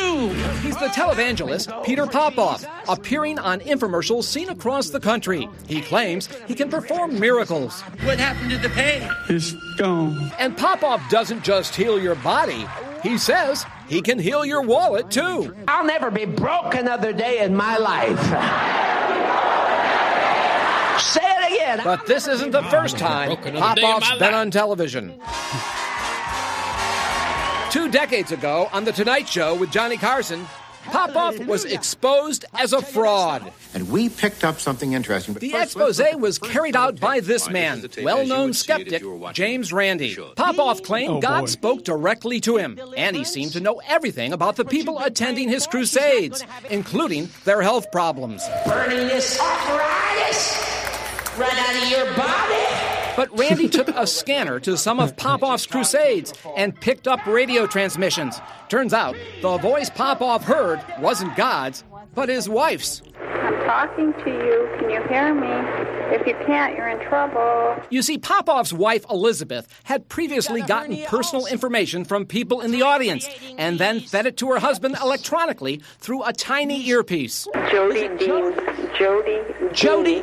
He's the televangelist Peter Popoff, appearing on infomercials seen across the country. He claims he can perform miracles. What happened to the pain? It's gone. And Popoff doesn't just heal your body, he says he can heal your wallet too. I'll never be broke another day in my life. [LAUGHS] Say it again. But this isn't the first time Broke another day in Popoff's my been life. on television. [LAUGHS] Two decades ago, on The Tonight Show with Johnny Carson, Popoff was exposed as a fraud. And we picked up something interesting. But The first, expose let's look at- was carried out by this man, well known skeptic James Randi. Popoff claimed Oh, God spoke directly to him, and he seemed to know everything about the people attending his crusades, including their health problems. Burning this arthritis right out of your body. But Randi took a scanner to some of Popoff's crusades and picked up radio transmissions. Turns out the voice Popoff heard wasn't God's, but his wife's. I'm talking to you. Can you hear me? If you can't, you're in trouble. You see, Popoff's wife, Elizabeth, had previously gotten personal information from people in the audience and then fed it to her husband electronically through a tiny earpiece. Jody Dean. Jody. Jody.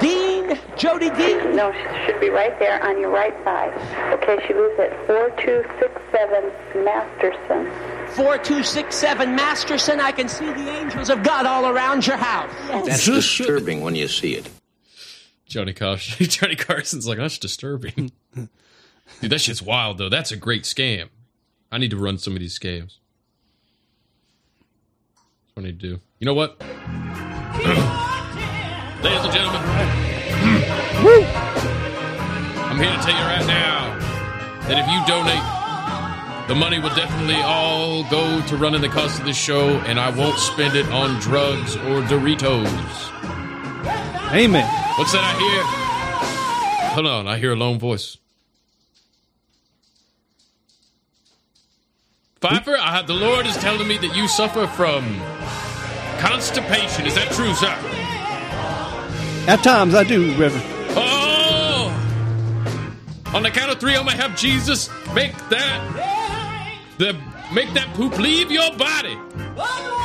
Dean. Jody Dean. No, she should be right there on your right side. Okay, she lives at 4267 Masterson. 4267 Masterson, I can see the angels of God all around your house. That's disturbing when you see it. Johnny Carson. [LAUGHS] Johnny Carson's like, that's disturbing. [LAUGHS] Dude, that shit's wild though. That's a great scam. I need to run some of these scams. That's what I need to do. You know what? [LAUGHS] Ladies and gentlemen, I'm here to tell you right now that if you donate, the money will definitely all go to running the cost of this show, and I won't spend it on drugs or Doritos. Amen. What's that I hear? Hold on, I hear a lone voice. Phifer, I, have, the Lord is telling me that you suffer from constipation. Is that true, sir? At times I do, Reverend. Oh! On the count of three, I'm gonna have Jesus make that the make that poop leave your body.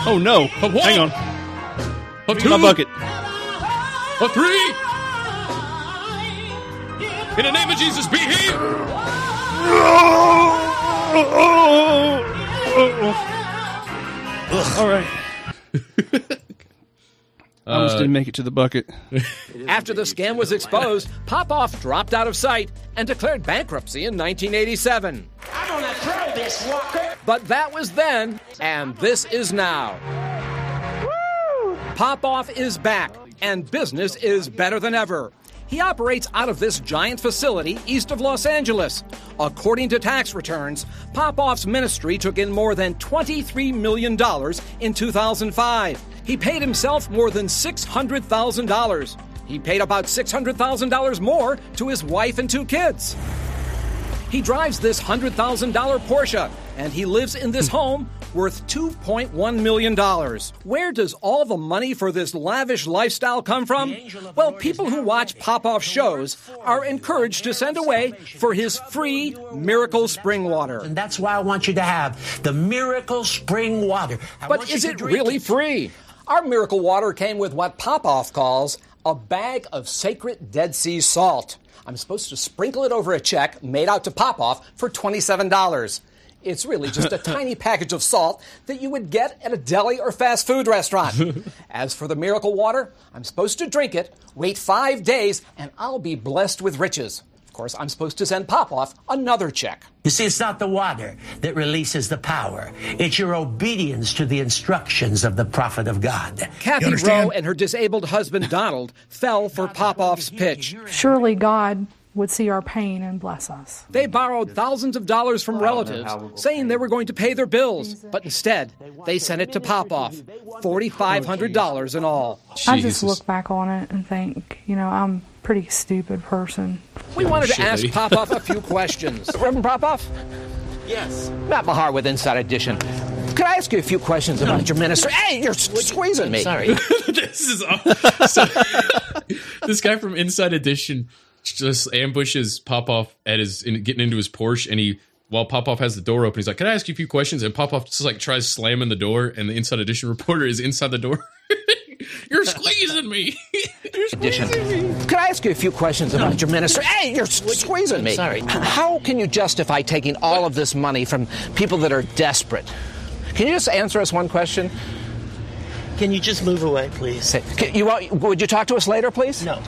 Oh no. A one. Hang on. A two. my bucket. A three. In the name of Jesus, be healed. [LAUGHS] All right. [LAUGHS] I almost Uh, didn't make it to the bucket. [LAUGHS] After the scam was exposed, Popoff dropped out of sight and declared bankruptcy in 1987. I'm gonna throw this walker. But that was then, and this is now. Popoff is back, and business is better than ever. He operates out of this giant facility east of Los Angeles. According to tax returns, Popoff's ministry took in more than $23 million in 2005. He paid himself more than $600,000. He paid about $600,000 more to his wife and two kids. He drives this $100,000 Porsche, and he lives in this hmm. home worth $2.1 million. Where does all the money for this lavish lifestyle come from? Well, people who watch Popoff shows are encouraged to send away for his free miracle spring water. And that's why I want you to have the miracle spring water. I But is it really free? Our miracle water came with what Popoff calls a bag of sacred Dead Sea salt. I'm supposed to sprinkle it over a check made out to Popoff for $27. It's really just a tiny [LAUGHS] package of salt that you would get at a deli or fast food restaurant. [LAUGHS] As for the miracle water, I'm supposed to drink it, wait five days, and I'll be blessed with riches. Of course, I'm supposed to send Popoff another check. You see, it's not the water that releases the power. It's your obedience to the instructions of the prophet of God. Kathy Rowe and her disabled husband Donald fell for Popoff's pitch. Surely God would see our pain and bless us. They borrowed thousands of dollars from relatives, saying they were going to pay their bills, but instead, they sent it to Popoff $4,500 in all. I just look back on it and think, you know, I'm a pretty stupid person. We wanted to ask lady. Popoff a few [LAUGHS] questions. Reverend Popoff? Yes. Matt Meagher with Inside Edition. Could I ask you a few questions about your ministry? Hey, you're s- squeezing me. Sorry. [LAUGHS] this is [LAUGHS] so, this guy from Inside Edition just ambushes Popoff at his in, getting into his Porsche, and he while Popoff has the door open, he's like, "Can I ask you a few questions?" And Popoff just like tries slamming the door, and the Inside Edition reporter is inside the door. [LAUGHS] You're squeezing me. [LAUGHS] Edition. Could I ask you a few questions about your ministry? Hey, you're s- squeezing me. Sorry. How can you justify taking all of this money from people that are desperate? Can you just answer us one question? Can you just move away, please? Can you want, would you talk to us later, please? No.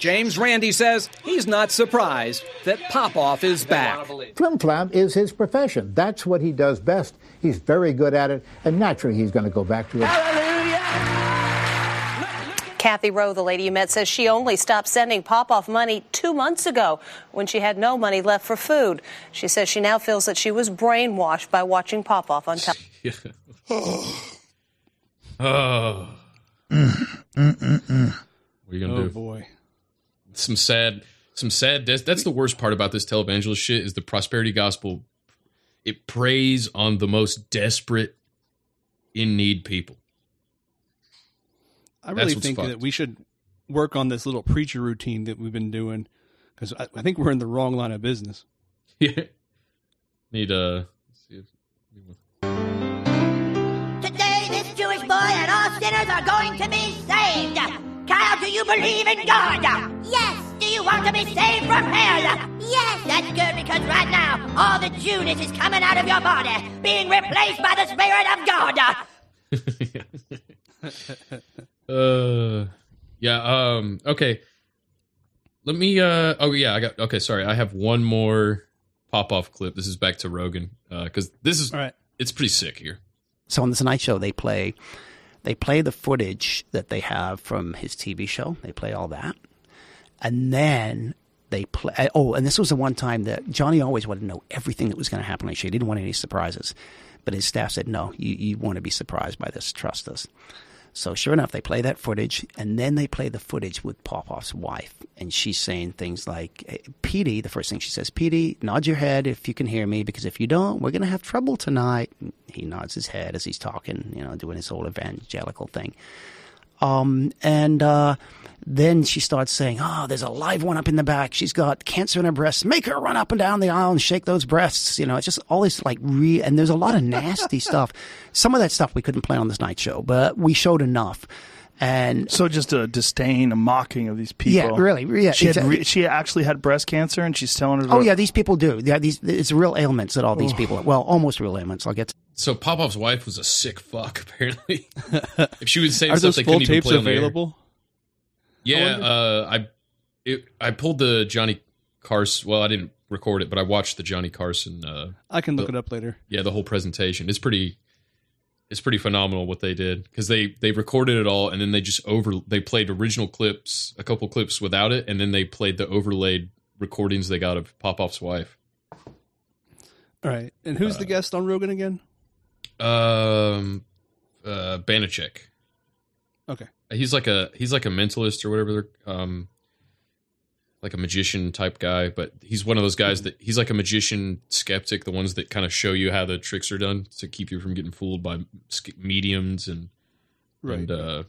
James Randi says he's not surprised that Popoff is back. Flim flam is his profession. That's what he does best. He's very good at it, and naturally he's going to go back to it. Hallelujah! Kathy Rowe, the lady you met, says she only stopped sending Popoff money two months ago when she had no money left for food. She says she now feels that she was brainwashed by watching Popoff on television. [LAUGHS] oh. Mm, mm, mm, mm, What are you gonna Oh, do? boy. Some sad, some sad. That's, that's the worst part about this televangelist shit is the prosperity gospel. It preys on the most desperate, in need people. I really think fucked. that we should work on this little preacher routine that we've been doing because I, I think we're in the wrong line of business. [LAUGHS] Yeah. Need uh let's see if Today, this Jewish boy and all sinners are going to be saved. Kyle, do you believe in God? Yes. Do you want to be saved from hell? Yes. That's good because right now, all the Jewness is coming out of your body, being replaced by the Spirit of God. [LAUGHS] Uh, yeah. Um. Okay. Let me. Uh. Oh yeah. I got. Okay. Sorry. I have one more Popoff clip. This is back to Rogan. Uh. Because this is. All right. It's pretty sick here. So on the Tonight Show, they play they play the footage that they have from his TV show. They play all that, and then they play. Uh, oh, and this was the one time that Johnny always wanted to know everything that was going to happen on the show. He didn't want any surprises, but his staff said, "No, you you want to be surprised by this. Trust us." So sure enough, they play that footage, and then they play the footage with Popoff's wife, and she's saying things like, "Petey," the first thing she says, "Petey, nod your head if you can hear me, because if you don't, we're going to have trouble tonight." And he nods his head as he's talking, you know, doing his whole evangelical thing. Um, and uh, then she starts saying, "Oh, there's a live one up in the back. She's got cancer in her breasts. Make her run up and down the aisle and shake those breasts." You know, it's just all this like re. And there's a lot of nasty [LAUGHS] stuff. Some of that stuff we couldn't play on this night show, but we showed enough. And so, just a disdain, a mocking of these people. Yeah, really, yeah, She had exactly. re- she actually had breast cancer, and she's telling her. Oh yeah, these people do. Yeah, these it's real ailments that all these people. Well, almost real ailments. I'll get. To. So Popoff's wife was a sick fuck. [LAUGHS] Apparently, if she would say Are stuff those they full couldn't even tapes play on the air. available? Yeah, uh, I it, I pulled the Johnny Carson. Well, I didn't record it, but I watched the Johnny Carson. Uh, I can look the- it up later. Yeah, the whole presentation. It's pretty. It's pretty phenomenal what they did because they they recorded it all and then they just over they played original clips, a couple clips without it, and then they played the overlaid recordings they got of Popoff's wife. All right. And who's the guest on Rogan again? Um, uh, Banachek. Okay. He's like a he's like a mentalist or whatever. they're- Um, like a magician type guy, but he's one of those guys that he's like a magician skeptic, the ones that kind of show you how the tricks are done to keep you from getting fooled by mediums and and uh,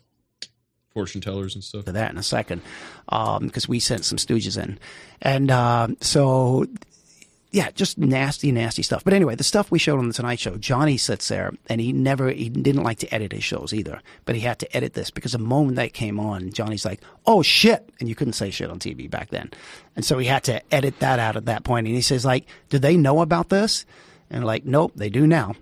fortune tellers and stuff. to that in a second because we sent some stooges in. And uh, so, yeah, just nasty, nasty stuff. But anyway, the stuff we showed on the Tonight Show, Johnny sits there and he never, he didn't like to edit his shows either, but he had to edit this because the moment that came on, Johnny's like, oh shit. And you couldn't say shit on TV back then. And so he had to edit that out at that point. And he says, like, do they know about this? And like, nope, they do now.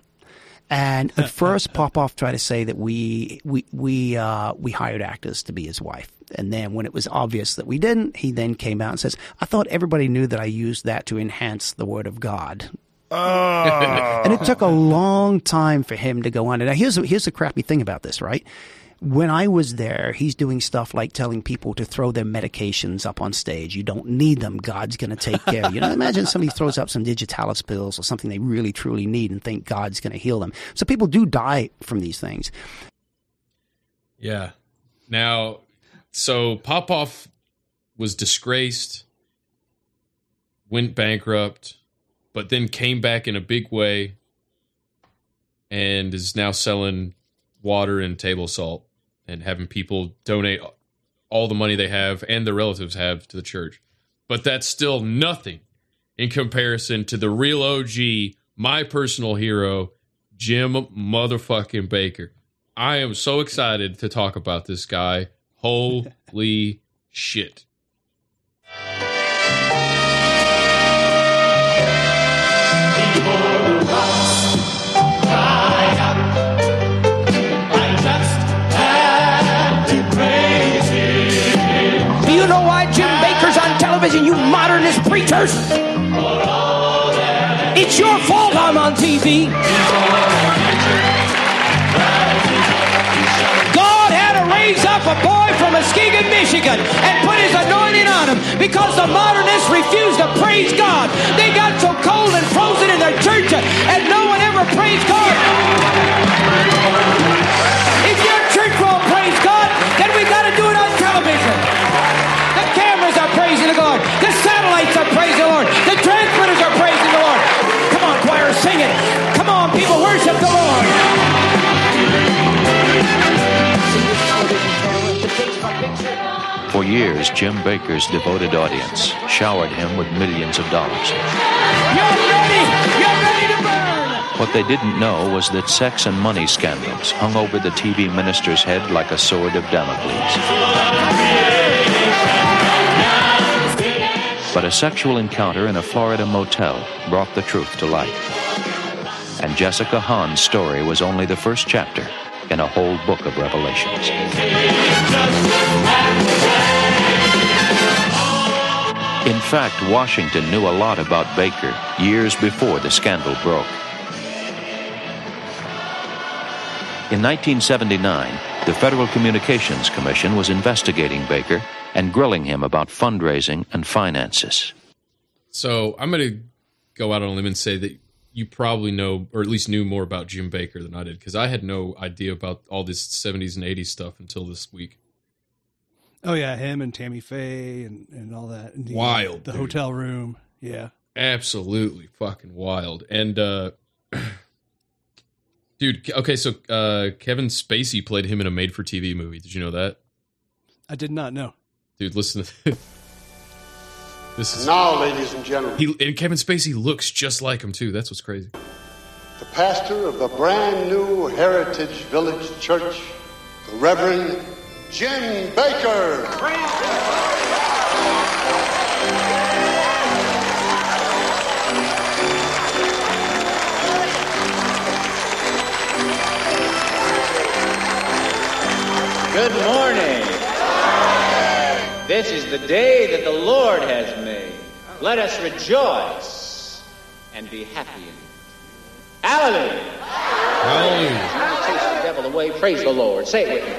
And at [LAUGHS] first, Popoff tried to say that we we we uh, we hired actors to be his wife, and then when it was obvious that we didn't, he then came out and says, "I thought everybody knew that I used that to enhance the word of God." Oh. [LAUGHS] and it took a long time for him to go on. And now here's here's the crappy thing about this, right? When I was there, he's doing stuff like telling people to throw their medications up on stage. You don't need them. God's going to take care. You know, imagine somebody throws up some digitalis pills or something they really truly need and think God's going to heal them. So people do die from these things. Yeah. Now, so Popoff was disgraced, went bankrupt, but then came back in a big way and is now selling water and table salt and having people donate all the money they have and their relatives have to the church. But that's still nothing in comparison to the real OG, my personal hero, Jim motherfucking Bakker. I am so excited to talk about this guy. Holy [LAUGHS] shit. On you modernist preachers? It's your fault I'm on TV. God had to raise up a boy from Muskegon, Michigan, and put his anointing on him because the modernists refused to praise God. They got so cold and frozen in their church, and no one ever praised God. Praising the Lord. The transmitters are praising the Lord. Come on, choir, sing it. Come on, people, worship the Lord. For years, Jim Bakker's devoted audience showered him with millions of dollars. You're ready. You're ready to burn. What they didn't know was that sex and money scandals hung over the TV minister's head like a sword of Damocles. But a sexual encounter in a Florida motel brought the truth to light. And Jessica Hahn's story was only the first chapter in a whole book of revelations. In fact, Washington knew a lot about Bakker years before the scandal broke. In 1979, the Federal Communications Commission was investigating Bakker and grilling him about fundraising and finances. So I'm going to go out on a limb and say that you probably know, or at least knew more about Jim Bakker than I did, because I had no idea about all this 70s and 80s stuff until this week. Oh yeah, him and Tammy Faye and, and all that. And the, Wild, The dude. hotel room. Yeah. Absolutely fucking wild. And, uh, [CLEARS THROAT] dude, okay, so uh, Kevin Spacey played him in a made for TV movie. Did you know that? I did not know. Dude, listen to this. [LAUGHS] This is Now, ladies and gentlemen, he and Kevin Spacey looks just like him too. That's what's crazy. the pastor of the brand new Heritage Village Church, the Reverend Jim Bakker. Good morning. This is the day that the Lord has made. Let us rejoice and be happy in it. Hallelujah. Hallelujah. Chase the devil away. Praise the Lord. Say it with me.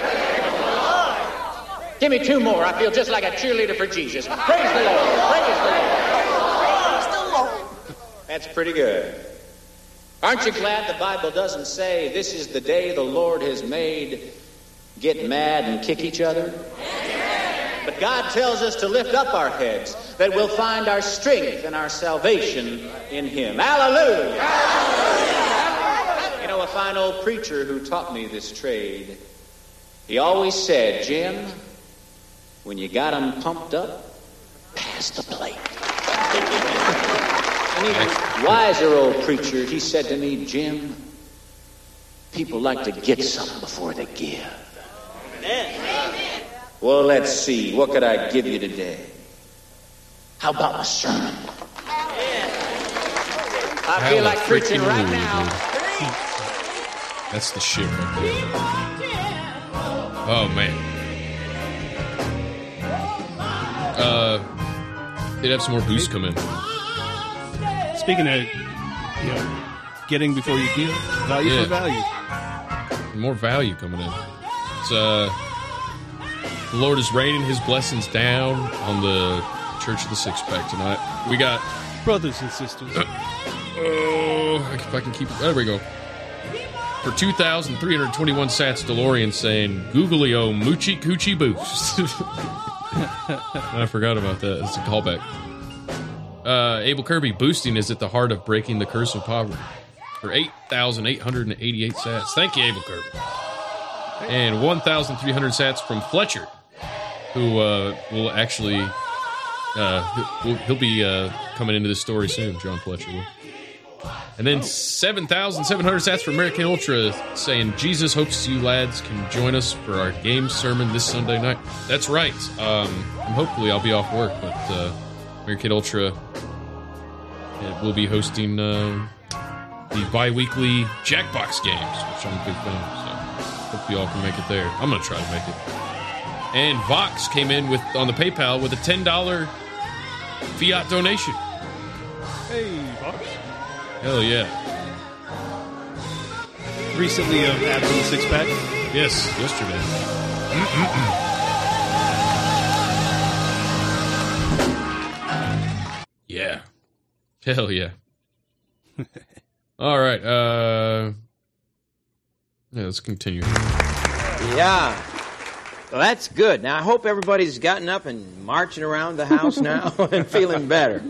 Give me two more. I feel just like a cheerleader for Jesus. Praise the Lord. Praise the Lord. That's pretty good. Aren't you glad the Bible doesn't say this is the day the Lord has made? Get mad and kick each other? But God tells us to lift up our heads, that we'll find our strength and our salvation in Him. Hallelujah! You know, a fine old preacher who taught me this trade, he always said, Jim, when you got 'em pumped up, pass the plate. [LAUGHS] An even wiser old preacher, he said to me, Jim, people like to get something before they give. Well, let's see. What could I give you today? How about my sermon? I feel like preaching right now. That's the shit right there. Oh man. Uh, they'd have some more boost come in. Speaking of, you know, getting before you give, value Yeah. for value. More value coming in. It's, uh, the Lord is raining His blessings down on the Church of the Six Pack tonight. We got brothers and sisters. Oh, if I can keep it. There we go. For 2,321 sats, DuhLaurien saying, Googlio Moochie Coochie Boost. [LAUGHS] I forgot about that. It's a callback. Uh, Abel Kirby, boosting is at the heart of breaking the curse of poverty. For 8,888 sats. Thank you, Abel Kirby. And 1,300 sats from Fletcher, who uh, will actually. Uh, he'll, be uh, coming into this story soon, John Fletcher will. And then 7,700 sats for American Ultra saying, Jesus hopes you lads can join us for our game sermon this Sunday night. That's right. Um, hopefully I'll be off work, but uh, American Ultra will be hosting uh, the bi weekly Jackbox games, which I'm a big fan of. So hope you all can make it there. I'm going to try to make it. And Vox came in with on the PayPal with a $10 fiat donation. Hey, Vox! Hell yeah. Recently of Abs in the Six Pack. Yes, yesterday. yeah. Hell yeah. All right. Uh Yeah, let's continue. Yeah. Well, that's good. Now, I hope everybody's gotten up and marching around the house [LAUGHS] now [LAUGHS] and feeling better.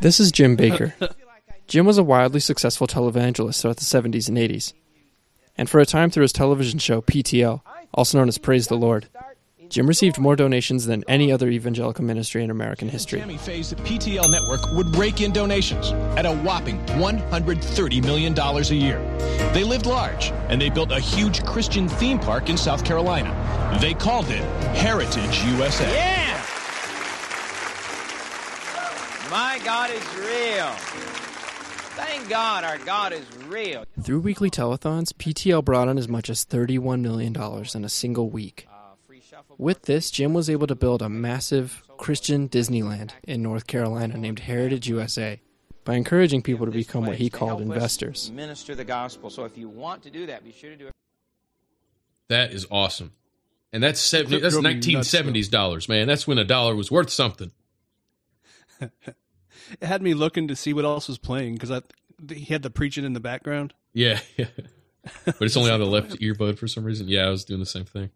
This is Jim Bakker. Jim was a wildly successful televangelist throughout the 70s and 80s. And for a time through his television show, PTL, also known as Praise the Lord, Jim received more donations than any other evangelical ministry in American history. Tammy Faye's the PTL network would rake in donations at a whopping $130 million a year. They lived large, and they built a huge Christian theme park in South Carolina. They called it Heritage USA. Yeah! My God is real. Thank God our God is real. Through weekly telethons, PTL brought in as much as $31 million in a single week. With this, Jim was able to build a massive Christian Disneyland in North Carolina named Heritage USA by encouraging people to become what he called investors. Minister the gospel. So if you want to do that, be sure to do it. That is awesome. And that's 70, that's drove 1970s dollars, man. That's when a dollar was worth something. [LAUGHS] It had me looking to see what else was playing because I he had the preaching in the background. Yeah, Yeah. [LAUGHS] but it's only on the left earbud for some reason. Yeah, I was doing the same thing.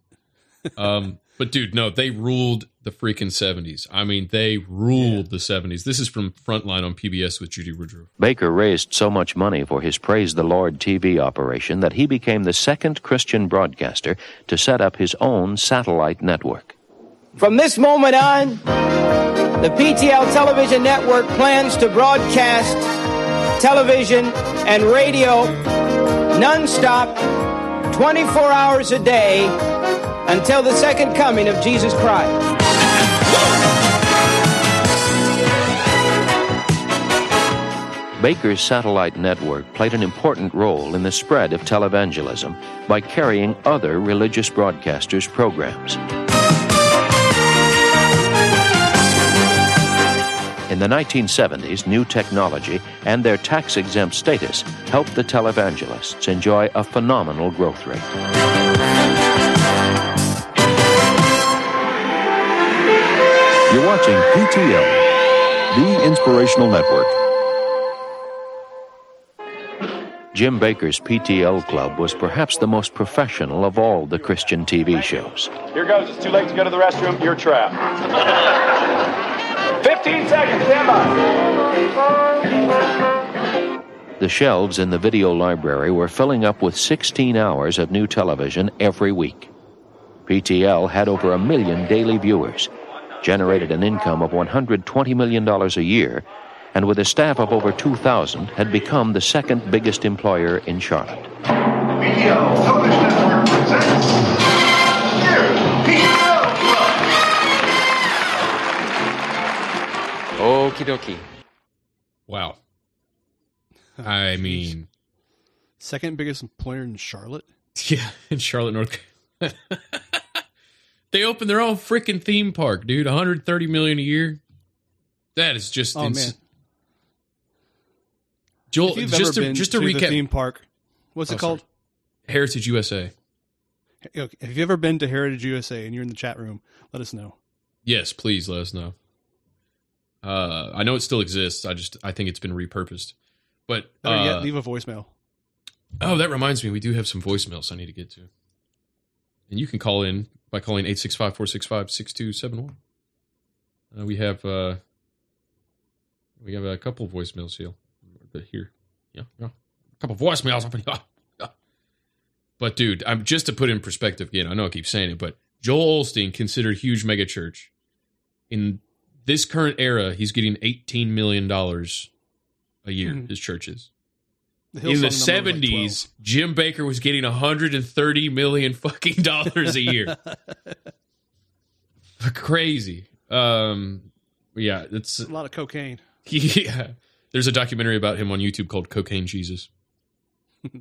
Um, but dude, no, they ruled the freaking 70s. I mean, they ruled the 70s. This is from Frontline on PBS with Judy Woodruff. Bakker raised so much money for his Praise the Lord TV operation that he became the second Christian broadcaster to set up his own satellite network. From this moment on, the PTL Television Network plans to broadcast television and radio nonstop 24 hours a day until the second coming of Jesus Christ. Bakker's satellite network played an important role in the spread of televangelism by carrying other religious broadcasters' programs. In the 1970s, new technology and their tax exempt status helped the televangelists enjoy a phenomenal growth rate. You're watching PTL, the inspirational network. Jim Bakker's PTL Club was perhaps the most professional of all the Christian TV shows. Here goes. It's too late to go to the restroom. You're trapped. 15 seconds. Stand by. The shelves in the video library were filling up with 16 hours of new television every week. PTL had over a million daily viewers, generated an income of $120 million a year, and with a staff of over 2,000 had become the second biggest employer in Charlotte. PTL Television Network presents PTL Okie dokie. Wow. I mean, Second biggest employer in Charlotte. [LAUGHS] yeah, in Charlotte, North Carolina. [LAUGHS] they opened their own freaking theme park, dude. 130 million a year. That is just Oh ins- man! Joel, just to, just to to the recap, theme park, what's Oh, it called? Heritage USA. If you've ever been to Heritage USA and you're in the chat room, let us know. Yes, please let us know. Uh, I know it still exists. I just I think it's been repurposed. But uh, yet, leave a voicemail. Oh, that reminds me, we do have some voicemails I need to get to. And you can call in by calling 865-465-6271. Uh, we have uh we have a couple of voicemails here. Here. Yeah, yeah. A couple of voicemails up in here. But dude, I'm just to put in perspective again, I know I keep saying it, but Joel Osteen considered huge megachurch. In this current era, he's getting 18 million dollars a year, Mhm. his churches in the Hillsong number was like 70s, Jim Bakker was getting 130 million fucking dollars a year. [LAUGHS] Crazy. Um yeah, it's a lot of cocaine. [LAUGHS] yeah. There's a documentary about him on YouTube called Cocaine Jesus. [LAUGHS]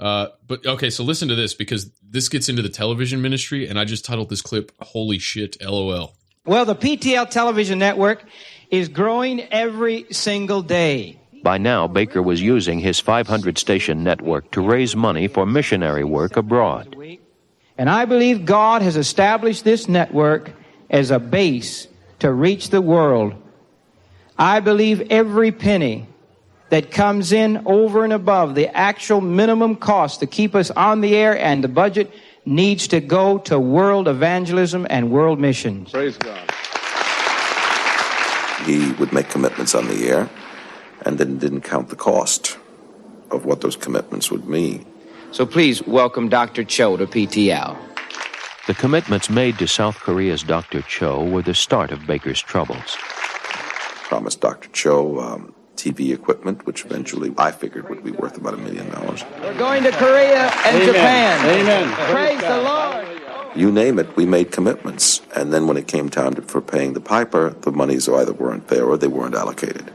uh but okay, so listen to this because this gets into the television ministry and I just titled this clip Holy shit LOL. Well, the PTL television network is growing every single day. By now, Bakker was using his 500 station network to raise money for missionary work abroad. And I believe God has established this network as a base to reach the world. I believe every penny that comes in over and above the actual minimum cost to keep us on the air and the budget needs to go to world evangelism and world missions. Praise God. He would make commitments on the air and then didn't count the cost of what those commitments would mean. So please welcome Dr. Cho to PTL. The commitments made to South Korea's Dr. Cho were the start of Bakker's troubles. Promised Dr. Cho um, TV equipment, which eventually I figured would be worth about a million dollars. We're going to Korea and Amen. Japan. Amen. Praise the Lord. You name it, we made commitments. And then when it came time to, for paying the piper, the monies either weren't there or they weren't allocated.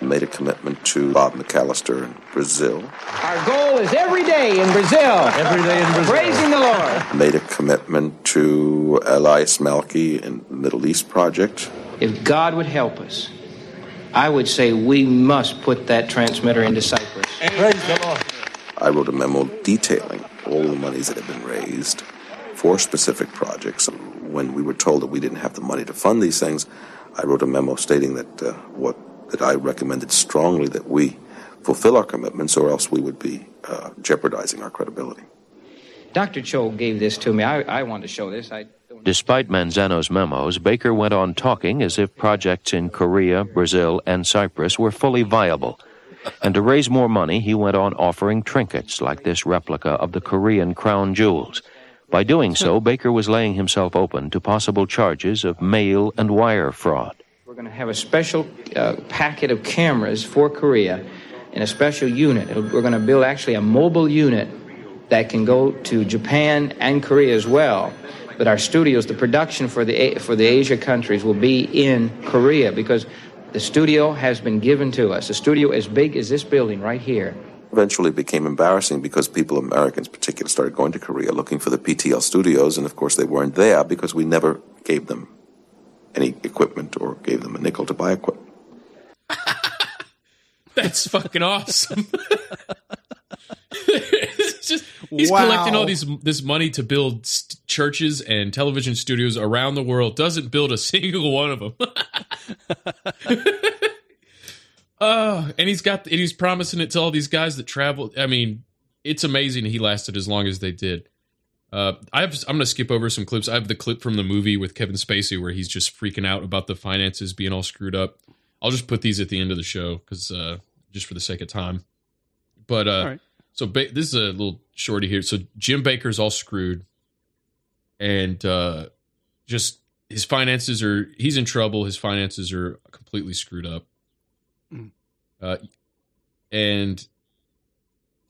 We made a commitment to Bob McAllister in Brazil. Our goal is every day in Brazil. Every day in Brazil. Praising the Lord. Made a commitment to Elias Malki in the Middle East Project. If God would help us, I would say we must put that transmitter into Cyprus. Praise the Lord. I wrote a memo detailing all the monies that had been raised for specific projects. When we were told that we didn't have the money to fund these things, I wrote a memo stating that uh, what that I recommended strongly that we fulfill our commitments, or else we would be uh, jeopardizing our credibility. Dr. Cho gave this to me. I, I wanted to show this. I, Despite Manzano's memos, Bakker went on talking as if projects in Korea, Brazil, and Cyprus were fully viable. And to raise more money, he went on offering trinkets like this replica of the Korean crown jewels. By doing so, Bakker was laying himself open to possible charges of mail and wire fraud. We're going to have a special uh, packet of cameras for Korea in a special unit. It'll, we're going to build actually a mobile unit that can go to Japan and Korea as well. But our studios, the production for the for the Asia countries, will be in Korea because the studio has been given to us. A studio as big as this building right here. Eventually, became embarrassing because people, Americans in particular, started going to Korea looking for the PTL studios, and of course, they weren't there because we never gave them any equipment or gave them a nickel to buy equipment. [LAUGHS] That's fucking awesome. [LAUGHS] Just he's Wow. collecting all these this money to build st- churches and television studios around the world. Doesn't build a [LAUGHS] single one of them. Oh, and he's got and he's promising it to all these guys that travel. I mean, it's amazing he lasted as long as they did. Uh, I have, I'm going to skip over some clips. I have the clip from the movie with Kevin Spacey where he's just freaking out about the finances being all screwed up. I'll just put these at the end of the show because uh, just for the sake of time. But uh, right. so ba- this is a little shorty here. So Jim Bakker's all screwed, and uh, just his finances are he's in trouble. His finances are completely screwed up. Mm. Uh, and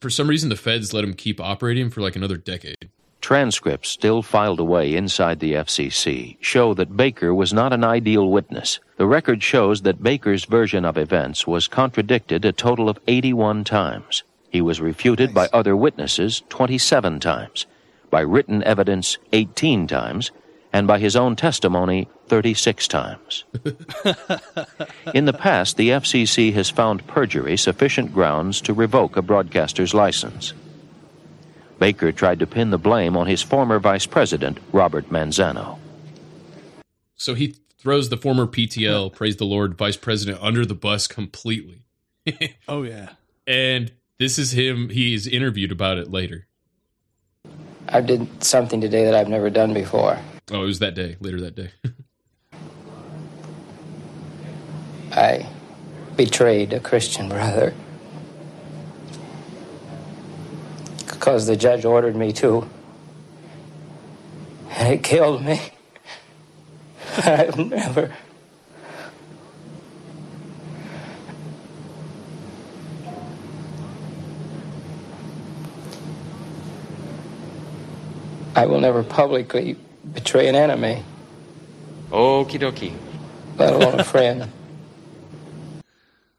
for some reason, the feds let him keep operating for like another decade. Transcripts still filed away inside the FCC show that Bakker was not an ideal witness. The record shows that Bakker's version of events was contradicted a total of 81 times. He was refuted by other witnesses 27 times, by written evidence 18 times, and by his own testimony 36 times. [LAUGHS] In the past, the FCC has found perjury sufficient grounds to revoke a broadcaster's license. Bakker tried to pin the blame on his former vice president, Robert Manzano. So he throws the former PTL, praise the Lord, vice president under the bus completely. [LAUGHS] oh yeah. And this is him. He is interviewed about it later. I did something today that I've never done before. Oh, it was that day, later that day. [LAUGHS] I betrayed a Christian brother. Because the judge ordered me to. And it killed me. [LAUGHS] I've never. I will never publicly betray an enemy, Okie dokie. let alone a [LAUGHS] friend.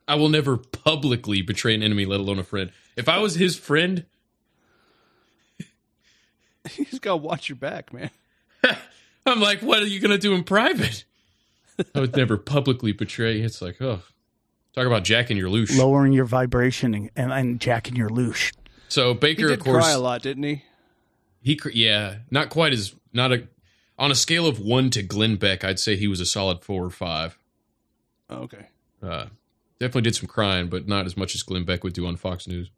I will never publicly betray an enemy, let alone a friend. If I was his friend, [LAUGHS] You just gotta watch your back, man. [LAUGHS] I'm like, what are you gonna do in private? [LAUGHS] I would never publicly betray. It's like, oh, talk about jacking your loosh. Lowering your vibration and, and, and jacking your loosh. So He Bakker, did of course, cry a lot, didn't he? He, cr- yeah, not quite as not a on a scale of one to Glenn Beck. I'd say he was a solid four or five. Oh, okay. Uh, definitely did some crying, but not as much as Glenn Beck would do on Fox News.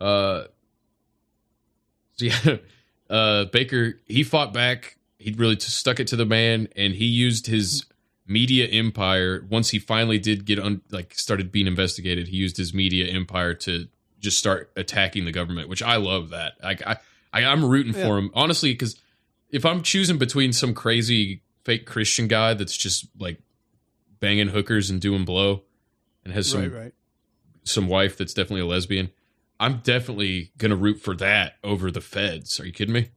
Uh, so yeah, uh, Bakker he fought back. He really stuck it to the man, and he used his media empire. Once he finally did get un- like started being investigated, he used his media empire to just start attacking the government, which I love. That like I, I I'm rooting Yeah. for him honestly because if I'm choosing between some crazy fake Christian guy that's just like banging hookers and doing blow and has some Right, right. some wife that's definitely a lesbian, I'm definitely gonna root for that over the feds. Are you kidding me?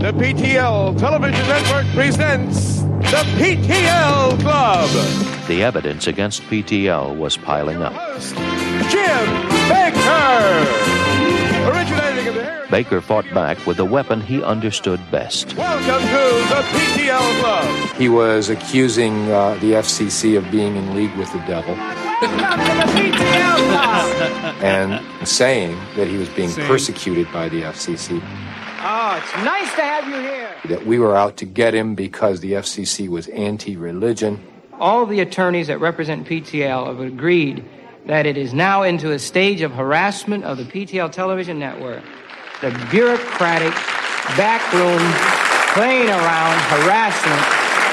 The PTL Television Network presents the PTL Club. The evidence against PTL was piling up. Jim Bakker. Originating in the Heritage. Bakker fought back with the weapon he understood best. Welcome to the PTL Club. He was accusing uh, the FCC of being in league with the devil Welcome to the PTL Club. and saying that he was being Saying. persecuted by the FCC, Oh, it's nice to have you here. that we were out to get him because the FCC was anti religion. All the attorneys that represent PTL have agreed that it is now into a stage of harassment of the PTL television network. The bureaucratic, backroom, playing around harassment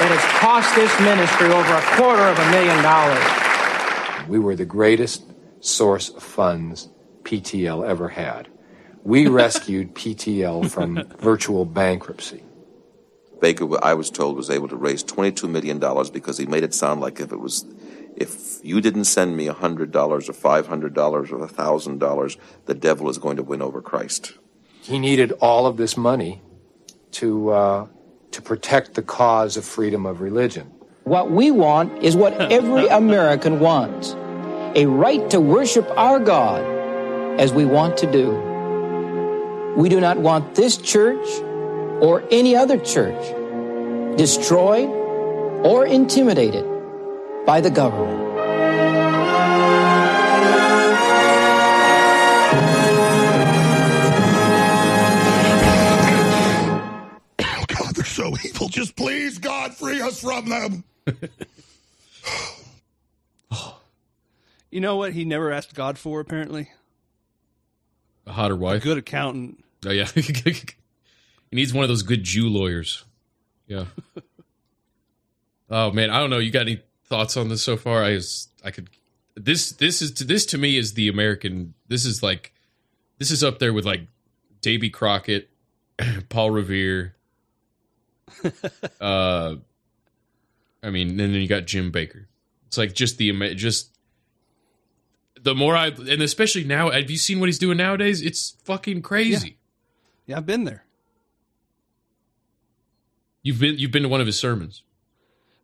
that has cost this ministry over a quarter of a million dollars. We were the greatest source of funds PTL ever had. We [LAUGHS] rescued PTL from [LAUGHS] virtual bankruptcy. Bakker, I was told, was able to raise $22 million because he made it sound like if it was, if you didn't send me $100 or $500 or $1,000, the devil is going to win over Christ. He needed all of this money to, uh, to protect the cause of freedom of religion. What we want is what [LAUGHS] every American wants a right to worship our God as we want to do. We do not want this church or any other church destroyed or intimidated by the government. God, they're so evil. Just please, God, free us from them. [LAUGHS] You know what? He never asked God for apparently. A hotter wife, good accountant. Oh yeah, [LAUGHS] he needs one of those good Jew lawyers. Yeah. [LAUGHS] oh man, I don't know. You got any thoughts on this so far? I was, I could. This this is this to me is the American. This is like, this is up there with like Davy Crockett, [CLEARS THROAT] Paul Revere. uh, I mean, and then you got Jim Bakker. It's like just the just the more I and especially now. Have you seen what he's doing nowadays? It's fucking crazy. Yeah, I've been there. You've been you've been to one of his sermons.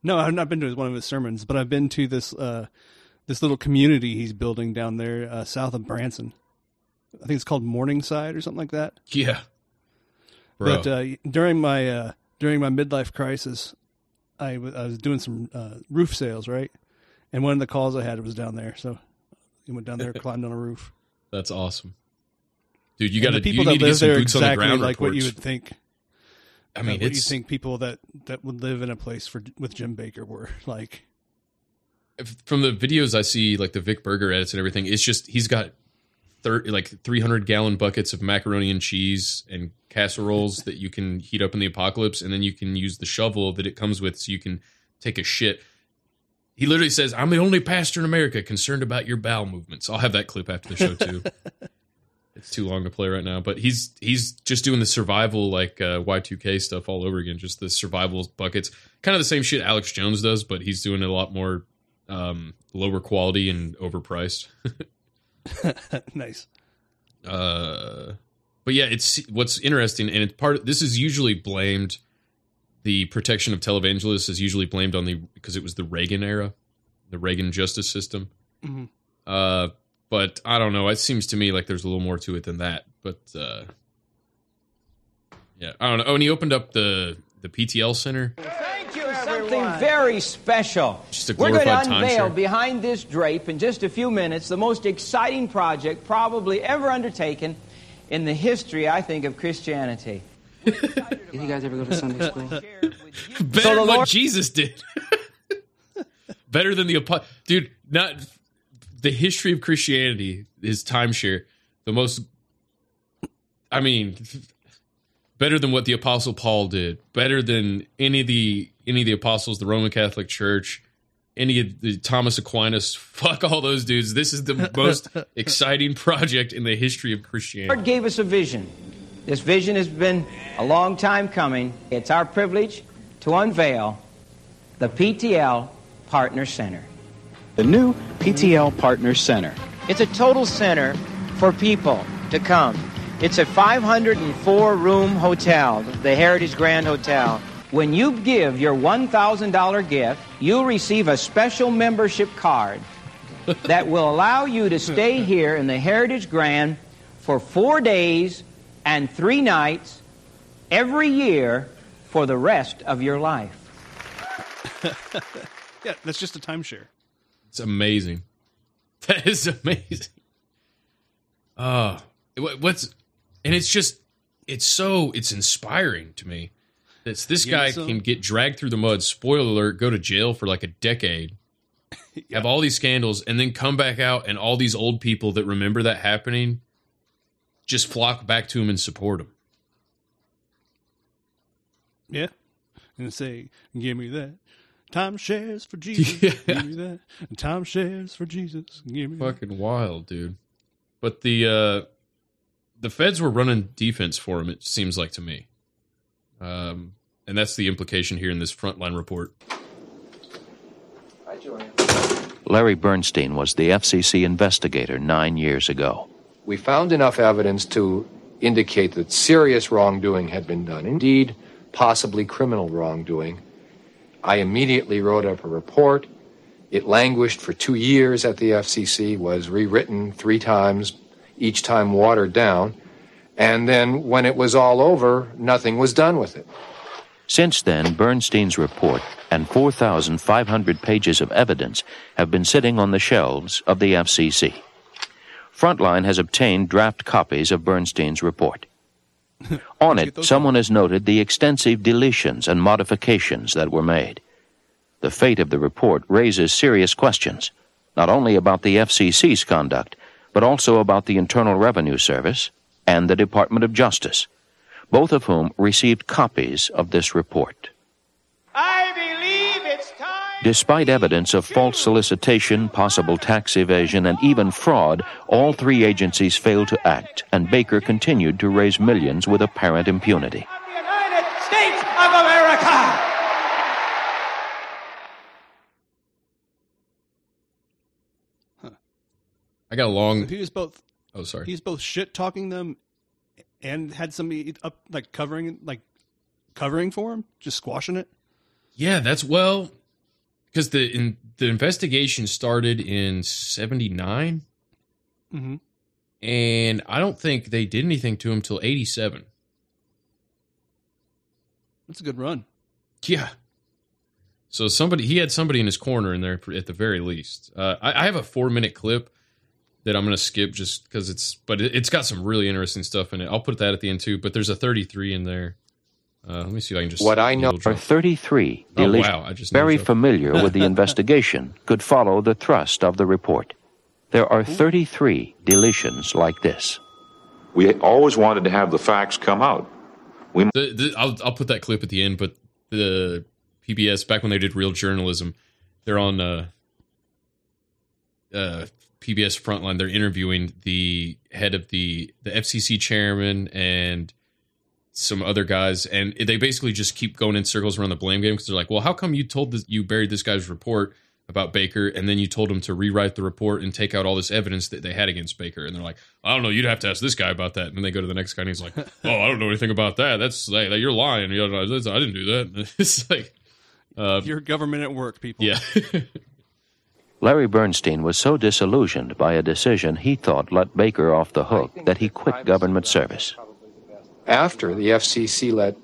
No, I've not been to one of his sermons, but I've been to this uh, this little community he's building down there uh, south of Branson. I think it's called Morningside or something like that. Yeah. Bro. But uh, during my uh, during my midlife crisis, I was doing some uh, roof sales, right? And one of the calls I had was down there, so I went down there, [LAUGHS] climbed on a roof. That's awesome, dude. You got the to people need that live there the exactly ground like what you would think. I mean, like what do you think people that that would live in a place for with Jim Bakker were [LAUGHS] like. if- from the videos I see, like the Vic Berger edits and everything, it's just he's got thir- like 300 gallon buckets of macaroni and cheese and casseroles that you can heat up in the apocalypse, and then you can use the shovel that it comes with so you can take a shit. He literally says, "I'm the only pastor in America concerned about your bowel movements." I'll have that clip after the show too. [LAUGHS] it's too long to play right now, but he's he's just doing the survival like uh, Y2K stuff all over again, just the survival buckets, kind of the same shit Alex Jones does, but he's doing it a lot more um, lower quality and overpriced. [LAUGHS] [LAUGHS] nice. Uh, but yeah, it's what's interesting, and it's part. This is usually blamed. The protection of televangelists is usually blamed on the because it was the Reagan era, the Reagan justice system. Mhm. Uh, but I don't know. It seems to me like there's a little more to it than that. But uh, yeah, I don't know. Oh, and he opened up the the PTL Center. Thank you, Something very special. Just a We're going to unveil behind this drape in just a few minutes the most exciting project probably ever undertaken in the history, I think, of Christianity. You guys ever go to Sunday [LAUGHS] school? Better So the than what Jesus did. [LAUGHS] Better than the apo- dude. Not the history of Christianity is timeshare. The most. I mean, better than what the Apostle Paul did. Better than any of the any of the apostles, the Roman Catholic Church, any of the Thomas Aquinas. [LAUGHS] Fuck all those dudes. This is the [LAUGHS] most exciting project in the history of Christianity. God gave us a vision. This vision has been a long time coming. It's our privilege to unveil the PTL Partner Center. The new PTL Partner Center. It's a total center for people to come. It's a 504 room hotel, the Heritage Grand Hotel. When you give your $1,000 gift, you'll receive a special membership card [LAUGHS] that will allow you to stay here in the Heritage Grand for four days and three nights every year for the rest of your life. [LAUGHS] Yeah, that's just a timeshare. It's amazing. [LAUGHS] That is amazing. Uh what's and it's just it's so it's inspiring to me. This Yeah, guy can get dragged through the mud, spoiler alert, go to jail for like a decade, [LAUGHS] have all these scandals, and then come back out and all these old people that remember that happening just flock back to him and support him. Yeah. And say, give me that. Time shares for [LAUGHS] Jesus. Give me that. Time shares for Jesus. Give me that. Fucking wild, dude. But the uh the feds were running defense for him, it seems like to me. Um and that's the implication here in this frontline report. Hi, Julian. Larry Bernstein was the FCC investigator nine years ago. We found enough evidence to indicate that serious wrongdoing had been done, indeed, possibly criminal wrongdoing. I immediately wrote up a report. It languished for two years at the FCC, was rewritten three times, each time watered down. And then when it was all over, nothing was done with it. Since then, Bernstein's report and 4,500 pages of evidence have been sitting on the shelves of the FCC. Frontline has obtained draft copies of Bernstein's report. [LAUGHS] On it, someone has noted the extensive deletions and modifications that were made. The fate of the report raises serious questions, not only about the FCC's conduct, but also about the Internal Revenue Service and the Department of Justice, both of whom received copies of this report. I believe it's time. Despite evidence of false solicitation, possible tax evasion, and even fraud, all three agencies failed to act, and Bakker continued to raise millions with apparent impunity. United States of America. I got a long He was both. Oh, sorry. He's both shit talking them, and had somebody up like covering like covering for him, just squashing it. Yeah, that's well because the in, the investigation started in 79 Mm-hmm. and I don't think they did anything to him till 87. That's a good run. Yeah. So somebody he had somebody in his corner in there at the very least. Uh, I, I have a four minute clip that I'm going to skip just because it's, but it, it's got some really interesting stuff in it. I'll put that at the end too. But there's a 33 in there. Uh, let me see if I can just. What I know needle are 33 Oh, wow, I just very familiar with the [LAUGHS] investigation could follow the thrust of the report. There are 33 deletions like this. We always wanted to have the facts come out. We The, the, I'll, I'll put that clip at the end, but the PBS back when they did real journalism, they're on uh, uh, PBS Frontline. They're interviewing the head of the the FCC chairman and some other guys, and they basically just keep going in circles around the blame game because they're like, "Well, how come you told this, you buried this guy's report about Bakker, and then you told him to rewrite the report and take out all this evidence that they had against Bakker?" And they're like, "I don't know. You'd have to ask this guy about that." And then they go to the next guy, and he's like, [LAUGHS] "Oh, I don't know anything about that. That's like, you're lying. You know, I didn't do that." [LAUGHS] It's like, uh, Your government at work, people. yeah. [LAUGHS] Larry Bernstein was so disillusioned by a decision he thought let Bakker off the hook that he quit government service. After the FCC let,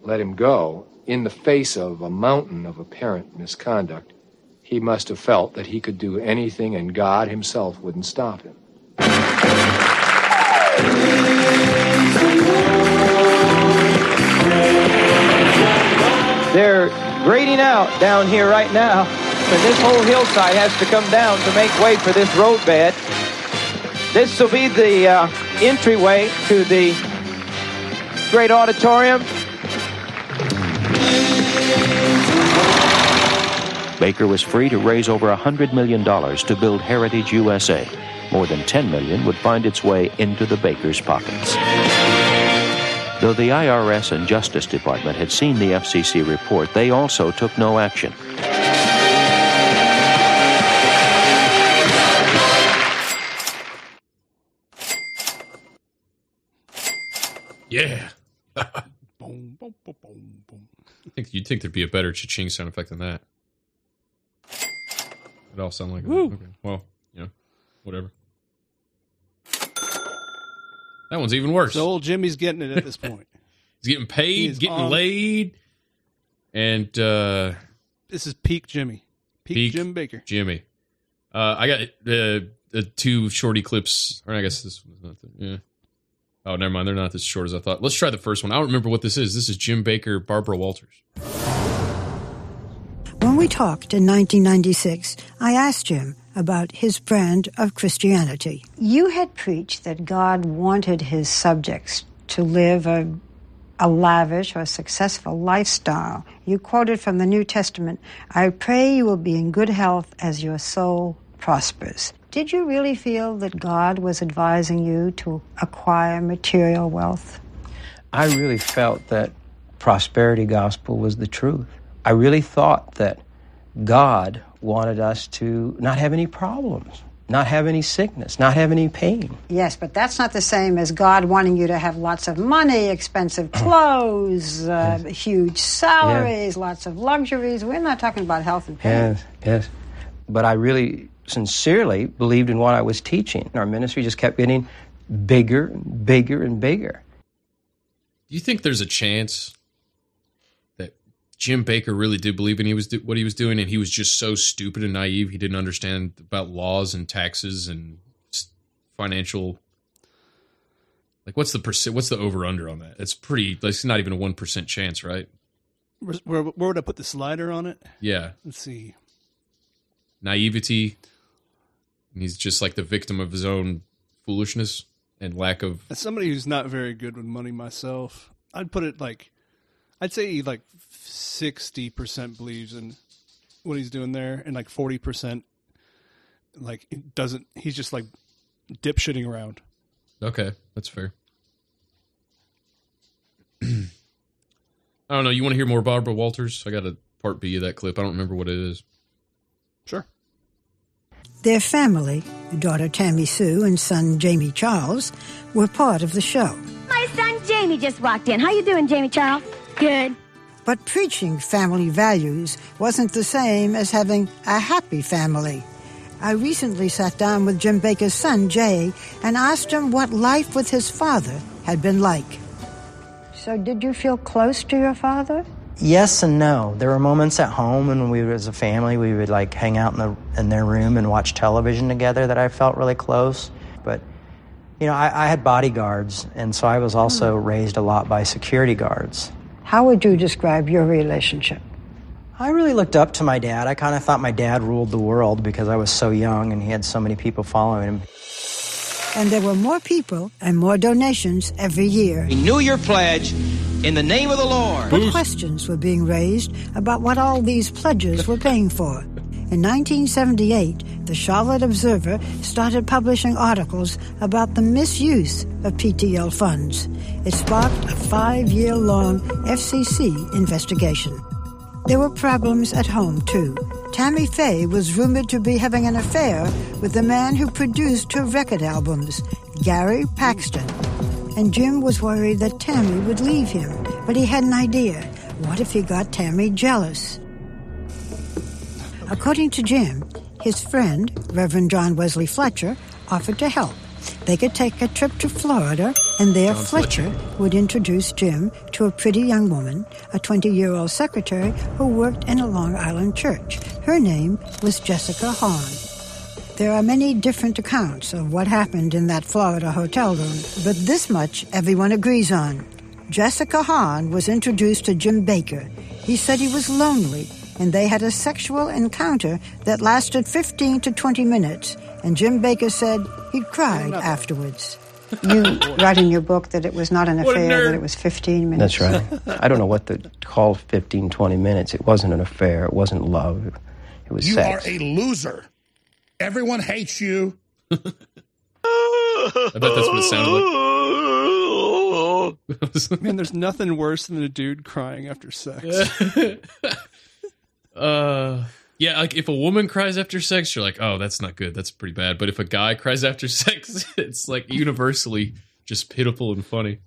let him go, in the face of a mountain of apparent misconduct, he must have felt that he could do anything and God himself wouldn't stop him. They're grading out down here right now, and this whole hillside has to come down to make way for this roadbed. This will be the uh, entryway to the great auditorium. Bakker was free to raise over $100 million to build Heritage USA. More than 10 million would find its way into the Bakker's pockets. Though the IRS and Justice Department had seen the FCC report, they also took no action. Yeah. [LAUGHS] Boom! I think you'd think there'd be a better cha-ching sound effect than that. It all sound like that. Okay. Well, you know, whatever. That one's even worse. So old Jimmy's getting it at this [LAUGHS] point. He's getting paid, He getting on- laid, and uh This is peak Jimmy. Peak, Peak Jim Bakker. Jimmy. Uh, I got uh, uh, two shorty clips, or I guess this was not. The, yeah. Oh, never mind. They're not as short as I thought. Let's try the first one. I don't remember what this is. This is Jim Bakker, Barbara Walters. When we talked in 1996, I asked Jim about his brand of Christianity. You had preached that God wanted his subjects to live a, a lavish or successful lifestyle. You quoted from the New Testament I pray you will be in good health as your soul prospers. Did you really feel that God was advising you to acquire material wealth? I really felt that prosperity gospel was the truth. I really thought that God wanted us to not have any problems, not have any sickness, not have any pain. Yes, but that's not the same as God wanting you to have lots of money, expensive [CLEARS THROAT] clothes, uh, huge salaries, lots of luxuries. We're not talking about health and pain. Yes, yes. But I really sincerely believed in what I was teaching. Our ministry just kept getting bigger and bigger and bigger. Do you think there's a chance that Jim Bakker really did believe in he was do- what he was doing, and he was just so stupid and naive he didn't understand about laws and taxes and financial? Like, what's the percent? What's the over under on that? It's pretty. Like, it's not even a one percent chance, right? Where, where, where would I put the slider on it? Yeah, Let's see. naivety. And he's just like the victim of his own foolishness and lack of. As somebody who's not very good with money myself, I'd put it like, I'd say he like sixty percent believes in what he's doing there, and like forty percent, like doesn't. He's just like dipshitting around. Okay, that's fair. [CLEARS THROAT] I don't know. You want to hear more Barbara Walters? I got a part B of that clip. I don't remember what it is. Sure. Their family, daughter Tammy Sue and son Jamie Charles, were part of the show. My son Jamie just walked in. How you doing, Jamie Charles? Good. But preaching family values wasn't the same as having a happy family. I recently sat down with Jim Bakker's son, Jay, and asked him what life with his father had been like. So, did you feel close to your father? Yes and no. There were moments at home when we, were as a family, we would like hang out in the in their room and watch television together. That I felt really close. But you know, I, I had bodyguards, and so I was also hmm. raised a lot by security guards. How would you describe your relationship? I really looked up to my dad. I kind of thought my dad ruled the world because I was so young and he had so many people following him. And there were more people and more donations every year. Renew your pledge in the name of the Lord. But questions were being raised about what all these pledges were paying for. In 1978, the Charlotte Observer started publishing articles about the misuse of PTL funds. It sparked a five year long FCC investigation. There were problems at home, too. Tammy Faye was rumored to be having an affair with the man who produced her record albums, Gary Paxton. And Jim was worried that Tammy would leave him, but he had an idea. What if he got Tammy jealous? According to Jim, his friend, Reverend John Wesley Fletcher, offered to help. They could take a trip to Florida, and there John Fletcher, would introduce Jim to a pretty young woman, a 20 year old secretary who worked in a Long Island church. Her name was Jessica Hahn. There are many different accounts of what happened in that Florida hotel room, but this much everyone agrees on. Jessica Hahn was introduced to Jim Bakker. He said he was lonely, and they had a sexual encounter that lasted 15 to 20 minutes, and Jim Bakker said he cried afterwards. [LAUGHS] You write in your book that it was not an affair, that it was 15 minutes. That's right. [LAUGHS] I don't know what to call 15, 20 minutes. It wasn't an affair. It wasn't love. It was You sex. You are a loser. Everyone hates you. [LAUGHS] I bet that's what it sounded like. [LAUGHS] Man, there's nothing worse than a dude crying after sex. [LAUGHS] Uh, yeah, like if a woman cries after sex, you're like, oh, that's not good. That's pretty bad. But if a guy cries after sex, it's like universally just pitiful and funny.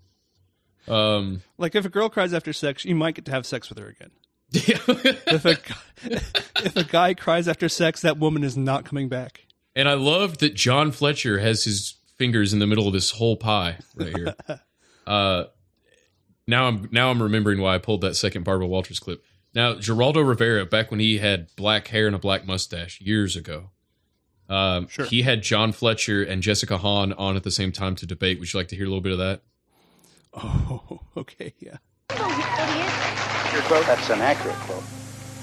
Um, Like if a girl cries after sex, you might get to have sex with her again. If a if a guy cries after sex, that woman is not coming back. and I love that John Fletcher has his fingers in the middle of this whole pie right here. [LAUGHS] uh, now I'm now I'm remembering why I pulled that second Barbara Walters clip. Now Geraldo Rivera, back when he had black hair and a black mustache years ago, um, he had John Fletcher and Jessica Hahn on at the same time to debate. Would you like to hear a little bit of that? Oh, [LAUGHS] okay, yeah. Your quote? That's an accurate quote.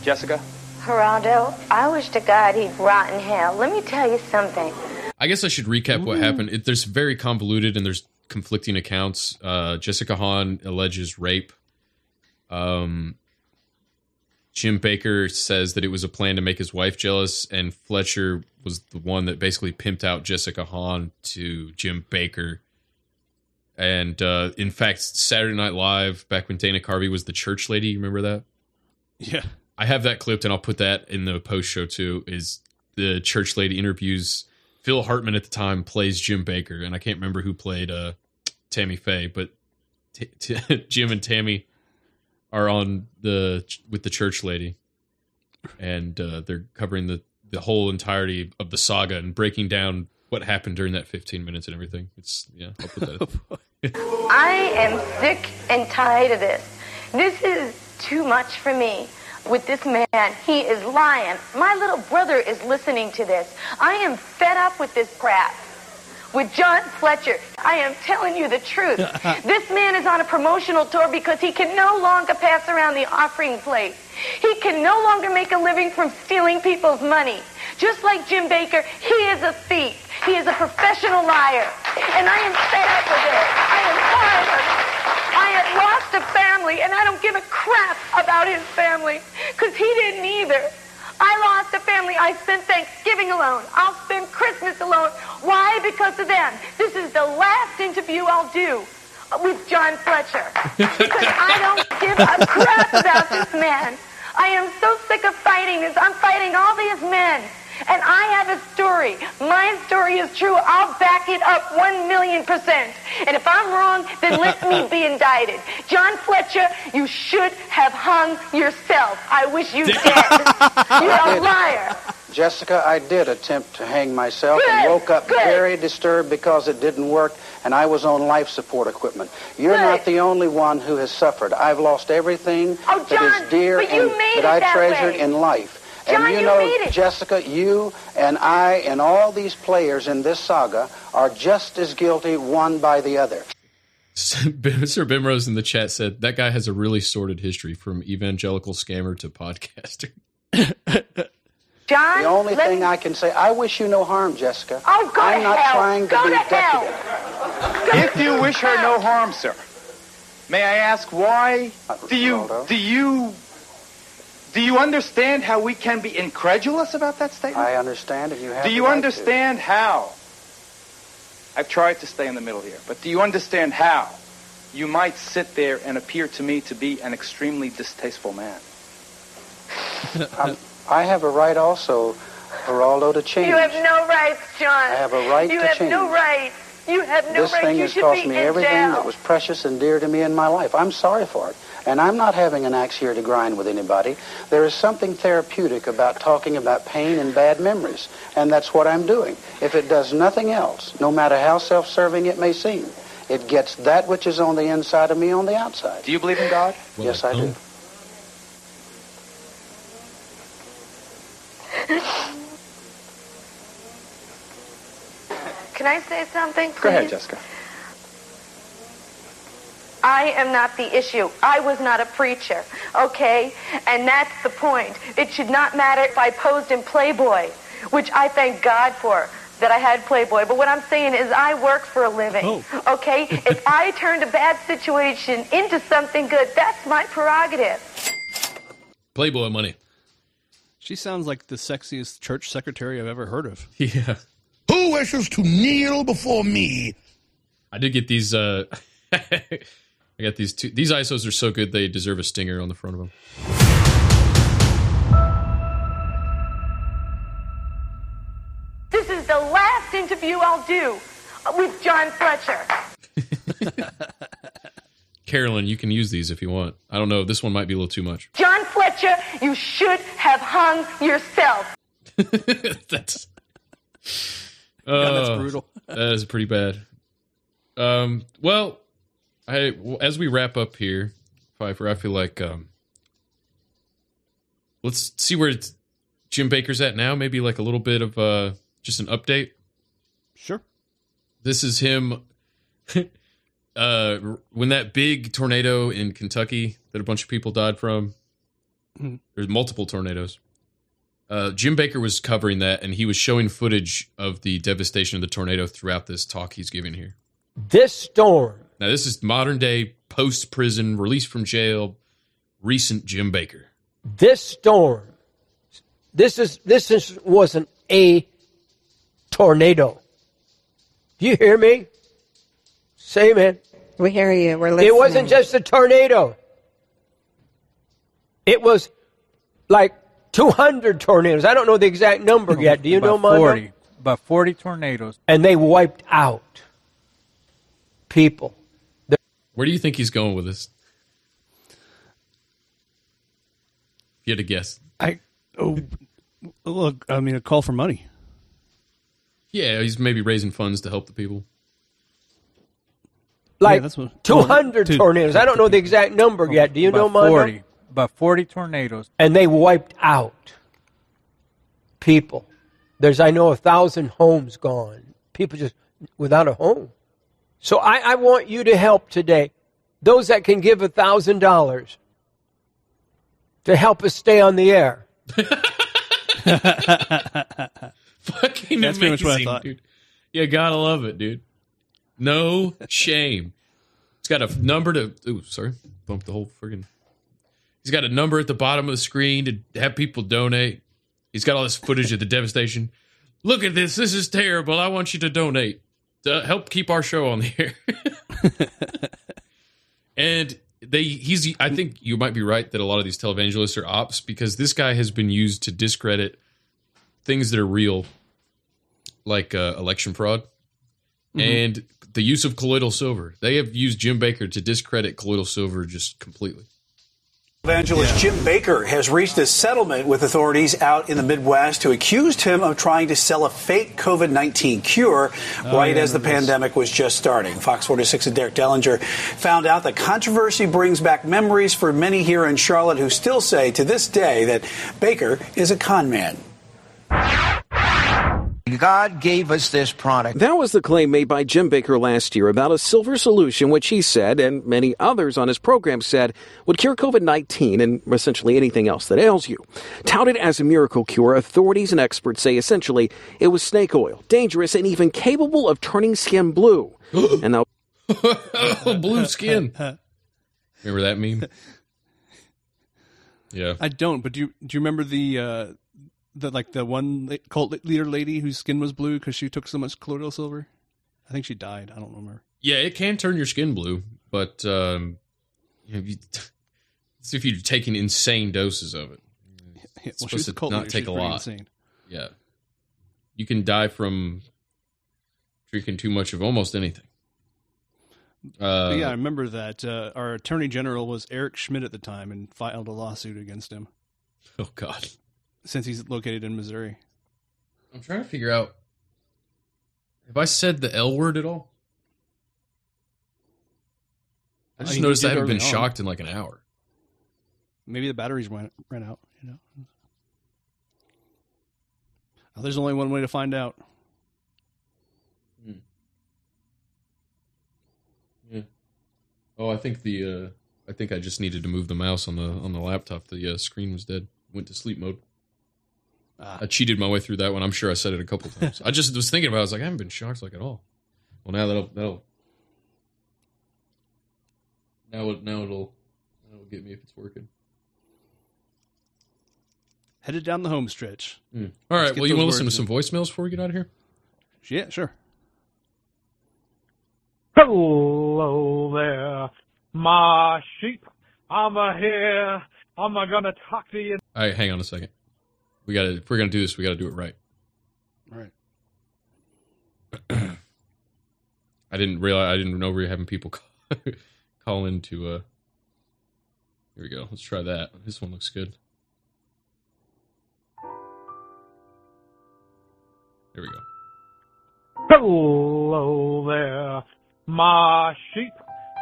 Jessica? Geraldo, I wish to God he'd rot in hell. Let me tell you something. I guess I should recap what happened. It, there's very convoluted and there's conflicting accounts. Uh, Jessica Hahn alleges rape. Um, Jim Bakker says that it was a plan to make his wife jealous, and Fletcher was the one that basically pimped out Jessica Hahn to Jim Bakker. And uh, in fact, Saturday Night Live, back when Dana Carvey was the church lady, you remember that? Yeah. I have that clipped, and I'll put that in the post show too. Is the church lady interviews Phil Hartman at the time plays Jim Bakker, and I can't remember who played uh, Tammy Faye, but t- t- [LAUGHS] Jim and Tammy are on the with the church lady, and uh, they're covering the the whole entirety of the saga and breaking down what happened during that 15 minutes and everything. It's yeah, I'll put that. I am sick and tired of this. This is too much for me. With this man, he is lying. My little brother is listening to this. I am fed up with this crap. With John Fletcher, I am telling you the truth. [LAUGHS] this man is on a promotional tour because he can no longer pass around the offering plate. He can no longer make a living from stealing people's money. Just like Jim Bakker, he is a thief. He is a professional liar. And I am fed up with it. I am tired. I had lost a family, and I don't give a crap about his family, because he didn't either. I lost a family. I spent Thanksgiving alone. I'll spend Christmas alone. Why? Because of them. This is the last interview I'll do with John Fletcher. Because I don't give a crap about this man. I am so sick of fighting this. I'm fighting all these men. And I have a story. My story is true. I'll back it up one million percent. And if I'm wrong, then let me [LAUGHS] be indicted. John Fletcher, you should have hung yourself. I wish you dead. [LAUGHS] You're a liar. Jessica, I did attempt to hang myself and woke up very disturbed because it didn't work and I was on life support equipment. You're not the only one who has suffered. I've lost everything Oh, John, is dear and that I treasured way. in life. John, and you you know, made it. Jessica, you and I and all these players in this saga are just as guilty one by the other. [LAUGHS] Sir Bimrose in the chat said that guy has a really sordid history from evangelical scammer to podcaster. [LAUGHS] John, the only thing me- I can say, I wish you no harm, Jessica. Oh, go I'm to not hell. trying to Go be to hell. decadent. If you wish her no harm, sir, may I ask why? Uh, do you do you do you understand how we can be incredulous about that statement? I understand, and you have Do the you right to. understand how? I've tried to stay in the middle here, but do you understand how you might sit there and appear to me to be an extremely distasteful man? I'm, [LAUGHS] um, I have a right also, Geraldo, to change. You have no rights, John. I have a right you to have no rights. You have no right. this rights. thing you has should cost be me everything jail. that was precious and dear to me in my life. I'm sorry for it. And I'm not having an axe here to grind with anybody. There is something therapeutic about talking about pain and bad memories. And that's what I'm doing. If it does nothing else, no matter how self-serving it may seem, it gets that which is on the inside of me on the outside. Do you believe in God? yes, I do. Can I say something, please? Go ahead, Jessica. I am not the issue. I was not a preacher, okay? And that's the point. It should not matter if I posed in Playboy, which I thank God for that I had Playboy. But what I'm saying is I work for a living, Oh. okay? [LAUGHS] if I turned a bad situation into something good, that's my prerogative. Playboy money. She sounds like the sexiest church secretary I've ever heard of. [LAUGHS] Yeah. Who wishes to kneel before me? I did get these. uh [LAUGHS] I got these two. These ISOs are so good they deserve a stinger on the front of them. This is the last interview I'll do with John Fletcher. [LAUGHS] Carolyn, you can use these if you want. I don't know. This one might be a little too much. John Fletcher, you should have hung yourself. [LAUGHS] that's God, that's Uh, brutal. that is pretty bad. Um. Well, I well, as we wrap up here, Phifer, I feel like um. Let's see where Jim Bakker's at now. Maybe like a little bit of uh just an update. Sure. This is him. [LAUGHS] uh, when that big tornado in Kentucky that a bunch of people died from. Mhm. There's multiple tornadoes. Uh, Jim Bakker was covering that, and he was showing footage of the devastation of the tornado throughout this talk he's giving here. This storm, Now, this is modern day post prison, release from jail, recent Jim Bakker. this storm, this is this is wasn't a tornado. Do you hear me? Say, man. We hear you. We're listening. It wasn't just a tornado. It was like 200 tornadoes. I don't know the exact number yet. Do you know, About Mondo? 40. About 40 tornadoes. And they wiped out people. Where do you think he's going with this? If you had to guess. I oh look. I mean, a call for money. Yeah, he's maybe raising funds to help the people. Like that's what- 200 Two- tornadoes. I don't know the exact number oh, yet. Do you know, About Mondo? 40. About 40 tornadoes. and they wiped out people. There's, I know, a thousand homes gone. People just without a home. So I, I want you to help today. Those that can give a thousand dollars to help us stay on the air. [LAUGHS] Fucking That's pretty much what I amazing, thought. dude. You gotta love it, dude. No shame. It's got a number to. Ooh, sorry, bumped the whole friggin'. He's got a number at the bottom of the screen to have people donate. He's got all this footage of the devastation. Look at this. This is terrible. I want you to donate to help keep our show on the air. [LAUGHS] and they, he's. I think you might be right that a lot of these televangelists are ops because this guy has been used to discredit things that are real, like uh, election fraud Mhm. and the use of colloidal silver. They have used Jim Bakker to discredit colloidal silver just completely. Evangelist Jim Bakker has reached a settlement with authorities out in the Midwest who accused him of trying to sell a fake COVID 19 cure Oh, right yeah, as the I remember this. pandemic was just starting. Fox 46's Derek Dellinger found out the controversy brings back memories for many here in Charlotte who still say to this day that Bakker is a con man. God gave us this product. That was the claim made by Jim Bakker last year about a silver solution, which he said, and many others on his program said, would cure COVID 19 and essentially anything else that ails you. Touted as a miracle cure, authorities and experts say essentially it was snake oil, dangerous, and even capable of turning skin blue. [GASPS] and now. [LAUGHS] blue skin. Remember that meme? [LAUGHS] Yeah. I don't, but do you do you remember the uh, the like the one cult leader lady whose skin was blue because she took so much colloidal silver? I think she died. I don't remember. Yeah, it can turn your skin blue, but um, you know, you, [LAUGHS] it's if you're taking insane doses of it. Yeah, well, supposed to not leader. take She's a lot. insane. Yeah, you can die from drinking too much of almost anything. Uh, yeah, I remember that uh, our attorney general was Eric Schmitt at the time and filed a lawsuit against him. Oh God! Since he's located in Missouri. I'm trying to figure out have I said the L word at all. I I just mean, noticed I haven't been on. shocked in like an hour. Maybe the batteries went ran out. You know. Well, there's only one way to find out. Yeah. Oh, I think the uh I think I just needed to move the mouse on the on the laptop. The uh, screen was dead. Went to sleep mode. I cheated my way through that one. I'm sure I said it a couple [LAUGHS] times. I just was thinking about. it. I was like, I haven't been shocked like at all. Well, now that'll that'll now it now it'll that'll get me if it's working. Headed down the home stretch. Hmm. All Let's right. get Well, you want to listen to some voicemails before we get out of here? Yeah, sure. Hello there, my sheep. I'm a here. I'm a gonna talk to you. All right, hang on a second. We got to if we're gonna do this, we got to do it right. All right. [CLEARS THROAT] I didn't realize I didn't know we were having people [LAUGHS] call, call in to. uh Here we go. Let's try that. This one looks good. Here we go. Hello there, my sheep.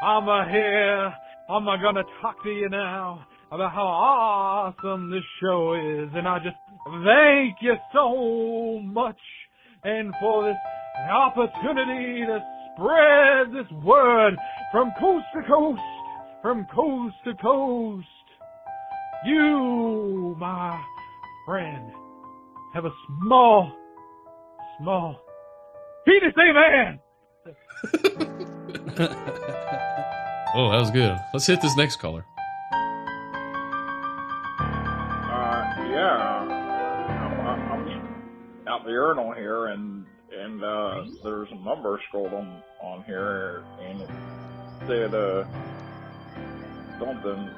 I'm a here. I'm a gonna talk to you now about how awesome this show is, and I just thank you so much, and for this opportunity to spread this word from coast to coast, from coast to coast. You, my friend, have a small, small penis, [LAUGHS] man. Oh, that was good. Let's hit this next caller. The urinal here, and and uh, there's a number scrolled on on here, and it said uh something,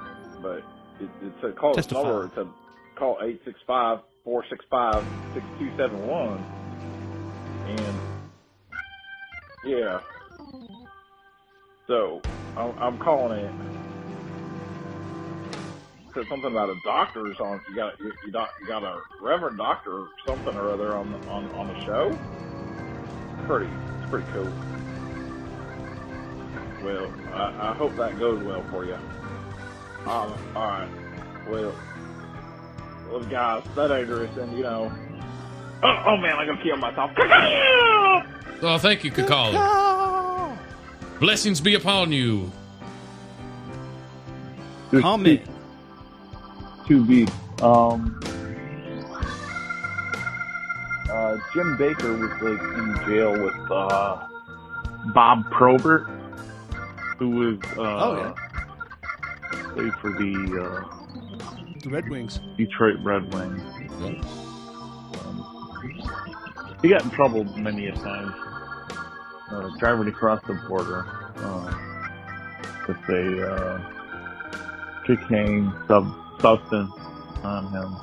but it, it said call Testify. number. It said call eight six five four six five six two seven one, and yeah. So I'm, I'm calling it. Said something about a doctor's on. You got you, you, doc, you got a reverend doctor or something or other on the, on on the show. Pretty, it's pretty cool. Well, I, I hope that goes well for you. Um, all right. Well, well, guys, that dangerous, and you know. Oh, oh man, I'm gonna kill myself. Oh, thank you, Kakali. Blessings be upon you. Comment. Two beats. Um, uh, Jim Bakker was like in jail with uh, Bob Probert, who was uh, Oh, yeah. played for the uh, The Red Wings. Detroit Red Wings. He got in trouble many a times uh, driving across the border uh, with a uh, cocaine sub substance on him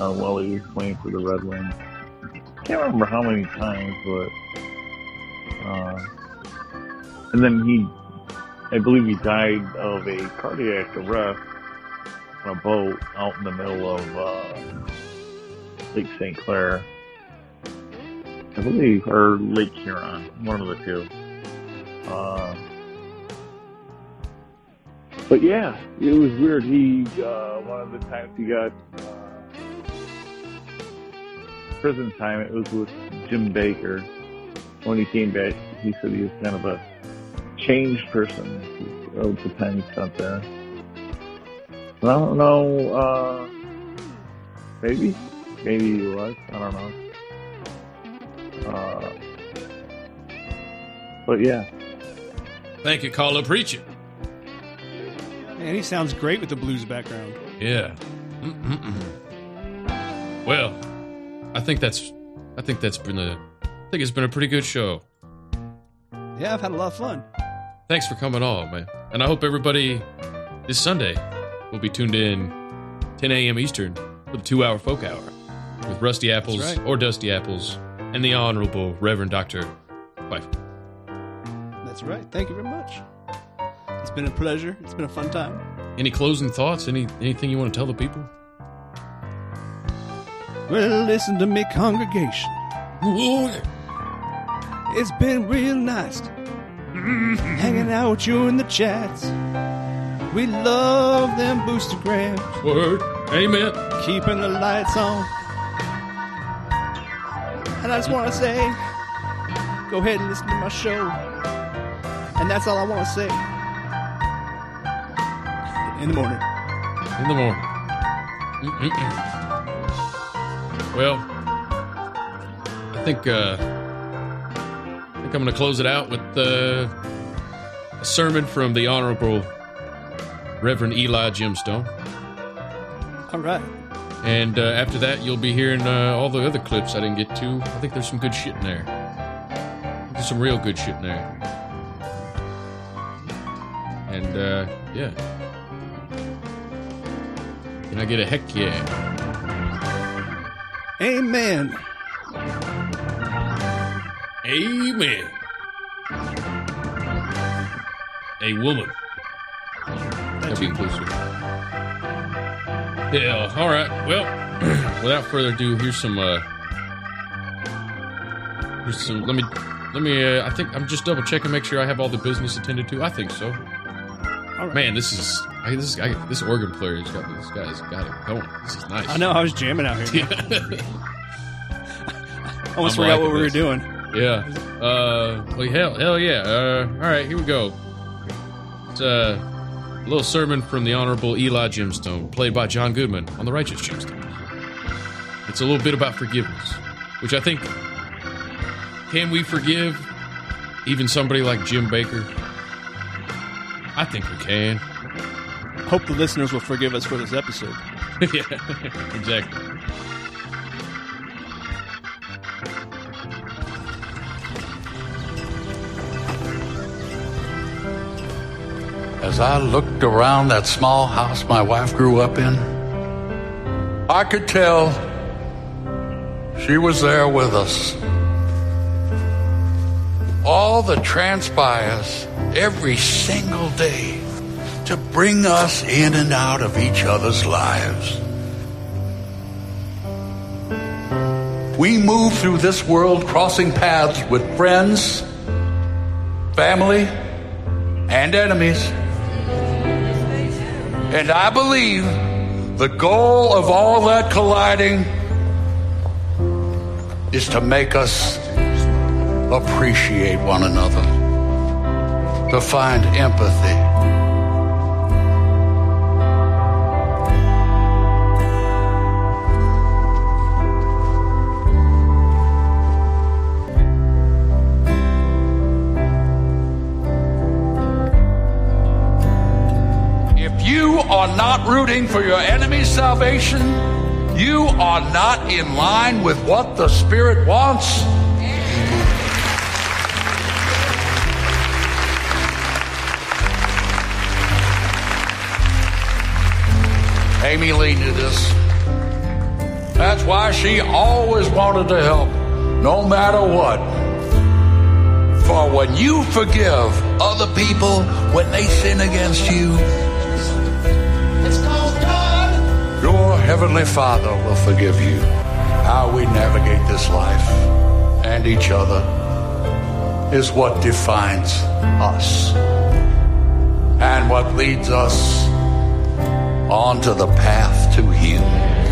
uh, while he was playing for the Red Wings. Can't remember how many times, but uh, and then he, I believe he died of a cardiac arrest on a boat out in the middle of uh, Lake St. Clair, I believe, or Lake Huron, one of the two. Uh, but yeah, it was weird. He uh, one of the times he got uh, prison time, it was with Jim Bakker. When he came back, he said he was kind of a changed person of the time he spent there. I don't know. Uh, maybe, maybe he was. I don't know. Uh, but yeah, Thank you, caller preacher. Man, he sounds great with the blues background. Yeah. Mm-mm-mm. Well, I think that's I think that's been a I think it's been a pretty good show. Yeah, I've had a lot of fun. Thanks for coming on, man. And I hope everybody this Sunday will be tuned in 10 a.m. Eastern for the two-hour folk hour with Rusty Apples right. or Dusty Apples and the Honorable Reverend Doctor Phifer. That's right. Thank you very much. It's been a pleasure. It's been a fun time. Any closing thoughts? Any anything you want to tell the people? Well, listen to me, congregation. It's been real nice [LAUGHS] hanging out with you in the chats. We love them boostergrams. Word. Amen. Keeping the lights on. And I just want to say, go ahead and listen to my show. And that's all I want to say. In the morning. In the morning. Mm-mm-mm. Well, I think uh, I think I'm going to close it out with uh, a sermon from the Honorable Reverend Eli Gemstone, All right. and uh, after that you'll be hearing uh, all the other clips I didn't get to. I think there's some good shit in there. There's some real good shit in there. And uh, yeah. Can I get a heck yeah? Amen. Amen. A woman. That'd be inclusive. Yeah. All right. Well, [CLEARS THROAT] without further ado, here's some. uh Here's some. Let me. Let me. Uh, I think I'm just double checking, make sure I have all the business attended to. I think so. Man, this is. I, this is, I, this organ player has got this guy's got it going. This is nice. I know, I was jamming out here. I [LAUGHS] [LAUGHS] almost I'm forgot what we were this. doing. Yeah. Uh, well, hell, hell yeah. Uh, all right, here we go. It's uh, a little sermon from the Honorable Eli Gemstone, played by John Goodman on the Righteous Gemstone. It's a little bit about forgiveness, which I think can we forgive even somebody like Jim Bakker? I think we can. Hope the listeners will forgive us for this episode. [LAUGHS] yeah, exactly. As I looked around that small house my wife grew up in, I could tell she was there with us. All that transpires every single day to bring us in and out of each other's lives. We move through this world crossing paths with friends, family, and enemies. And I believe the goal of all that colliding is to make us appreciate one another, to find empathy. Are not rooting for your enemy's salvation, you are not in line with what the Spirit wants. Aimee-Leigh did this. That's why she always wanted to help, no matter what. For when you forgive other people when they sin against you, Heavenly Father will forgive you. How we navigate this life and each other is what defines us and what leads us onto the path to healing.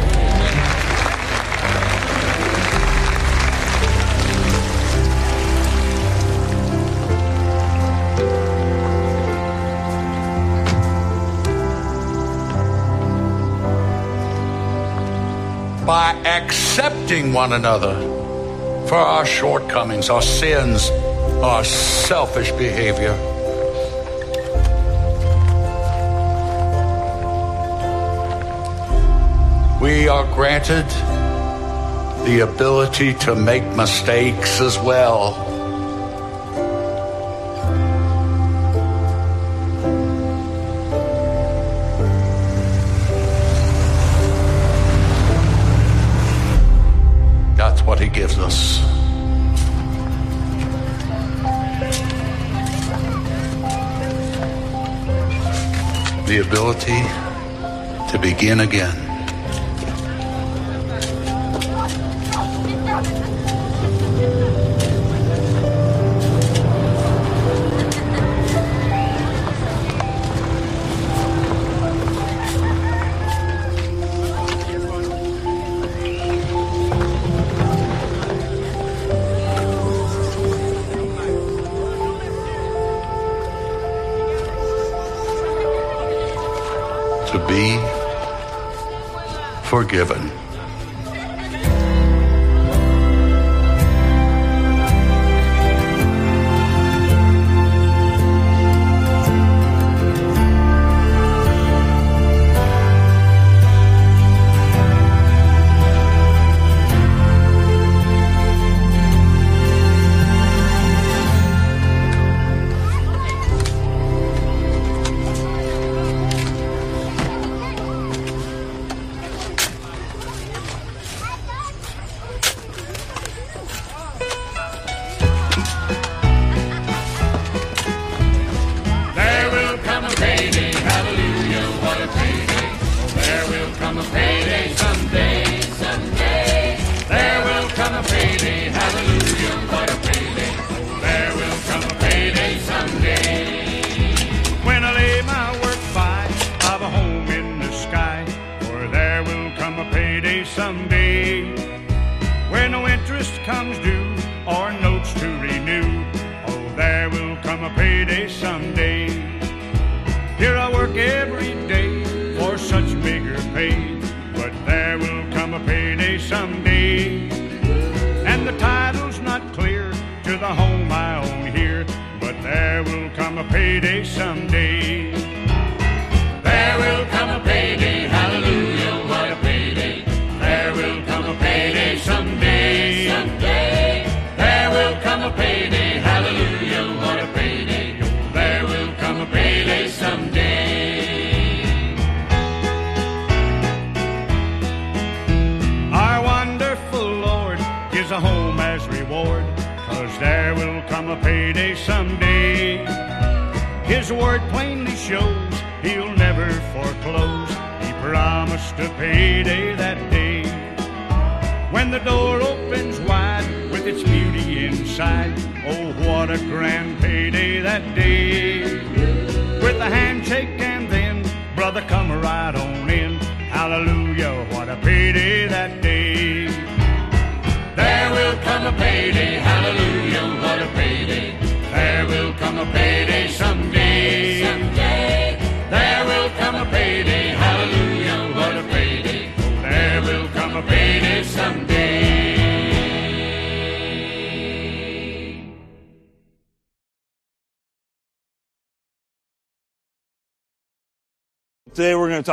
By accepting one another for our shortcomings, our sins, our selfish behavior. We are granted the ability to make mistakes as well. Ability to begin again. Forgiven.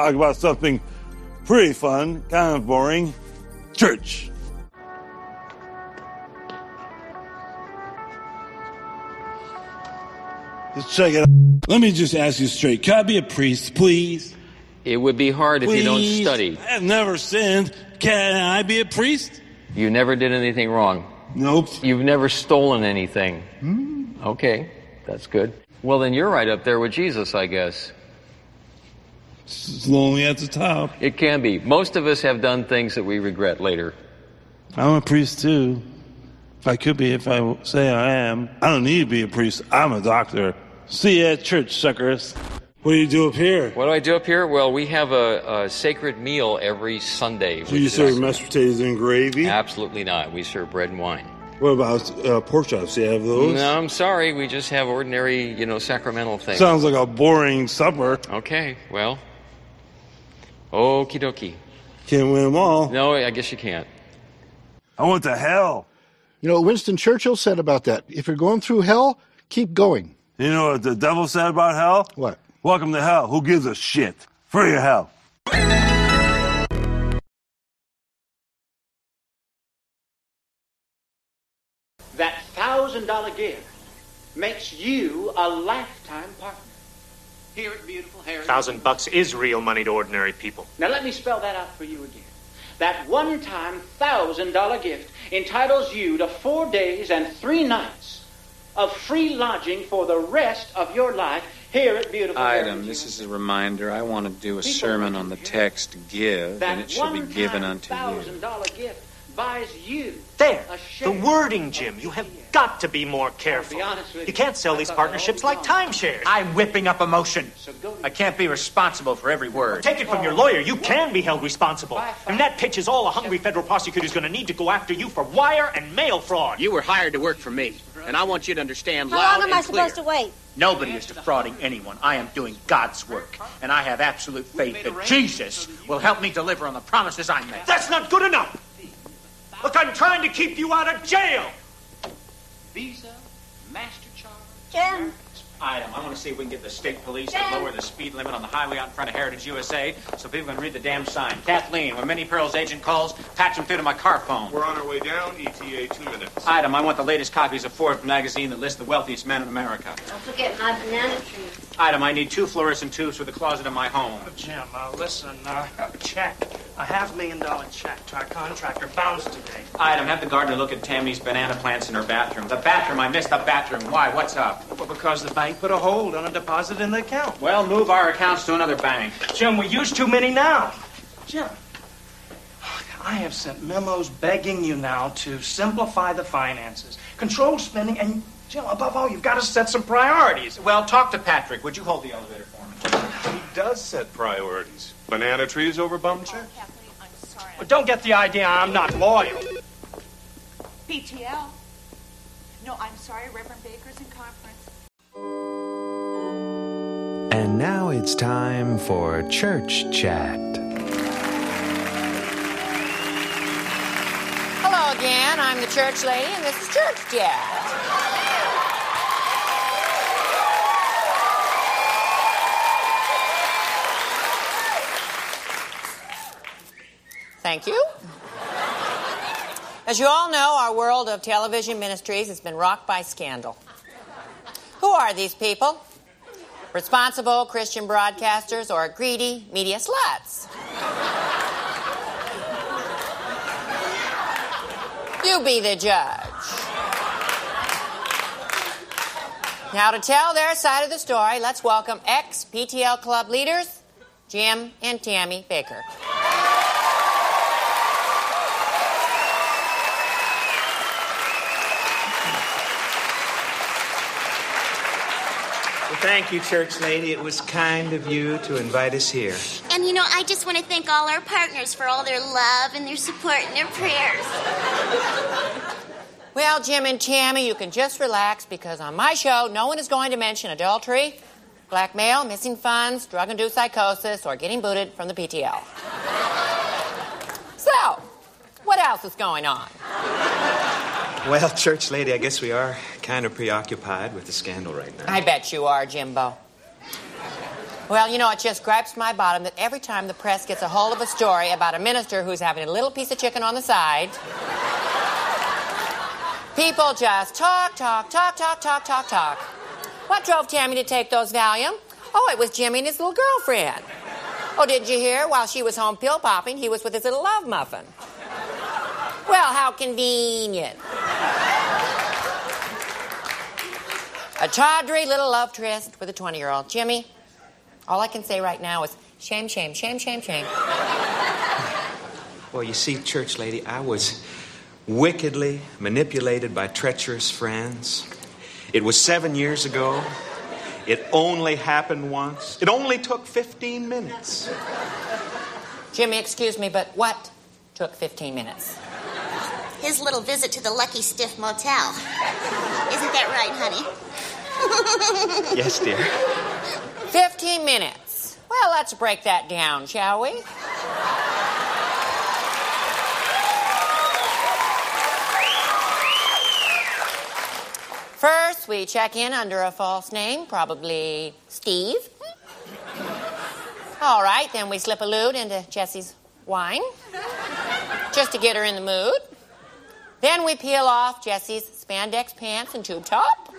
Talk about something pretty fun, kind of boring church. Let's check it out. Let me just ask you straight. Can I be a priest, please? It would be hard if you don't study. I've never sinned. Can I be a priest? You never did anything wrong. Nope. You've never stolen anything. Hmm. Okay, that's good. Well, then you're right up there with Jesus, I guess. It's lonely at the top. It can be. Most of us have done things that we regret later. I'm a priest too. If I could be if I say I am. I don't need to be a priest. I'm a doctor. See you at church, suckers. What do you do up here? What do I do up here? Well, we have a, a sacred meal every Sunday. Do you serve mashed potatoes and gravy? Absolutely not. We serve bread and wine. What about uh, pork chops? Do you have those? No, I'm sorry. We just have ordinary, you know, sacramental things. Sounds like a boring supper. Okay, well. Okie dokie. Can't win them all. No, I guess you can't. I went to hell. You know what Winston Churchill said about that? If you're going through hell, keep going. You know what the devil said about hell? What? Welcome to hell. Who gives a shit? Free your hell. That thousand dollar gift makes you a lifetime partner. Hear it, beautiful Harry. Thousand bucks is real money to ordinary people. Now let me spell that out for you again. That one-time thousand dollar gift entitles you to four days and three nights of free lodging for the rest of your life here at beautiful Item, this is a reminder. I want to do a sermon on the text give, and it should be given unto you. thousand dollar gift buys you There, the wording, Jim. You have got to be more careful. Be honest with You can't sell these partnerships like timeshares. I'm whipping up emotion. I can't be responsible for every word. Take it from your lawyer. You can be held responsible. And that pitch is all a hungry federal prosecutor's going to need to go after you for wire and mail fraud. You were hired to work for me, and I want you to understand How loud long am and I clear. supposed to wait? Nobody is defrauding anyone. I am doing God's work, and I have absolute faith that Jesus will help me deliver on the promises I made. That's not good enough. Look, I'm trying to keep you out of jail. Visa, MasterCard. Jim. Item. I want to see if we can get the state police Jim. to lower the speed limit on the highway out in front of Heritage USA so people can read the damn sign. Kathleen, when Minnie Pearl's agent calls, patch him through to my car phone. We're on our way down. ETA two minutes. Item. I want the latest copies of Forbes magazine that lists the wealthiest men in America. Don't forget my banana tree. Item. I need two fluorescent tubes for the closet of my home. Jim, uh, listen, uh, check. A half million dollar check to our contractor bounced today. Item. Have the gardener look at Tammy's banana plants in her bathroom. The bathroom. I missed the bathroom. Why? What's up? Well, because the bank put a hold on a deposit in the account. Well, move our accounts to another bank. Jim, we use too many now. Jim, I have sent memos begging you now to simplify the finances, control spending, and, Jim, above all, you've got to set some priorities. Well, talk to Patrick. Would you hold the elevator for me? He does set priorities. Banana trees over bum check. Oh, Kathleen, I'm sorry. But don't get the idea I'm not loyal. PTL. No, I'm sorry, Reverend Bakker's in conference. And now it's time for church chat. Hello again. I'm the church lady, and this is Church Chat. Thank you. As you all know, our world of television ministries has been rocked by scandal. Who are these people? Responsible Christian broadcasters or greedy media sluts? You be the judge. Now, to tell their side of the story, let's welcome ex PTL Club leaders, Jim and Tammy Bakker. Thank you, church lady. It was kind of you to invite us here. And you know, I just want to thank all our partners for all their love and their support and their prayers. Well, Jim and Tammy, you can just relax because on my show, no one is going to mention adultery, blackmail, missing funds, drug induced psychosis, or getting booted from the PTL. So, what else is going on? Well, church lady, I guess we are kind of preoccupied with the scandal right now. I bet you are, Jimbo. Well, you know, it just gripes my bottom that every time the press gets a hold of a story about a minister who's having a little piece of chicken on the side, people just talk, talk, talk, talk, talk, talk, talk. What drove Tammy to take those Valium? Oh, it was Jimmy and his little girlfriend. Oh, didn't you hear? While she was home pill popping, he was with his little love muffin. Well, how convenient. A tawdry little love tryst with a 20 year old. Jimmy, all I can say right now is Shame, shame, shame, shame, shame. Well, you see, church lady, I was wickedly manipulated by treacherous friends. It was seven years ago. It only happened once. It only took 15 minutes. Jimmy, excuse me, but what took 15 minutes? His little visit to the Lucky Stiff Motel. Isn't that right, honey? Yes, dear. 15 minutes. Well, let's break that down, shall we? First, we check in under a false name, probably Steve. All right, then we slip a lewd into Jessie's wine, just to get her in the mood. Then we peel off Jessie's spandex pants and tube top.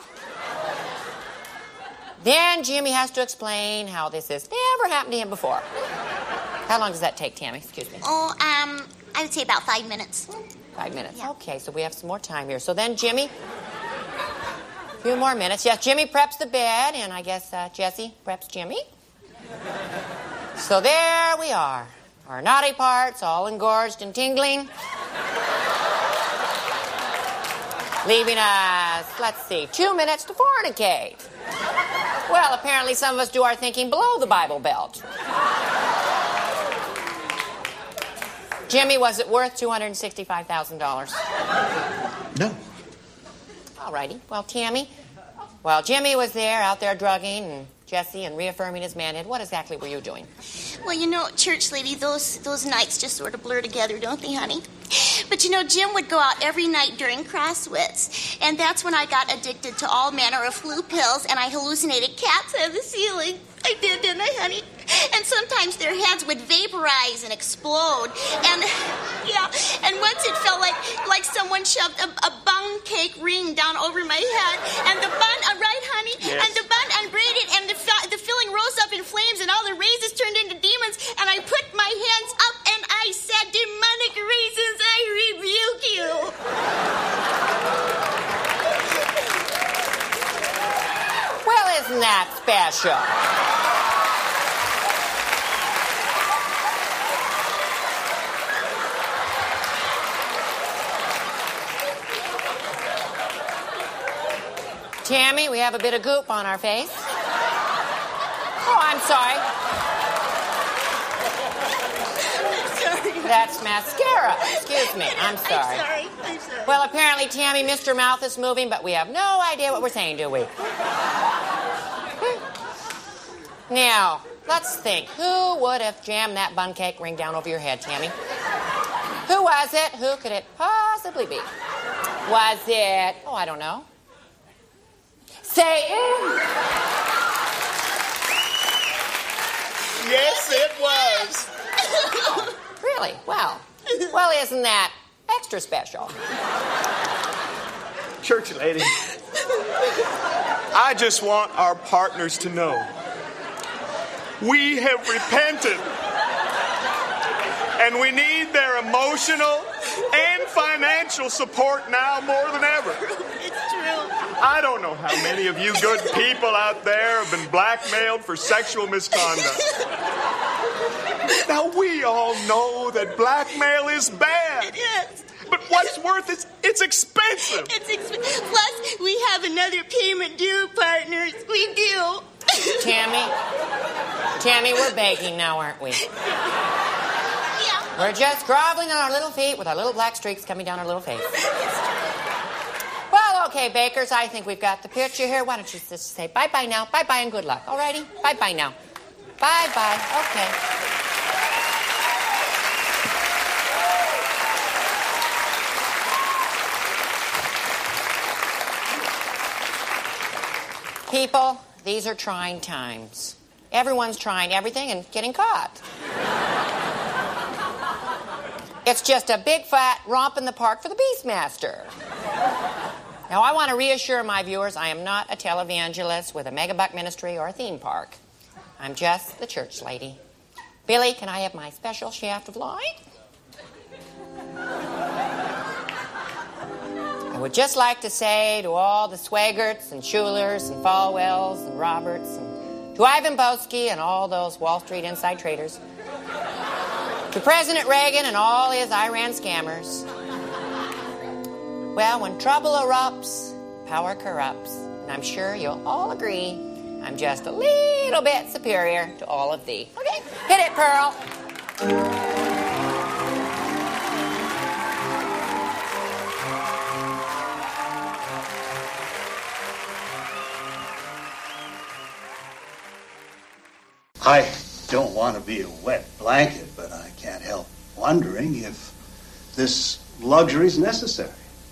Then Jimmy has to explain how this has never happened to him before. How long does that take, Tammy? Excuse me. Oh, um, I would say about five minutes. Five minutes. Okay, so we have some more time here. So then Jimmy, a few more minutes. Yes, Jimmy preps the bed, and I guess uh, Jesse preps Jimmy. So there we are. Our naughty parts all engorged and tingling. Leaving us, let's see, two minutes to fornicate. Well, apparently some of us do our thinking below the Bible belt. Jimmy, was it worth $265,000? No. All righty. Well, Tammy, while Jimmy was there out there drugging and Jesse and reaffirming his manhood, what exactly were you doing? Well, you know, church lady, those those nights just sort of blur together, don't they, honey? But you know, Jim would go out every night during Crosswits, and that's when I got addicted to all manner of flu pills, and I hallucinated cats of the ceiling. I did, didn't I, honey? And sometimes their heads would vaporize and explode, and [LAUGHS] yeah, and once it felt like like someone shoved a, a bun cake ring down over my head, and the bun, uh, right, honey? Yes. And the bun unbraided, and the fi- the filling rose up in flames, and all the raisins turned into demons, and I put my hands up and I said, "Demonic raisins, I rebuke you." Well, isn't that special? Tammy, we have a bit of goop on our face. Oh, I'm sorry. That's mascara. Excuse me. I'm sorry. sorry. I'm sorry. Well, apparently, Tammy, Mr. Mouth is moving, but we have no idea what we're saying, do we? Hmm. now, let's think. Who would have jammed that bun cake ring down over your head, Tammy? Who was it? Who could it possibly be? Was it, oh, I don't know. Say. Yes, it was. Really? Well, well, isn't that extra special? Church lady, I just want our partners to know we have repented and we need their emotional and financial support now more than ever. It's true. I don't know how many of you good people out there have been blackmailed for sexual misconduct. Now, we all know that blackmail is bad. It is. But what's worth is it's expensive. It's expensive. Plus, we have another payment due, partners. We do. Tammy, Tammy, we're begging now, aren't we? We're just groveling on our little feet with our little black streaks coming down our little face. Well, okay, Bakkers, I think we've got the picture here. Why don't you just say bye bye now? Bye bye and good luck. Alrighty? Bye bye now. Bye bye. Okay. People, these are trying times. Everyone's trying everything and getting caught. It's just a big fat romp in the park for the Beastmaster. Now, I want to reassure my viewers I am not a televangelist with a megabuck ministry or a theme park. I'm just the church lady. Billy, can I have my special shaft of light? I would just like to say to all the Swaggarts and Schullers and Falwells and Roberts and to Ivan Boesky and all those Wall Street inside traders, to President Reagan and all his Iran scammers. Well, when trouble erupts, power corrupts. And I'm sure you'll all agree I'm just a little bit superior to all of thee. Okay, hit it, Pearl. I don't want to be a wet blanket, but I can't help wondering if this luxury is necessary.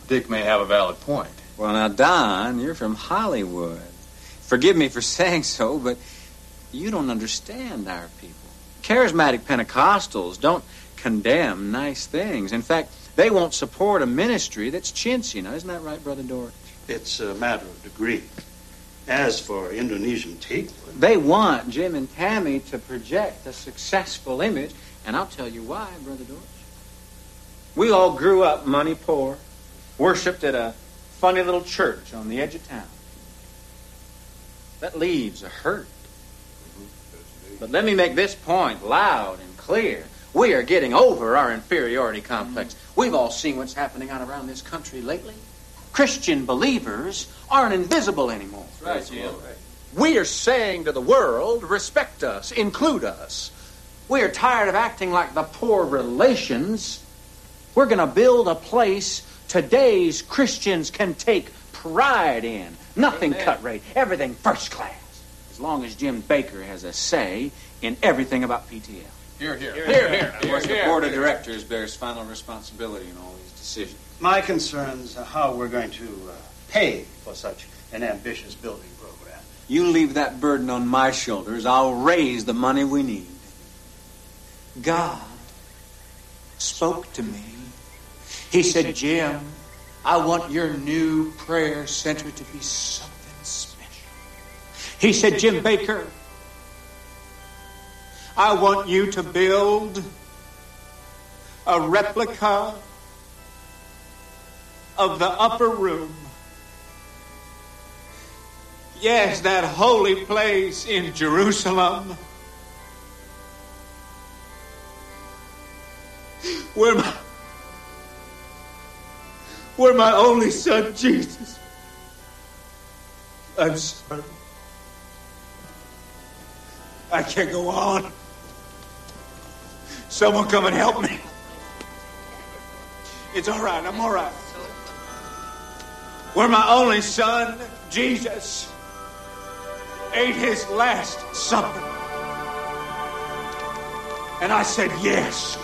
Dick may have a valid point. Well, now, Don, you're from Hollywood. Forgive me for [LAUGHS] saying so, but you don't understand our people. Charismatic Pentecostals don't condemn nice things. In fact, they won't support a ministry that's chintzy. Now, isn't that right, Brother Dorch? It's a matter of degree. As for Indonesian tea, They want Jim and Tammy to project a successful image, and I'll tell you why, Brother Dorch. We all grew up money poor, worshipped at a funny little church on the edge of town. That leaves a hurt. But let me make this point loud and clear. We are getting over our inferiority complex. Mm-hmm. We've all seen what's happening out around this country lately. Christian believers aren't invisible anymore. Right, Jim. We are saying to the world, respect us, include us. We are tired of acting like the poor relations. We're going to build a place today's Christians can take pride in. Nothing cut rate, everything first class. As long as Jim Bakker has a say in everything about PTL. Here, here. Here, Here, here. here. Of course, the board of directors bears final responsibility in all these decisions. my concern's are how we're going to uh, pay for such an ambitious building program. You leave that burden on my shoulders, I'll raise the money we need. God spoke to me. He said, Jim, I want your new prayer center to be something special. He said, Jim Bakker, I want you to build a replica of the upper room. Yes, that holy place in Jerusalem. Where my, where my only son Jesus. I'm sorry. I can't go on. Someone come and help me. It's all right. I'm all right. Where my only son, Jesus, ate his last supper. And I said, Yes.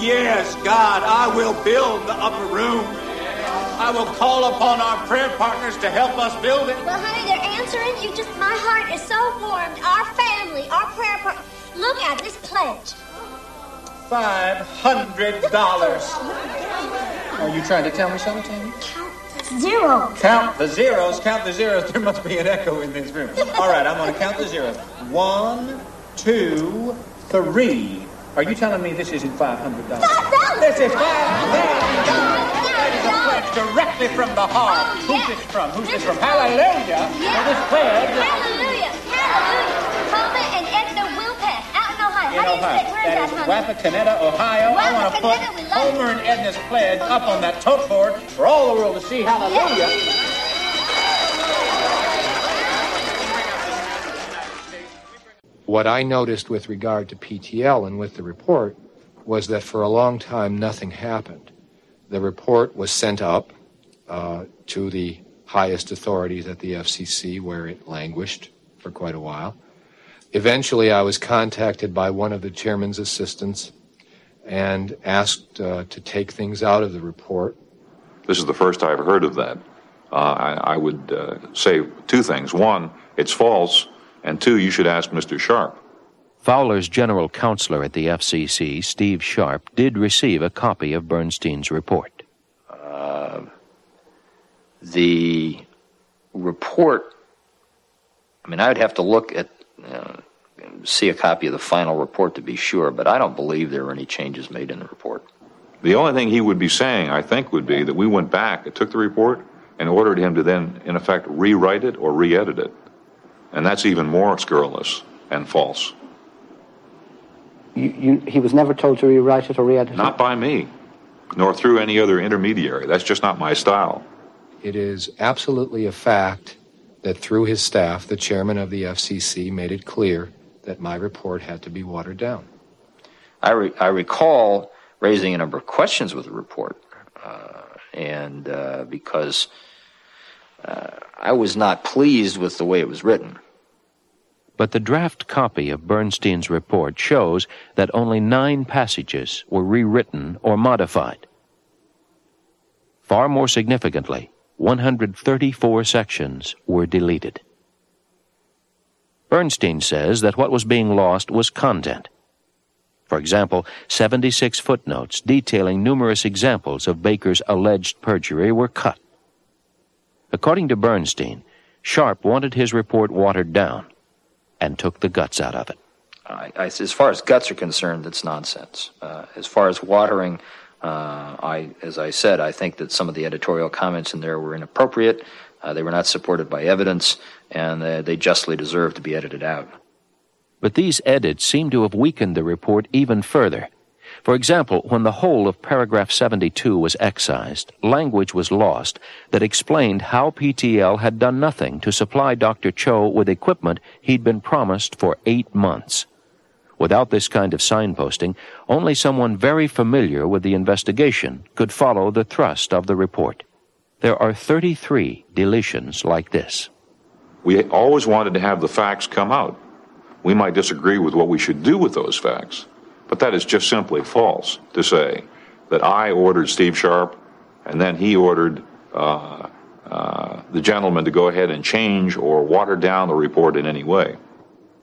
Yes, God, I will build the upper room. I will call upon our prayer partners to help us build it. Well, honey, they're answering you. Just my heart is so warmed. Our family, our prayer partners. Look at this pledge. Five hundred dollars. Are you trying to tell me something, Tammy? Zero. Count the zeros. Count the zeros. [LAUGHS] There must be an echo in this room. All right, I'm going to count the zeros. One, two, three. Are you telling me this isn't five hundred dollars? This is five thousand dollars. That is a pledge directly from the heart. Oh, Who's this from? Who's this from? Hallelujah! For this pledge. Hallelujah. Hallelujah. Homer and Edna Wilpet out in Ohio. In How do you Ohio. say? Where is That is? Wapakoneta, Ohio. I want to put Wapakoneta, we love Homer and Edna's pledge up on that tote board for all the world to see. Hallelujah. What I noticed with regard to PTL and with the report was that for a long time nothing happened. The report was sent up uh, to the highest authorities at the FCC, where it languished for quite a while. Eventually, I was contacted by one of the chairman's assistants and asked uh, to take things out of the report. This is the first I've heard of that. Uh, I, I would uh, say two things. One, it's false, and two, you should ask Mr. Sharp. Fowler's general counselor at the FCC, Steve Sharp, did receive a copy of Bernstein's report. Uh, the report, I mean, I would have to look at, uh, see a copy of the final report to be sure, but I don't believe there were any changes made in the report. The only thing he would be saying, I think, would be that we went back, took the report, and ordered him to then, in effect, rewrite it or re edit it. And that's even more scurrilous and false. You, you, he was never told to rewrite it or re-edit it? Not by me, nor through any other intermediary. That's just not my style. It is absolutely a fact that through his staff, the chairman of the FCC made it clear that my report had to be watered down. I, re- I recall raising a number of questions with the report, uh, and uh, because uh, I was not pleased with the way it was written. But the draft copy of Bernstein's report shows that only nine passages were rewritten or modified. Far more significantly, 134 sections were deleted. Bernstein says that what was being lost was content. For example, 76 footnotes detailing numerous examples of Bakker's alleged perjury were cut. According to Bernstein, Sharp wanted his report watered down and took the guts out of it. I, I, as far as guts are concerned, it's nonsense. Uh, as far as watering, uh, I, as I said, I think that some of the editorial comments in there were inappropriate. Uh, they were not supported by evidence, and uh, they justly deserve to be edited out. But these edits seem to have weakened the report even further. For example, when the whole of paragraph 72 was excised, language was lost that explained how PTL had done nothing to supply Dr. Cho with equipment he'd been promised for eight months. Without this kind of signposting, only someone very familiar with the investigation could follow the thrust of the report. There are 33 deletions like this. We always wanted to have the facts come out. We might disagree with what we should do with those facts, but that is just simply false to say that I ordered Steve Sharp and then he ordered uh, uh, the gentleman to go ahead and change or water down the report in any way.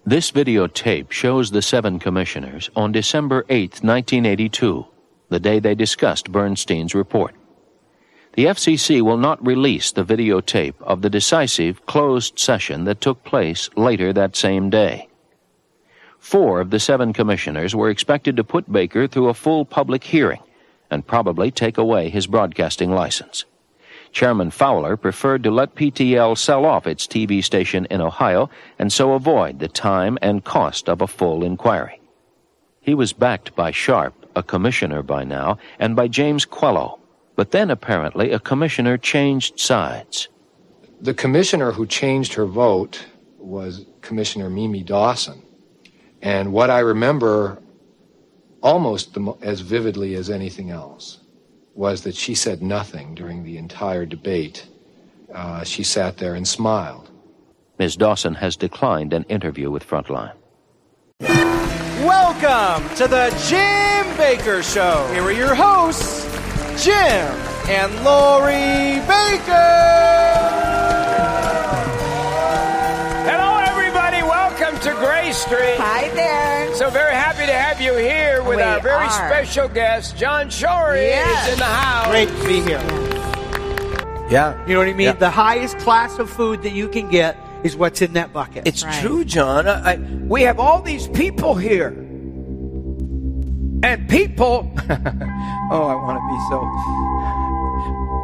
This videotape shows the seven commissioners on December 8, 1982, the day they discussed Bernstein's report. The FCC will not release the videotape of the decisive closed session that took place later that same day. Four of the seven commissioners were expected to put Bakker through a full public hearing and probably take away his broadcasting license. Chairman Fowler preferred to let PTL sell off its TV station in Ohio and so avoid the time and cost of a full inquiry. He was backed by Sharp, a commissioner by now, and by James Quello, but then apparently a commissioner changed sides. The commissioner who changed her vote was Commissioner Mimi Dawson. And what I remember almost the, as vividly as anything else was that she said nothing during the entire debate. Uh, she sat there and smiled. Ms. Dawson has declined an interview with Frontline. Welcome to the Jim Bakker Show. Here are your hosts, Jim and Lori Bakker. Street. Hi there. So very happy to have you here with We our very are. special guest, John Shorey Yes. is in the house. Great to be here. Yeah. You know what I mean? Yeah. The highest class of food that you can get is what's in that bucket. It's true, John. I, I- we have all these people here. And people, [LAUGHS] oh, I want to be so.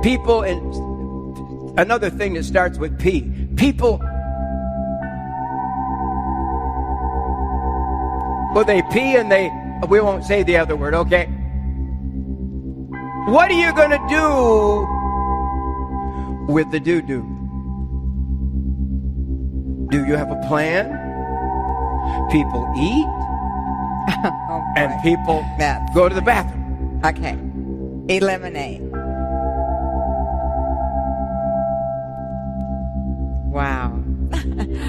People, and another thing that starts with P. People, well, they pee and they, we won't say the other word, okay? What are you going to do with the doo doo? Do you have a plan? People eat [LAUGHS] oh, and people go to the bathroom. Okay. Eliminate. Wow.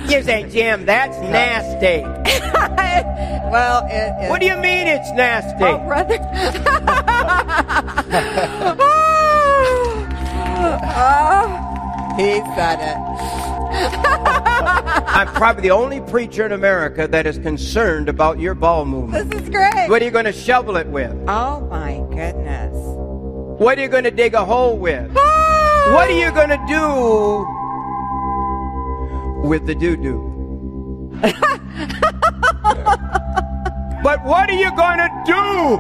You say, Jim, that's nasty. [LAUGHS] well, it, it, What do you mean it's nasty? Oh, brother. [LAUGHS] oh, he said it. [LAUGHS] I'm probably the only preacher in America that is concerned about your ball movement. This is great. What are you going to shovel it with? Oh my goodness. What are you going to dig a hole with? Ah. what are you going to do with the doo doo? [LAUGHS] but what are you going to do?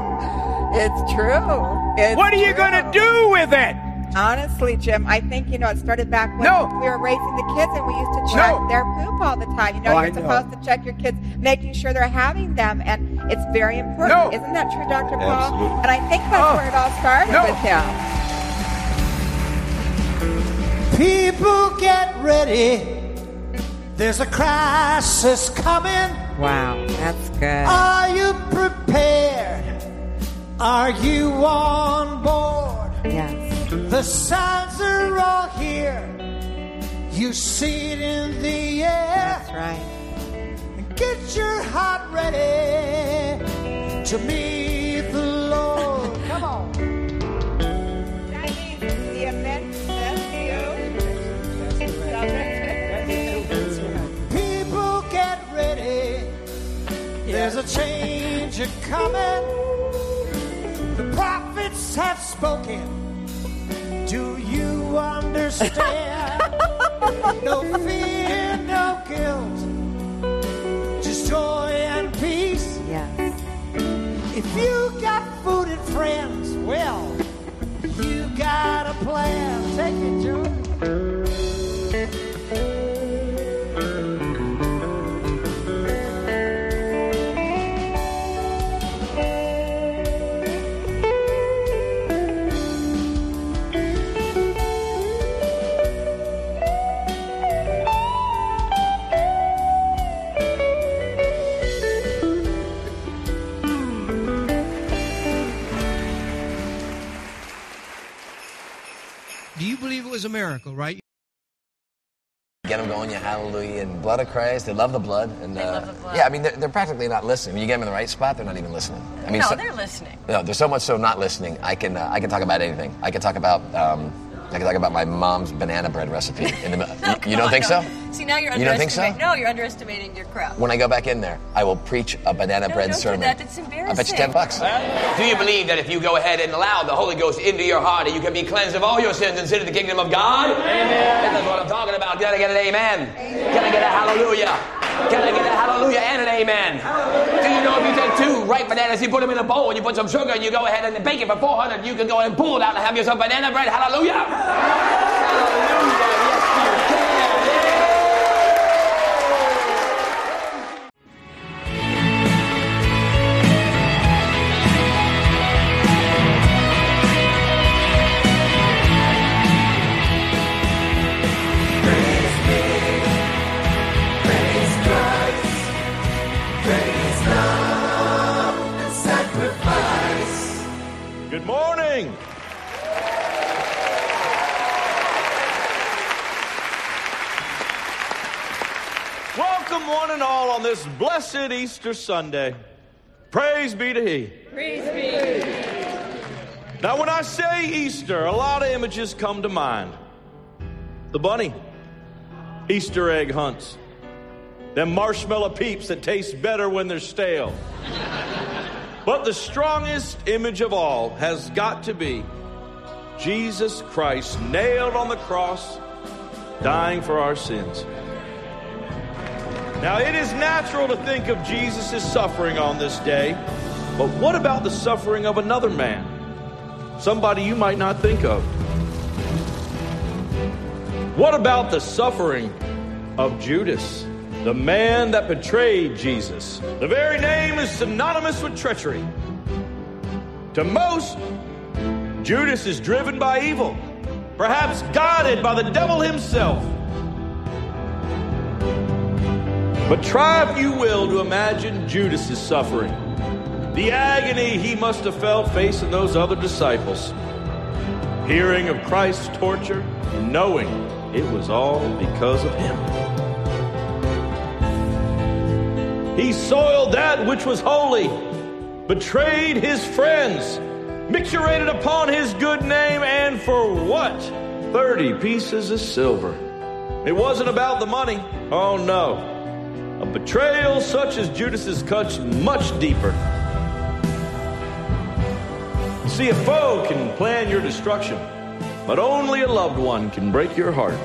It's true. It's what are you going to do with it? Honestly, Jim, I think you know it started back when No. we were raising the kids and we used to check No. their poop all the time. You know, Oh, you're know. supposed to check your kids, making sure they're having them, and it's very important. No. Isn't that true, Dr. Paul? Absolutely. And I think that's where it all oh. started No. with him. People get ready. There's a crisis coming. Wow, that's good. Are you prepared? Are you on board? Yes. The signs are all here. You see it in the air. That's right. Get your heart ready to meet the Lord. Come on. There's a change a coming. The prophets have spoken. Do you understand? no fear, no guilt. Just joy and peace. Yes. If you got food and friends, well, you got a plan. Take it, Joe. Was a miracle, right? Get them going, yeah, hallelujah, and blood of Christ. They love the blood, and They uh, love the blood. yeah, I mean they're, they're practically not listening. When you get them in the right spot, they're not even listening. I mean, no, so- they're listening. no, they're so much so not listening. I can uh, I can talk about anything. I can talk about um, I can talk about my mom's banana bread recipe. In the, mi- [LAUGHS] you, you don't think so? See, now you're You don't think so? underestimating. No, you're underestimating your crowd. When I go back in there, I will preach a banana No, bread don't do sermon. that. It's I bet you ten bucks. Do you believe that if you go ahead and allow the Holy Ghost into your heart, that you can be cleansed of all your sins and sit in the kingdom of God? Amen. That's what I'm talking about. Can I get an amen? Can I get a hallelujah? Can I get a hallelujah and an amen? Do you know if you take two ripe bananas, you put them in a bowl, and you put some sugar, and you go ahead and bake it for 400, you can go and pull it out and have yourself banana bread. Hallelujah. Good morning. Welcome, one and all, on this blessed Easter Sunday. Praise be to He. Praise be. Now, when I say Easter, a lot of images come to mind the bunny, Easter egg hunts, them marshmallow peeps that taste better when they're stale. But the strongest image of all has got to be Jesus Christ nailed on the cross, dying for our sins. Now, it is natural to think of Jesus' suffering on this day, but what about the suffering of another man? Somebody you might not think of. What about the suffering of Judas, the man that betrayed Jesus? The very name is synonymous with treachery. To most, Judas is driven by evil, perhaps guided by the devil himself. But try, if you will, to imagine Judas's suffering. The agony he must have felt facing those other disciples. Hearing of Christ's torture and knowing it was all because of him. He soiled that which was holy, betrayed his friends, micturated upon his good name, and for what? 30 pieces of silver. It wasn't about the money. Oh no. A betrayal such as Judas's cuts much deeper. See, a foe can plan your destruction, but only a loved one can break your heart.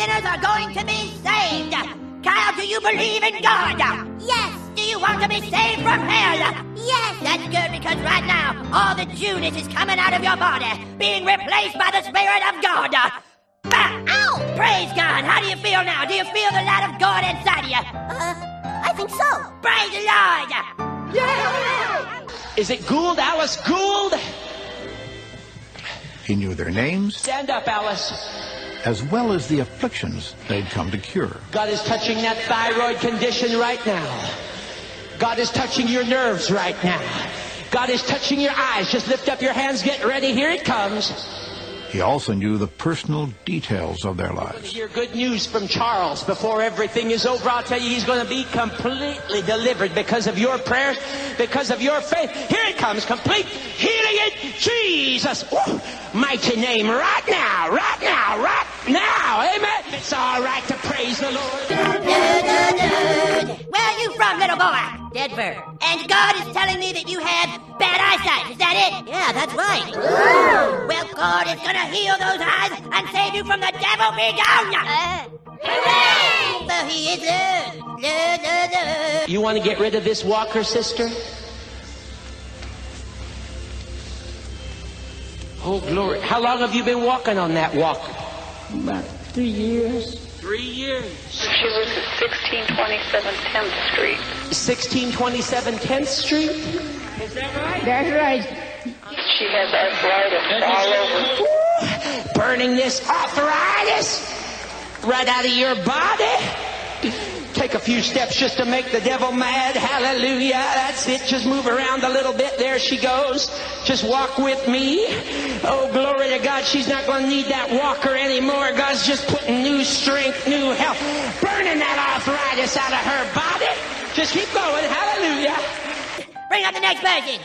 Sinners are going to be saved. Kyle, do you believe in God? Yes. Do you you want to be saved from hell? Yes. That's good because right now, all the Judas is coming out of your body, being replaced by the Spirit of God. Ah, ow! Praise God. How do you feel now? Do you feel the light of God inside of you? Uh, I think so. Praise the Lord. Yeah! Is it Gould, Alice Gould? He knew their names, Stand up, Alice. As well as the afflictions they'd come to cure. God is touching that thyroid condition right now. God is touching your nerves right now. God is touching your eyes. Just lift up your hands, get ready. Here it comes. He also knew the personal details of their You're going to lives. hear good news from Charles before everything is over. I'll tell you, he's going to be completely delivered because of your prayers, because of your faith. Here it comes, complete healing in Jesus' Woo! Mighty name, right now, right now, right now. Amen. It's all right to praise the Lord. Where are you from, little boy? Denver. And God is telling me that you have bad eyesight. Is that it? Yeah, that's right. Well, God is gonna heal those eyes and save you from the devil. Be gone. Hooray! For he is Lord. Lord, Lord, Lord. You want to get rid of this walker, sister? Oh, glory. How long have you been walking on that walk? About three years. Three years. She lives at 1627 10th Street. 1627 10th Street? Is that right? That's right. She has arthritis all over. Burning this arthritis right out of your body. Take a few steps just to make the devil mad. Hallelujah. That's it. Just move around a little bit. There she goes. Just walk with me. Oh, glory to God. She's not going to need that walker anymore. God's just putting new strength, new health, burning that arthritis out of her body. Just keep going. Hallelujah. Bring up the next person.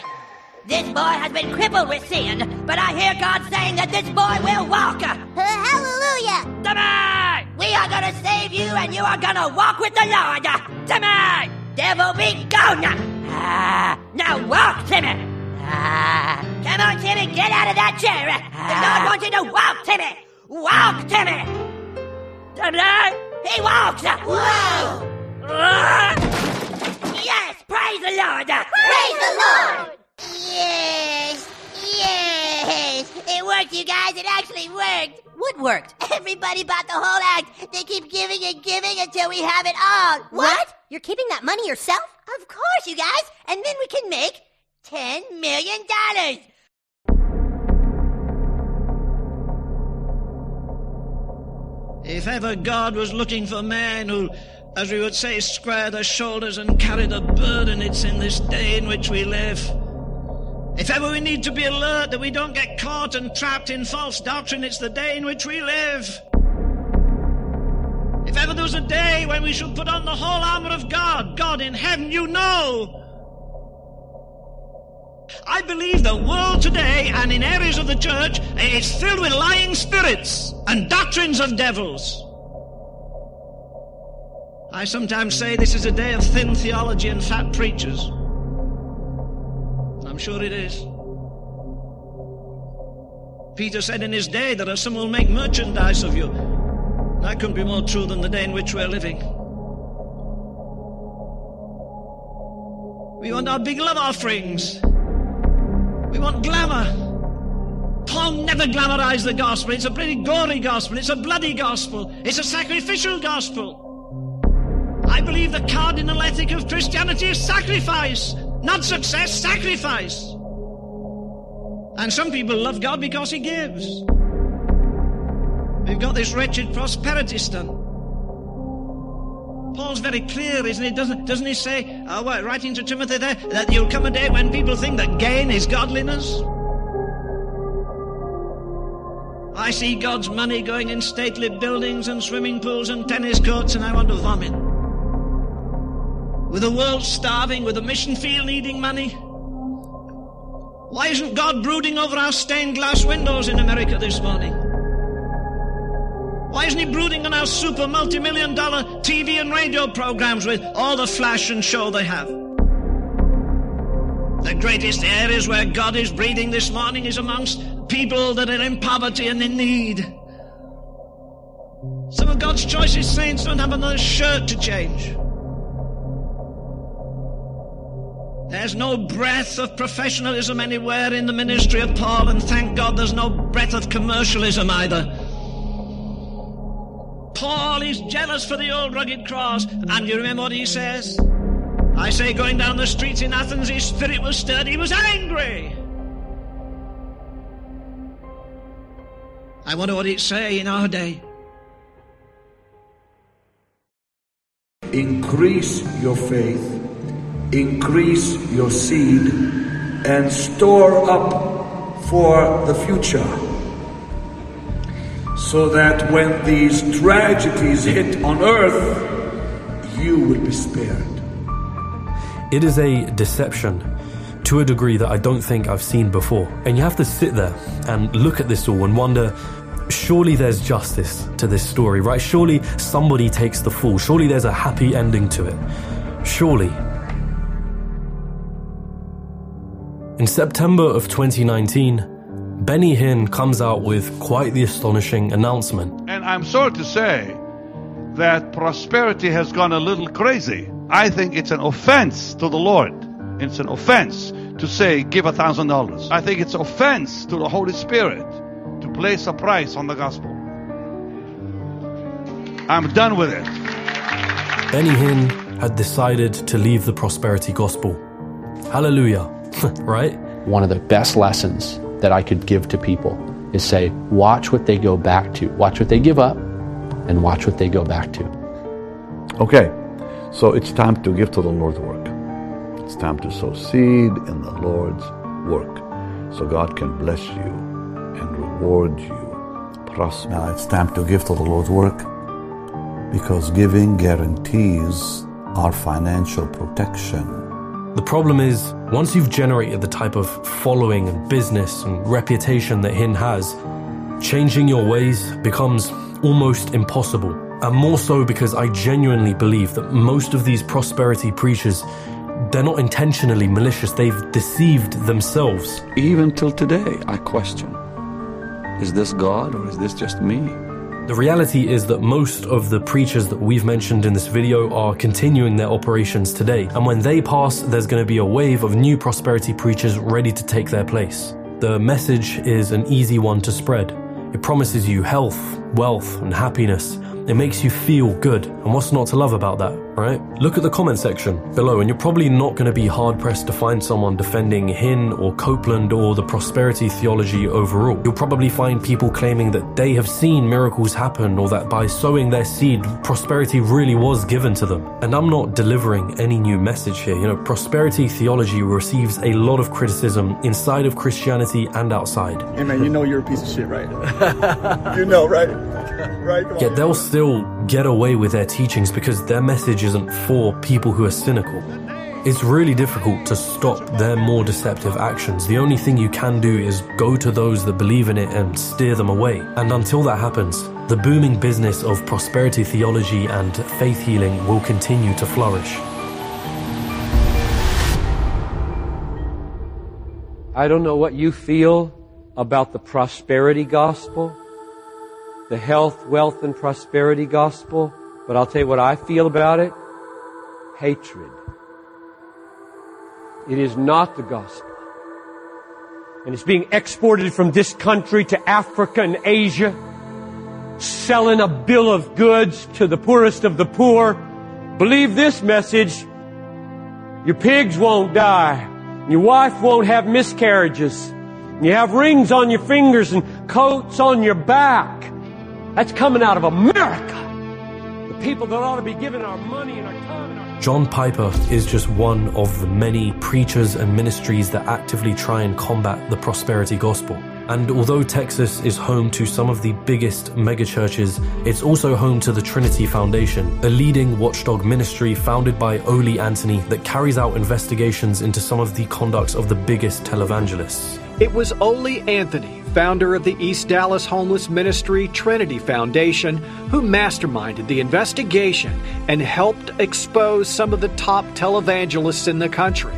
This boy has been crippled with sin, but I hear God saying that this boy will walk. Hallelujah! Timmy! We are gonna save you and you are gonna walk with the Lord. Timmy! Devil be gone! Ah, now walk, Timmy! Ah, come on, Timmy, get out of that chair! The Lord wants you to walk, Timmy! Walk, Timmy! Timmy! He walks! Whoa! Yes! Praise the Lord! Praise the Lord! Yes! Yes! It worked, you guys! It actually worked! What worked? Everybody bought the whole act. They keep giving and giving until we have it all. What? You're keeping that money yourself? Of course, you guys! And then we can make ten million dollars! If ever God was looking for men who, as we would say, square their shoulders and carry the burden, it's in this day in which we live. If ever we need to be alert that we don't get caught and trapped in false doctrine, it's the day in which we live. If ever there was a day when we should put on the whole armor of God, God in heaven, you know. I believe the world today and in areas of the church is filled with lying spirits and doctrines of devils. I sometimes say this is a day of thin theology and fat preachers. I'm sure it is. Peter said in his day that some will make merchandise of you. That couldn't be more true than the day in which we're living. We want our big love offerings. We want glamour. Paul never glamorized the gospel. It's a pretty gory gospel. It's a bloody gospel. It's a sacrificial gospel. I believe the cardinal ethic of Christianity is sacrifice, not success, sacrifice. And some people love God because He gives. We've got this wretched prosperity stunt. Paul's very clear, isn't he? Doesn't, doesn't he say, uh, what, writing to Timothy there, that there'll come a day when people think that gain is godliness? I see God's money going in stately buildings and swimming pools and tennis courts, and I want to vomit. With the world starving, with the mission field needing money. Why isn't God brooding over our stained glass windows in America this morning? Why isn't he brooding on our super multi million dollar TV and radio programs with all the flash and show they have? The greatest areas where God is breathing this morning is amongst people that are in poverty and in need. Some of God's choicest saints don't have another shirt to change. There's no breath of professionalism anywhere in the ministry of Paul, and thank God there's no breath of commercialism either. Paul is jealous for the old rugged cross, and you remember what he says? I say, going down the streets in Athens, his spirit was stirred, he was angry. I wonder what he'd say in our day. Increase your faith, increase your seed, and store up for the future. So that when these tragedies hit on earth, you will be spared. It is a deception to a degree that I don't think I've seen before. And you have to sit there and look at this all and wonder surely there's justice to this story, right? Surely somebody takes the fall. Surely there's a happy ending to it. Surely. In September of 2019, Benny Hinn comes out with quite the astonishing announcement. And I'm sorry to say that prosperity has gone a little crazy. I think it's an offense to the Lord. It's an offense to say, give a thousand dollars. I think it's offense to the Holy Spirit to place a price on the gospel. I'm done with it. Benny Hinn had decided to leave the prosperity gospel. Hallelujah, [LAUGHS] right? One of the best lessons that I could give to people is say, watch what they go back to, watch what they give up, and watch what they go back to. Okay, so it's time to give to the Lord's work. It's time to sow seed in the Lord's work so God can bless you and reward you, prosper. Now it's time to give to the Lord's work because giving guarantees our financial protection. The problem is, once you've generated the type of following and business and reputation that Hinn has, changing your ways becomes almost impossible. And more so because I genuinely believe that most of these prosperity preachers, they're not intentionally malicious, they've deceived themselves. Even till today, I question is this God or is this just me? The reality is that most of the preachers that we've mentioned in this video are continuing their operations today, and when they pass, there's going to be a wave of new prosperity preachers ready to take their place. The message is an easy one to spread. It promises you health, wealth, and happiness. It makes you feel good. And what's not to love about that, right? Look at the comment section below, and you're probably not going to be hard pressed to find someone defending Hinn or Copeland or the prosperity theology overall. You'll probably find people claiming that they have seen miracles happen or that by sowing their seed, prosperity really was given to them. And I'm not delivering any new message here. You know, prosperity theology receives a lot of criticism inside of Christianity and outside. Hey man, you know you're a piece of shit, right? [LAUGHS] you know, right? [LAUGHS] Right? Yet they'll still get away with their teachings because their message isn't for people who are cynical. It's really difficult to stop their more deceptive actions. The only thing you can do is go to those that believe in it and steer them away. And until that happens, the booming business of prosperity theology and faith healing will continue to flourish. I don't know what you feel about the prosperity gospel, the health, wealth, and prosperity gospel, but I'll tell you what I feel about it hatred. It is not the gospel. And it's being exported from this country to Africa and Asia, selling a bill of goods to the poorest of the poor. Believe this message. Your pigs won't die. Your wife won't have miscarriages. You have rings on your fingers and coats on your back. That's coming out of America. The people that ought to be giving our money and our time and our John Piper is just one of the many preachers and ministries that actively try and combat the prosperity gospel. And although Texas is home to some of the biggest megachurches, it's also home to the Trinity Foundation, a leading watchdog ministry founded by Ole Anthony that carries out investigations into some of the conducts of the biggest televangelists. It was Ole Anthony, founder of the East Dallas Homeless Ministry Trinity Foundation, who masterminded the investigation and helped expose some of the top televangelists in the country.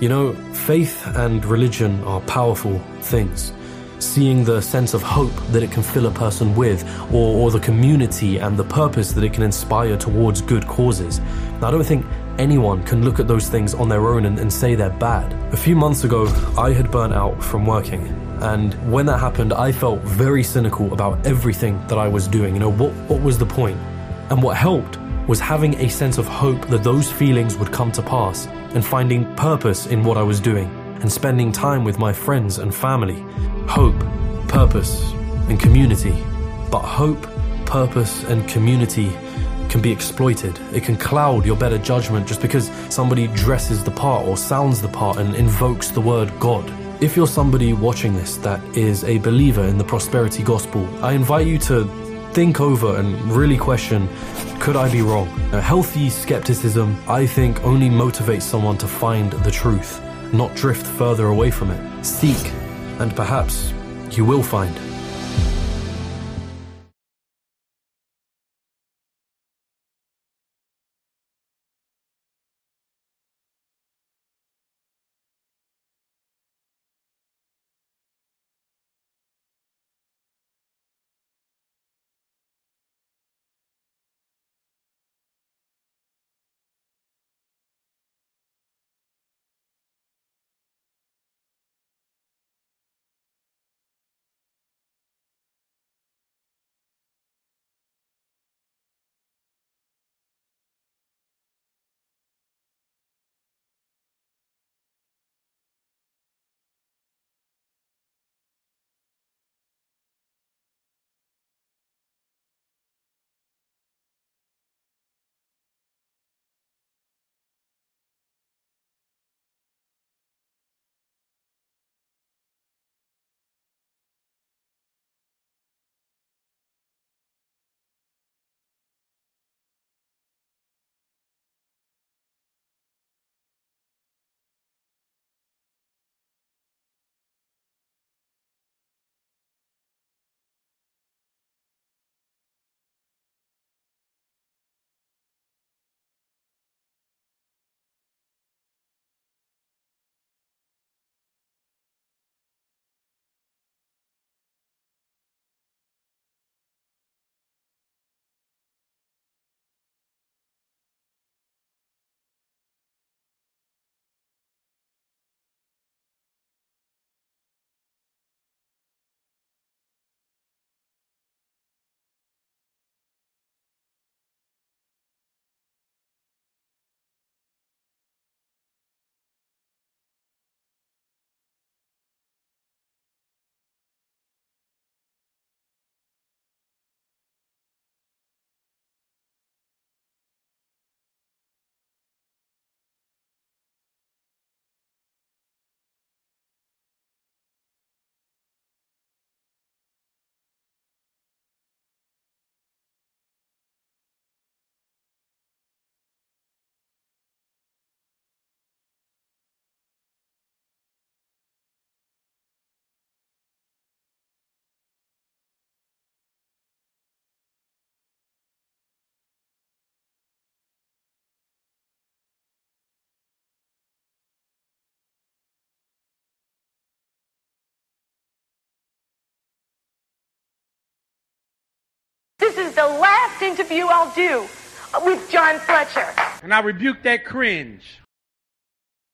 You know, faith and religion are powerful things. Seeing the sense of hope that it can fill a person with, or, or the community and the purpose that it can inspire towards good causes. I don't think anyone can look at those things on their own and, and say they're bad. A few months ago, I had burnt out from working. And when that happened, I felt very cynical about everything that I was doing. You know, what, what was the point? And what helped was having a sense of hope that those feelings would come to pass and finding purpose in what I was doing and spending time with my friends and family. Hope, purpose, and community. But hope, purpose, and community can be exploited. It can cloud your better judgment just because somebody dresses the part or sounds the part and invokes the word God. If you're somebody watching this that is a believer in the prosperity gospel, I invite you to think over and really question could I be wrong? A healthy skepticism, I think, only motivates someone to find the truth, not drift further away from it. Seek, and perhaps you will find. Is the last interview I'll do with John Fletcher. And I rebuke that cringe.